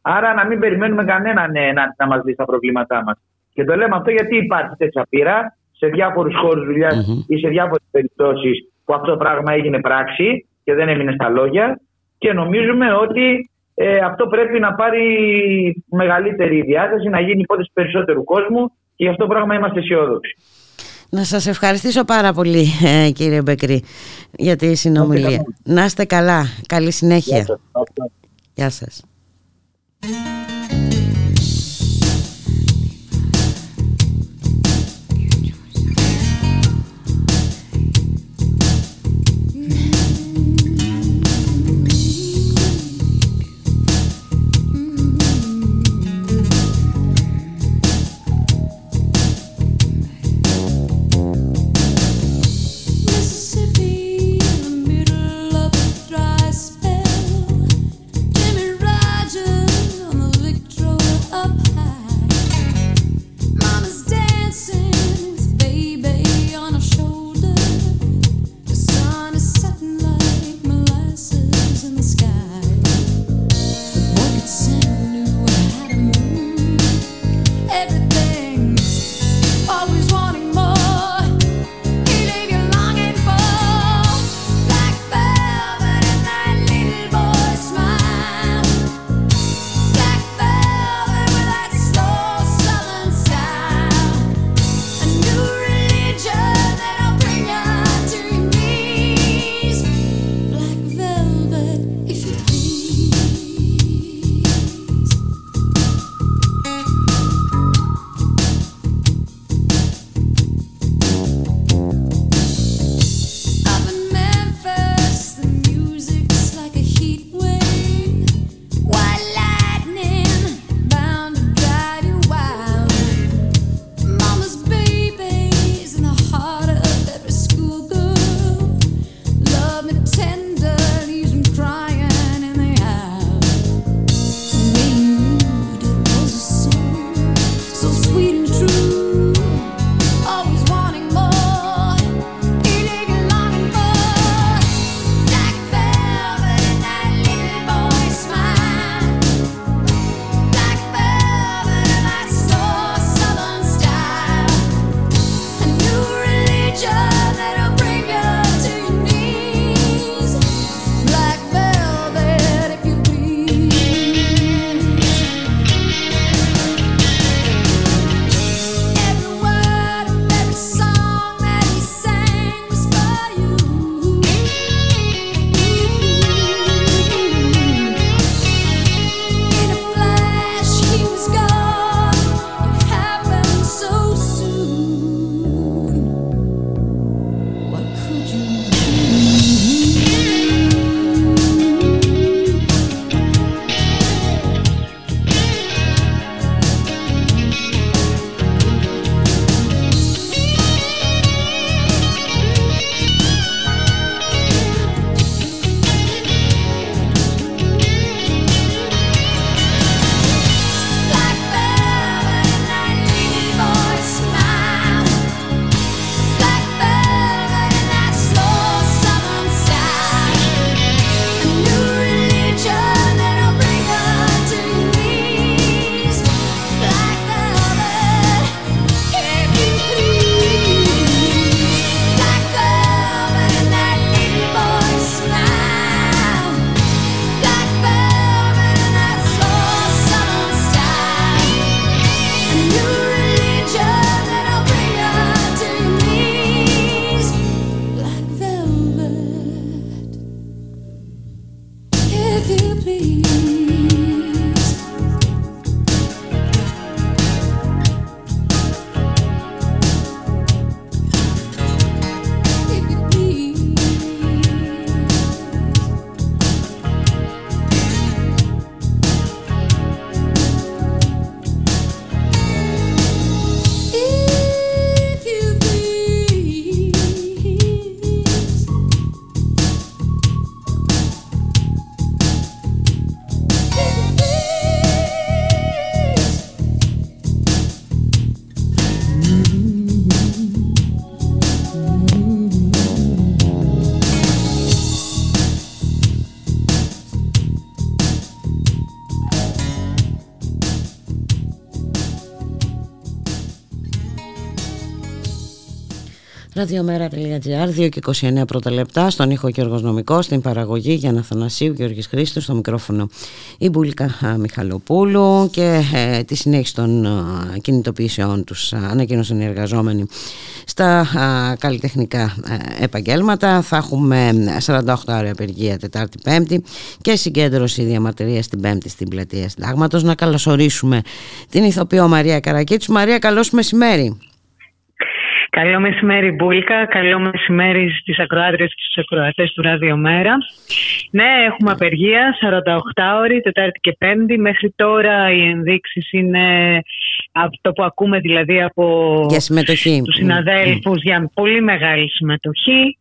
Speaker 8: Άρα να μην περιμένουμε κανέναν ναι, να, να μας δει τα προβλήματά μας. Και το λέμε αυτό γιατί υπάρχει τέτοια πείρα σε διάφορους χώρους ή σε διάφορες περιπτώσεις που αυτό το πράγμα έγινε πράξη και δεν έμεινε στα λόγια. Και νομίζουμε ότι ε, αυτό πρέπει να πάρει μεγαλύτερη διάθεση, να γίνει υπόθεση περισσότερου κόσμου και γι' αυτό πράγμα είμαστε αισιόδοξοι.
Speaker 2: Να σας ευχαριστήσω πάρα πολύ ε, κύριε Μπεκρή για τη συνομιλία. Να είστε καλά. Καλή συνέχεια. Γεια σας. Música Ραδιομέρα.gr, 2 και 29 πρώτα λεπτά, στον ήχο και Νομικός, στην παραγωγή για Αθανασίου Γιώργης Χρήστος, στο μικρόφωνο η Μπουλίκα Μιχαλοπούλου και ε, τη συνέχιση των ε, κινητοποιήσεών τους ανακοίνωσαν οι εργαζόμενοι στα ε, καλλιτεχνικά ε, επαγγέλματα. Θα έχουμε 48 ώρα απεργία Τετάρτη Πέμπτη και συγκέντρωση διαμαρτυρίας την Πέμπτη στην πλατεία Συντάγματος. Να καλωσορίσουμε την ηθοποιό Μαρία Καρακίτσου. Μαρία, καλώς μεσημέρι.
Speaker 9: Καλό μεσημέρι Μπούλκα, καλό μεσημέρι στις ακροάτριες και στους ακροατές του Ράδιο Μέρα. Ναι, έχουμε απεργία, 48 ώρες, Τετάρτη και Πέμπτη. Μέχρι τώρα οι ενδείξεις είναι αυτό που ακούμε δηλαδή από
Speaker 2: για συμμετοχή.
Speaker 9: τους συναδέλφους για πολύ μεγάλη συμμετοχή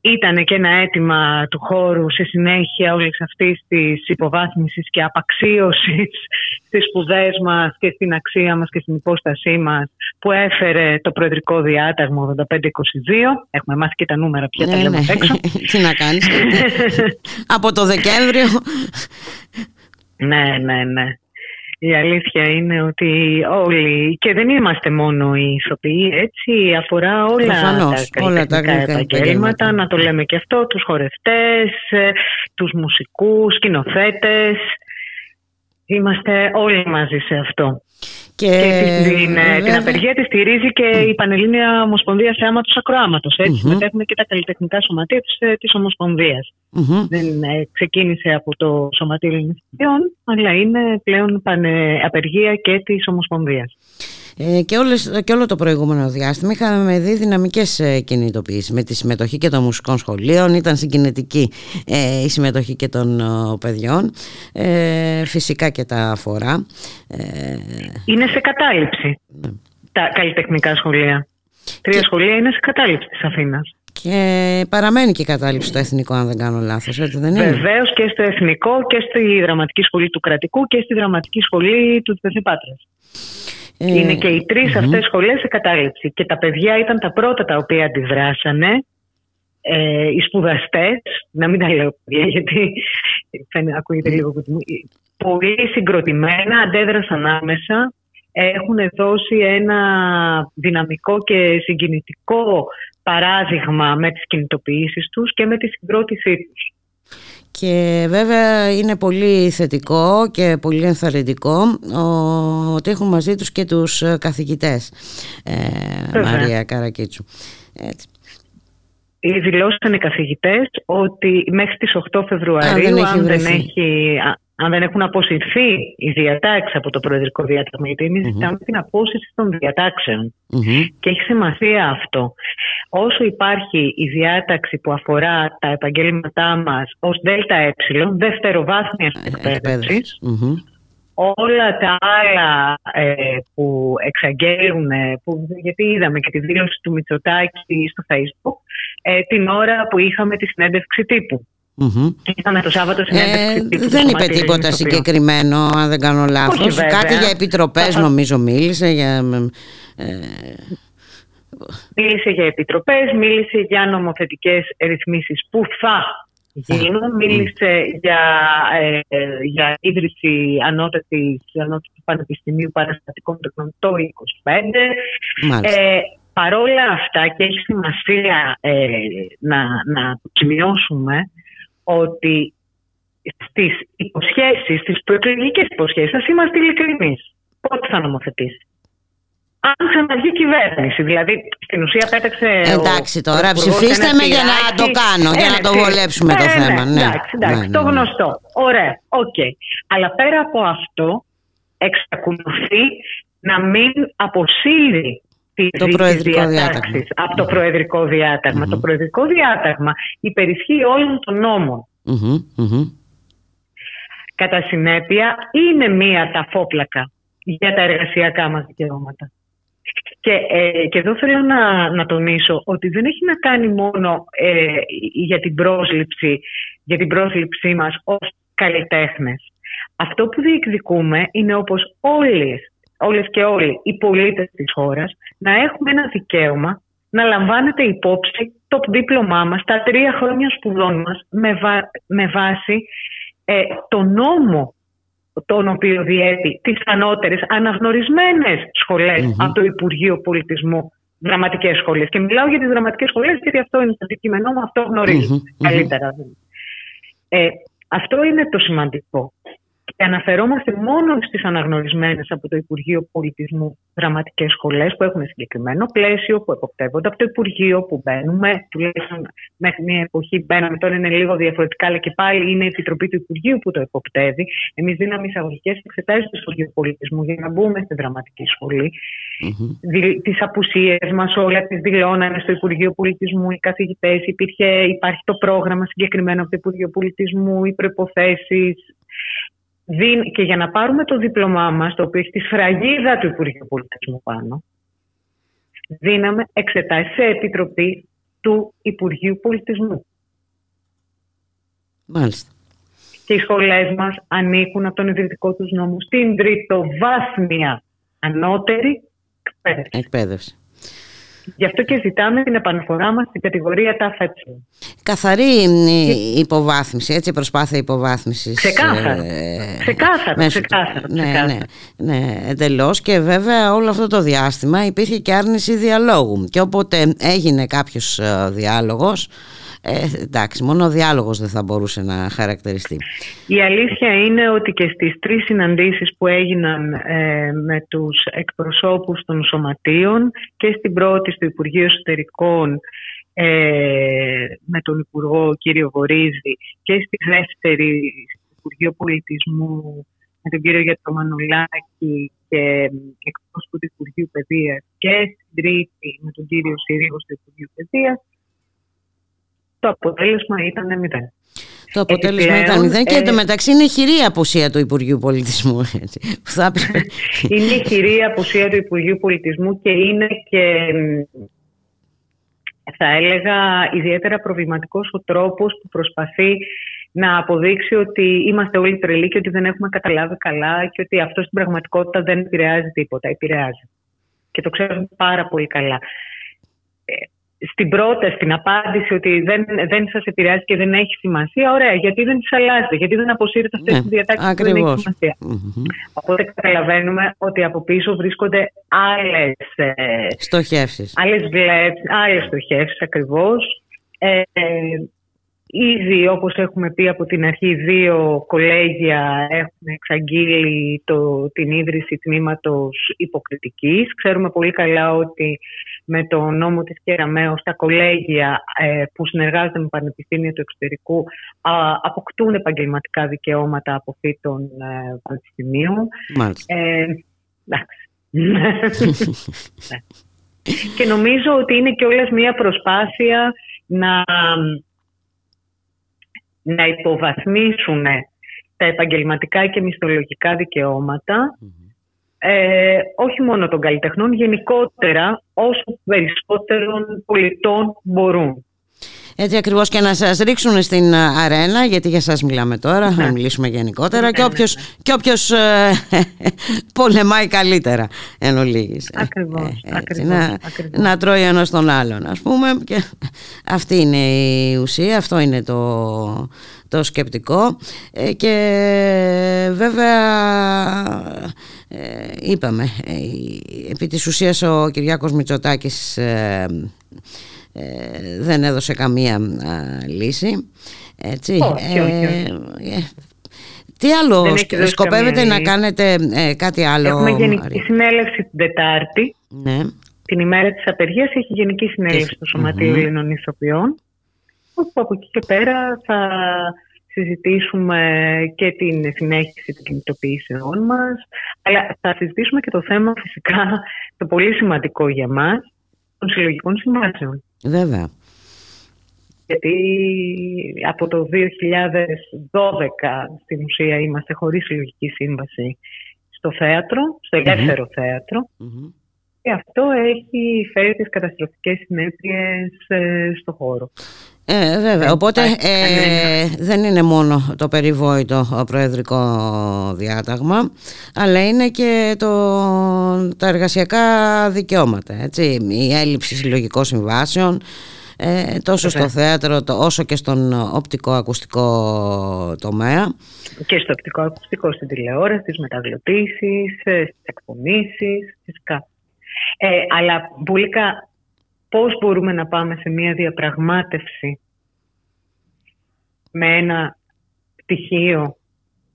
Speaker 9: ήταν και ένα αίτημα του χώρου σε συνέχεια όλης αυτής της υποβάθμισης και απαξίωσης στις σπουδές μας και στην αξία μας και στην υπόστασή μας που έφερε το Προεδρικό Διάταγμα 85-22. Έχουμε μάθει και τα νούμερα πια, τα ναι, λέμε ναι. έξω.
Speaker 2: Τι να κάνεις. Από το Δεκέμβριο.
Speaker 9: ναι, ναι, ναι. Η αλήθεια είναι ότι όλοι, και δεν είμαστε μόνο οι ηθοποιοί, έτσι, αφορά όλα
Speaker 2: Προφανώς,
Speaker 9: τα
Speaker 2: όλα τα
Speaker 9: επαγγέλματα, να το λέμε και αυτό, τους χορευτές, ε, τους μουσικούς, σκηνοθέτες. Είμαστε όλοι μαζί σε αυτό. Και, και την, ε, την απεργία τη στηρίζει και η Πανελλήνια Ομοσπονδία Θεάματο Ακροάματος. Έτσι, mm-hmm. συμμετέχουν και τα καλλιτεχνικά σωματεία της της ε, ομοσπονδια Δεν ε, ξεκίνησε από το Σωματείο Ελληνικών, αλλά είναι πλέον πανε, απεργία και της Ομοσπονδίας.
Speaker 2: Ε, και, όλες, και όλο το προηγούμενο διάστημα είχαμε δει δυναμικές ε, κινητοποιήσεις με τη συμμετοχή και των μουσικών σχολείων ήταν συγκινητική ε, η συμμετοχή και των παιδιών ε, φυσικά και τα αφορά
Speaker 9: Είναι σε κατάληψη ναι. τα καλλιτεχνικά σχολεία Τρία σχολεία είναι σε κατάληψη της Αθήνας
Speaker 2: και παραμένει και η κατάληψη στο εθνικό, αν δεν κάνω λάθος, έτσι δεν είναι;
Speaker 9: Βεβαίως και στο εθνικό και στη δραματική σχολή του κρατικού και στη δραματική σχολή του Πάτρα. Ε, είναι και οι τρεις mm-hmm. αυτές σχολές σε κατάληψη. Και τα παιδιά ήταν τα πρώτα τα οποία αντιδράσανε. Ε, οι σπουδαστές, να μην τα λέω παιδιά, γιατί ακούγεται λίγο πολύ συγκροτημένα, αντέδρασαν άμεσα. Έχουν δώσει ένα δυναμικό και συγκινητικό παράδειγμα με τις κινητοποιήσεις τους και με τη συγκρότησή τους.
Speaker 2: Και βέβαια είναι πολύ θετικό και πολύ ενθαρρυντικό ότι έχουν μαζί τους και τους καθηγητές ε, Μαρία Καρακίτσου. Έτσι.
Speaker 9: Δηλώσαν οι καθηγητές ότι μέχρι τις 8 Φεβρουαρίου αν δεν, έχει, αν δεν έχουν αποσυρθεί οι διατάξεις από το Προεδρικό Διάταγμα, γιατί εμείς ζητάμε την απόσυρση των διαταξεων Και έχει σημασία αυτό. Όσο υπάρχει η διάταξη που αφορά τα επαγγέλματά μας ως ΔΕΛΤΑ δευτεροβάθμια εκπαίδευσης, όλα τα άλλα ε, που εξαγγέλουν, που, γιατί είδαμε και τη δήλωση του Μητσοτάκη στο Facebook, ε, την ώρα που είχαμε τη συνέντευξη τύπου. Είχαμε το Σάββατο συνέντευξη
Speaker 2: ε, Δεν είπε τίποτα συγκεκριμένο, αν δεν κάνω λάθος. Κάτι για επιτροπές, νομίζω, μίλησε. Για,
Speaker 9: ε... Μίλησε για επιτροπές, μίλησε για νομοθετικές ρυθμίσεις που θα γίνουν, μίλησε για, ε, ε, για ίδρυση ανώτατης, ανώτατης πανεπιστημίου παραστατικών τεχνών το 25. Ε, παρόλα αυτά και έχει σημασία ε, να, να σημειώσουμε ότι στις υποσχέσεις, στις προεκλογικές υποσχέσεις, ας είμαστε ειλικρινείς. Πότε θα νομοθετήσει; Αν ξαναβγεί κυβέρνηση, δηλαδή στην ουσία πέταξε.
Speaker 2: Εντάξει τώρα, ψηφίστε με για να το κάνω, για να το βολέψουμε το ναι, ναι, θέμα. Ναι,
Speaker 9: εντάξει, εντάξει, το γνωστό. Ωραία, οκ. Αλλά πέρα από αυτό, εξακολουθεί να μην αποσύρει
Speaker 2: το προεδρικό διάταγμα.
Speaker 9: από το προεδρικό Το προεδρικό διάταγμα υπερισχύει όλων των νόμων Κατά συνέπεια είναι μία ταφόπλακα για τα εργασιακά μας δικαιώματα. Και, ε, και εδώ θέλω να, να τονίσω ότι δεν έχει να κάνει μόνο ε, για την πρόσληψη, για την πρόσληψή μας ως καλλιτέχνες. Αυτό που διεκδικούμε είναι όπως όλες, όλες και όλοι οι πολίτες της χώρας να έχουμε ένα δικαίωμα να λαμβάνεται υπόψη το δίπλωμά μας, τα τρία χρόνια σπουδών μας με, με βάση ε, το νόμο τον οποίο διέπει τις ανώτερες αναγνωρισμένες από το Υπουργείο Πολιτισμού δραματικές σχολές. Και μιλάω για τις δραματικές σχολές γιατί αυτό είναι το αντικείμενό μου, αυτό γνωρίζω καλύτερα. Ε, αυτό είναι το σημαντικό. Και αναφερόμαστε μόνο στις αναγνωρισμένες από το Υπουργείο Πολιτισμού δραματικές σχολές που έχουν συγκεκριμένο πλαίσιο, που εποπτεύονται από το Υπουργείο, που μπαίνουμε, τουλάχιστον μέχρι μια εποχή μπαίναμε, τώρα είναι λίγο διαφορετικά, αλλά και πάλι είναι η Επιτροπή του Υπουργείου που το εποπτεύει. Εμείς δίναμε εισαγωγικές εξετάσεις του Υπουργείου Πολιτισμού για να μπούμε στη δραματική σχολή. Mm-hmm. Τις απουσίες μας όλα τις δηλώνανε στο Υπουργείο Πολιτισμού οι καθηγητές. Υπάρχει το πρόγραμμα συγκεκριμένο από το Υπουργείο Πολιτισμού, οι προποθέσει και για να πάρουμε το δίπλωμά μας, το οποίο έχει τη σφραγίδα του Υπουργείου Πολιτισμού πάνω, δίναμε εξετάσεις σε επιτροπή του Υπουργείου Πολιτισμού.
Speaker 2: Μάλιστα.
Speaker 9: Και οι σχολές μας ανήκουν από τον ιδρυτικό τους νόμο στην τριτοβάθμια ανώτερη εκπαίδευση.
Speaker 2: εκπαίδευση.
Speaker 9: Γι' αυτό και ζητάμε την επαναφορά μας στην κατηγορία ΤΑΦΕΤ.
Speaker 2: Καθαρή υποβάθμιση, έτσι, προσπάθεια υποβάθμισης.
Speaker 9: Ξεκάθαρα, ε, ξεκάθαρα, μέσω, ξεκάθαρα,
Speaker 2: ναι, ναι, ναι, εντελώς και βέβαια όλο αυτό το διάστημα υπήρχε και άρνηση διαλόγου και όποτε έγινε κάποιος ε, διάλογος ε, εντάξει, μόνο ο διάλογος δεν θα μπορούσε να χαρακτηριστεί.
Speaker 9: Η αλήθεια είναι ότι και στις τρεις συναντήσεις που έγιναν ε, με τους εκπροσώπους των σωματείων και στην πρώτη στο Υπουργείο Εσωτερικών ε, με τον Υπουργό κύριο Βορύζη και στη δεύτερη στο Υπουργείο Πολιτισμού με τον κύριο Γιατρομανουλάκη και εκπρόσωπο του Υπουργείου Παιδείας και στην τρίτη με τον κύριο Συρίγο στο Υπουργείο Παιδείας το αποτέλεσμα ήταν μηδέν.
Speaker 2: Το αποτέλεσμα ήταν μηδέν και εντωμεταξύ είναι χειρή απουσία του Υπουργείου Πολιτισμού. Έτσι,
Speaker 9: είναι χειρή απουσία του Υπουργείου Πολιτισμού και είναι και θα έλεγα ιδιαίτερα προβληματικός ο τρόπος που προσπαθεί να αποδείξει ότι είμαστε όλοι τρελοί και ότι δεν έχουμε καταλάβει καλά και ότι αυτό στην πραγματικότητα δεν επηρεάζει τίποτα. Επηρεάζει. Και το ξέρουμε πάρα πολύ καλά. Ε, στην πρόταση, στην απάντηση ότι δεν, δεν σας επηρεάζει και δεν έχει σημασία, ωραία, γιατί δεν τι αλλάζετε, γιατί δεν αποσύρετε αυτές ναι, τις διατάξεις που δεν έχει σημασία. Οπότε καταλαβαίνουμε ότι από πίσω βρίσκονται άλλες
Speaker 2: στοχεύσεις.
Speaker 9: Άλλες στοχεύσεις ακριβώς. Ε, Ήδη, όπως έχουμε πει από την αρχή, δύο κολέγια έχουν εξαγγείλει το, την ίδρυση τμήματος υποκριτικής. Ξέρουμε πολύ καλά ότι με το νόμο της Κεραμέως τα κολέγια ε, που συνεργάζονται με πανεπιστήμια του εξωτερικού αποκτούν επαγγελματικά δικαιώματα από φύτων ε, πανεπιστημίου.
Speaker 2: Μάλιστα. Ε,
Speaker 9: και νομίζω ότι είναι και όλες μια προσπάθεια να να υποβαθμίσουν τα επαγγελματικά και μισθολογικά ε, όχι μόνο των καλλιτεχνών, γενικότερα όσο περισσότερων πολιτών μπορούν.
Speaker 2: Έτσι ακριβώς και να σας ρίξουν στην αρένα γιατί για σας μιλάμε τώρα, να ναι. μιλήσουμε γενικότερα και όποιος, και όποιος ε, πολεμάει καλύτερα εν ολίγης.
Speaker 9: Ε, ακριβώς,
Speaker 2: ε, ακριβώς, να, να τρώει ένας τον άλλον ας πούμε και αυτή είναι η ουσία, αυτό είναι το, το σκεπτικό και βέβαια είπαμε επί της ουσίας ο Κυριάκος Μητσοτάκης ε, δεν έδωσε καμία λύση έτσι.
Speaker 9: Όχι, όχι, ε,
Speaker 2: ε, τι άλλο σκοπεύετε να κάνετε κάτι άλλο
Speaker 9: Έχουμε γενική συνέλευση την Τετάρτη.
Speaker 2: Ναι.
Speaker 9: την ημέρα της απεργίας έχει γενική συνέλευση στο Σωματείο mm-hmm. Ελληνών Ηθοποιών. Όπου από εκεί και πέρα θα συζητήσουμε και την συνέχιση των κινητοποιήσεών μας. Αλλά θα συζητήσουμε και το θέμα φυσικά το πολύ σημαντικό για μας των συλλογικών συμβάσεων.
Speaker 2: Βέβαια.
Speaker 9: Γιατί από το 2012 στην ουσία είμαστε χωρίς συλλογική σύμβαση στο θέατρο, στο ελεύθερο θέατρο. Και αυτό έχει φέρει τις καταστροφικές συνέπειες ε, στο χώρο.
Speaker 2: Ε, βέβαια, οπότε ε, δεν είναι μόνο το περιβόητο προεδρικό διάταγμα αλλά είναι και το, τα εργασιακά δικαιώματα έτσι, η έλλειψη συλλογικών συμβάσεων ε, τόσο στο θέατρο όσο και στον οπτικό-ακουστικό τομέα.
Speaker 9: Και στο οπτικό-ακουστικό στην τηλεόραση, στις μεταγλωτήσεις, στις εκπονήσεις φυσικά. Ε, αλλά Μπουλίκα, πώς μπορούμε να πάμε σε μια διαπραγμάτευση με ένα πτυχίο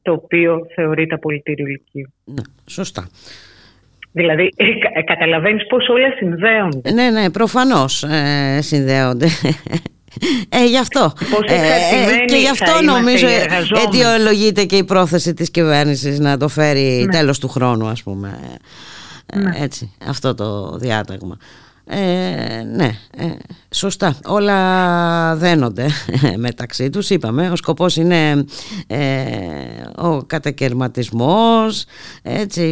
Speaker 9: το οποίο θεωρείται απολυτήριο ηλικίου.
Speaker 2: Ναι, σωστά.
Speaker 9: Δηλαδή, ε, ε, καταλαβαίνεις πώς όλα συνδέονται.
Speaker 2: Ναι, ναι, προφανώς ε, συνδέονται. Ε, γι' αυτό. Ε, ε, και γι' αυτό νομίζω αιτιολογείται και η πρόθεση της κυβέρνησης να το φέρει ναι. τέλος του χρόνου ας πούμε. Ναι. Έτσι, αυτό το διάταγμα. Ε, ναι, ε, σωστά. Όλα δένονται μεταξύ τους, είπαμε. Ο σκοπός είναι ε, ο κατακαιρματισμός, έτσι,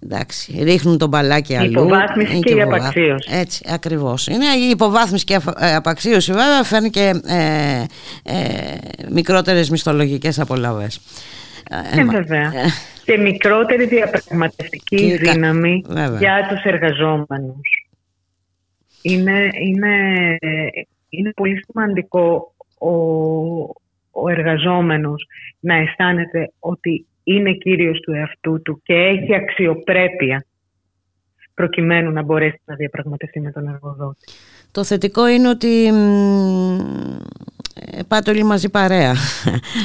Speaker 2: εντάξει, ρίχνουν τον μπαλάκι αλλού.
Speaker 9: Η υποβάθμιση και, η απαξίωση.
Speaker 2: Έτσι, ακριβώς. Είναι η υποβάθμιση και η απαξίωση βέβαια φέρνει και ε, ε, μικρότερες μισθολογικές απολαύες.
Speaker 9: Ε, βέβαια και μικρότερη διαπραγματευτική δύναμη για τους εργαζόμενους. Είναι, είναι, είναι πολύ σημαντικό ο, ο εργαζόμενος να αισθάνεται ότι είναι κύριος του εαυτού του και έχει αξιοπρέπεια προκειμένου να μπορέσει να διαπραγματευτεί με τον εργοδότη.
Speaker 2: Το θετικό είναι ότι ε, πάτε όλοι μαζί παρέα.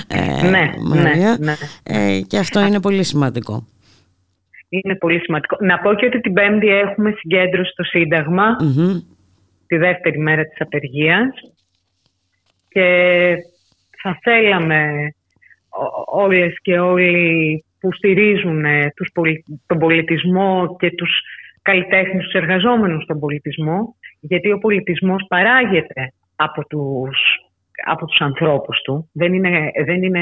Speaker 9: Ε, ναι, ναι, ναι.
Speaker 2: Ε, και αυτό είναι πολύ σημαντικό.
Speaker 9: Είναι πολύ σημαντικό. Να πω και ότι την Πέμπτη έχουμε συγκέντρωση στο Σύνταγμα, τη δεύτερη μέρα της απεργίας και θα θέλαμε όλες και όλοι που στηρίζουν τους τον πολιτισμό και τους καλλιτέχνες, τους εργαζόμενους στον πολιτισμό, γιατί ο πολιτισμός παράγεται από τους, από τους ανθρώπους του, δεν είναι, δεν, είναι,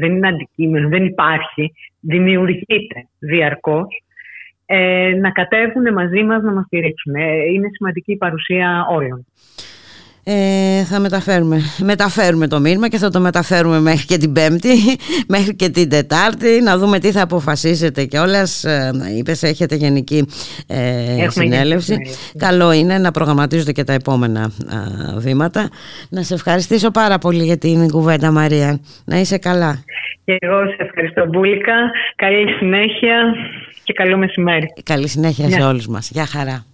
Speaker 9: δεν είναι αντικείμενο, δεν υπάρχει, δημιουργείται διαρκώς, ε, να κατέβουν μαζί μας να μας στηρίξουν. Ε, είναι σημαντική η παρουσία όλων
Speaker 2: ε, θα μεταφέρουμε, μεταφέρουμε το μήνυμα και θα το μεταφέρουμε μέχρι και την Πέμπτη, μέχρι και την Τετάρτη, να δούμε τι θα αποφασίσετε κιόλας. Ε, είπες έχετε γενική ε, συνέλευση. Καλό είναι να προγραμματίζετε και τα επόμενα βήματα. Να σε ευχαριστήσω πάρα πολύ για την κουβέντα Μαρία. Να είσαι καλά.
Speaker 9: Και εγώ σε ευχαριστώ Μπούλικα. Καλή συνέχεια και καλό μεσημέρι.
Speaker 2: Καλή συνέχεια σε όλους μας. Γεια χαρά.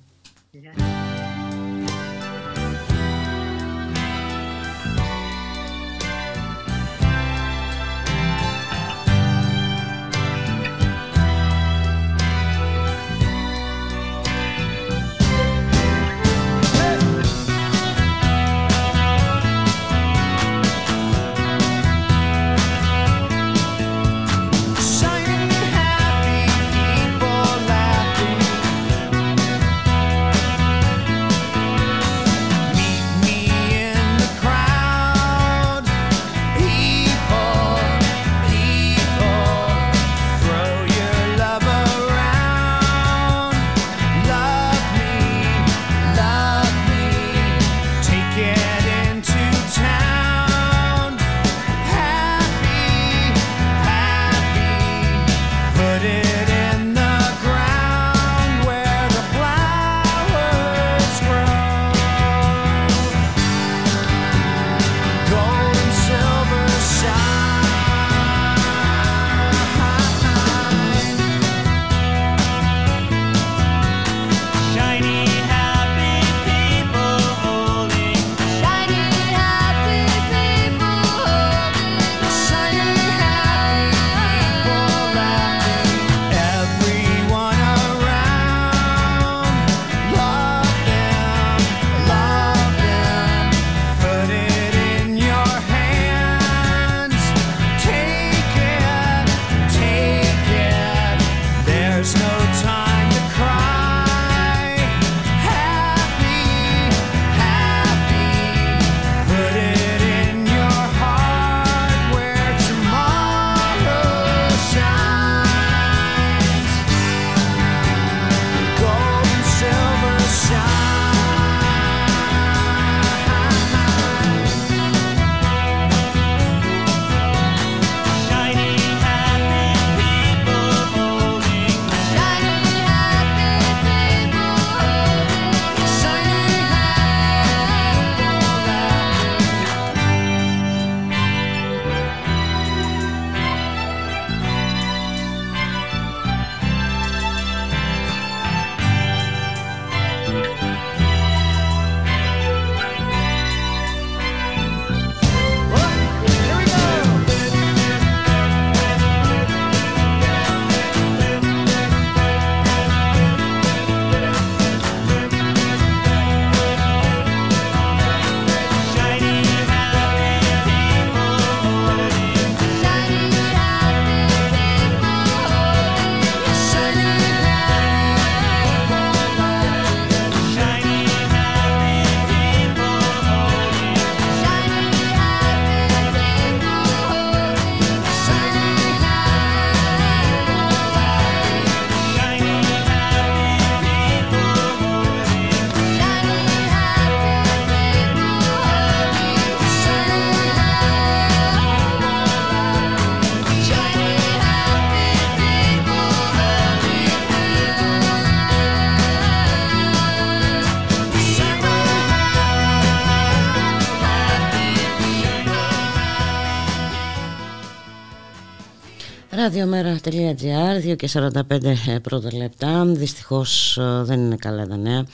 Speaker 2: Ραδιομέρα.gr 2 και 45 ε, πρώτα λεπτά. Δυστυχώς ε, δεν είναι καλά τα νέα.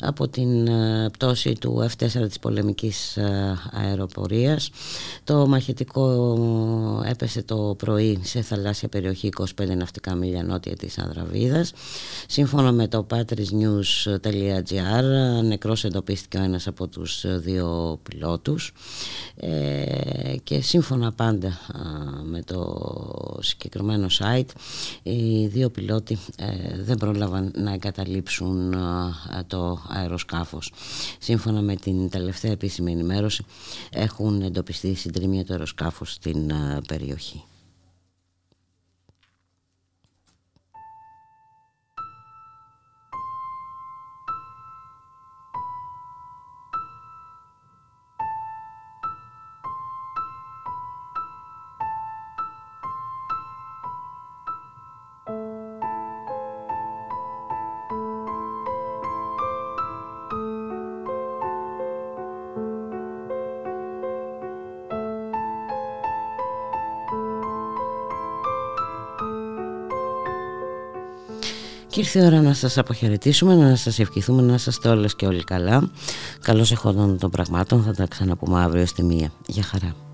Speaker 2: Από την ε, πτώση του F4 της πολεμικής αεροπορίας το μαχητικό έπεσε το πρωί σε θαλάσσια περιοχή 25 ναυτικά μίλια νότια της Ανδραβίδας σύμφωνα με το patrisnews.gr νεκρός εντοπίστηκε ο ένας από τους δύο πιλότους. Και σύμφωνα πάντα με το συγκεκριμένο site οι δύο πιλότοι ε, δεν πρόλαβαν να εγκαταλείψουν ε, το αεροσκάφος. Σύμφωνα με την τελευταία επίσημη ενημέρωση έχουν εντοπιστεί συντριμία του αεροσκάφους στην ε, περιοχή. Ήρθε η ώρα να σας αποχαιρετήσουμε, να σας ευχηθούμε να είστε όλες και όλοι καλά. Καλώς εχόντων των πραγμάτων, θα τα ξαναπούμε αύριο στη μία. Για χαρά.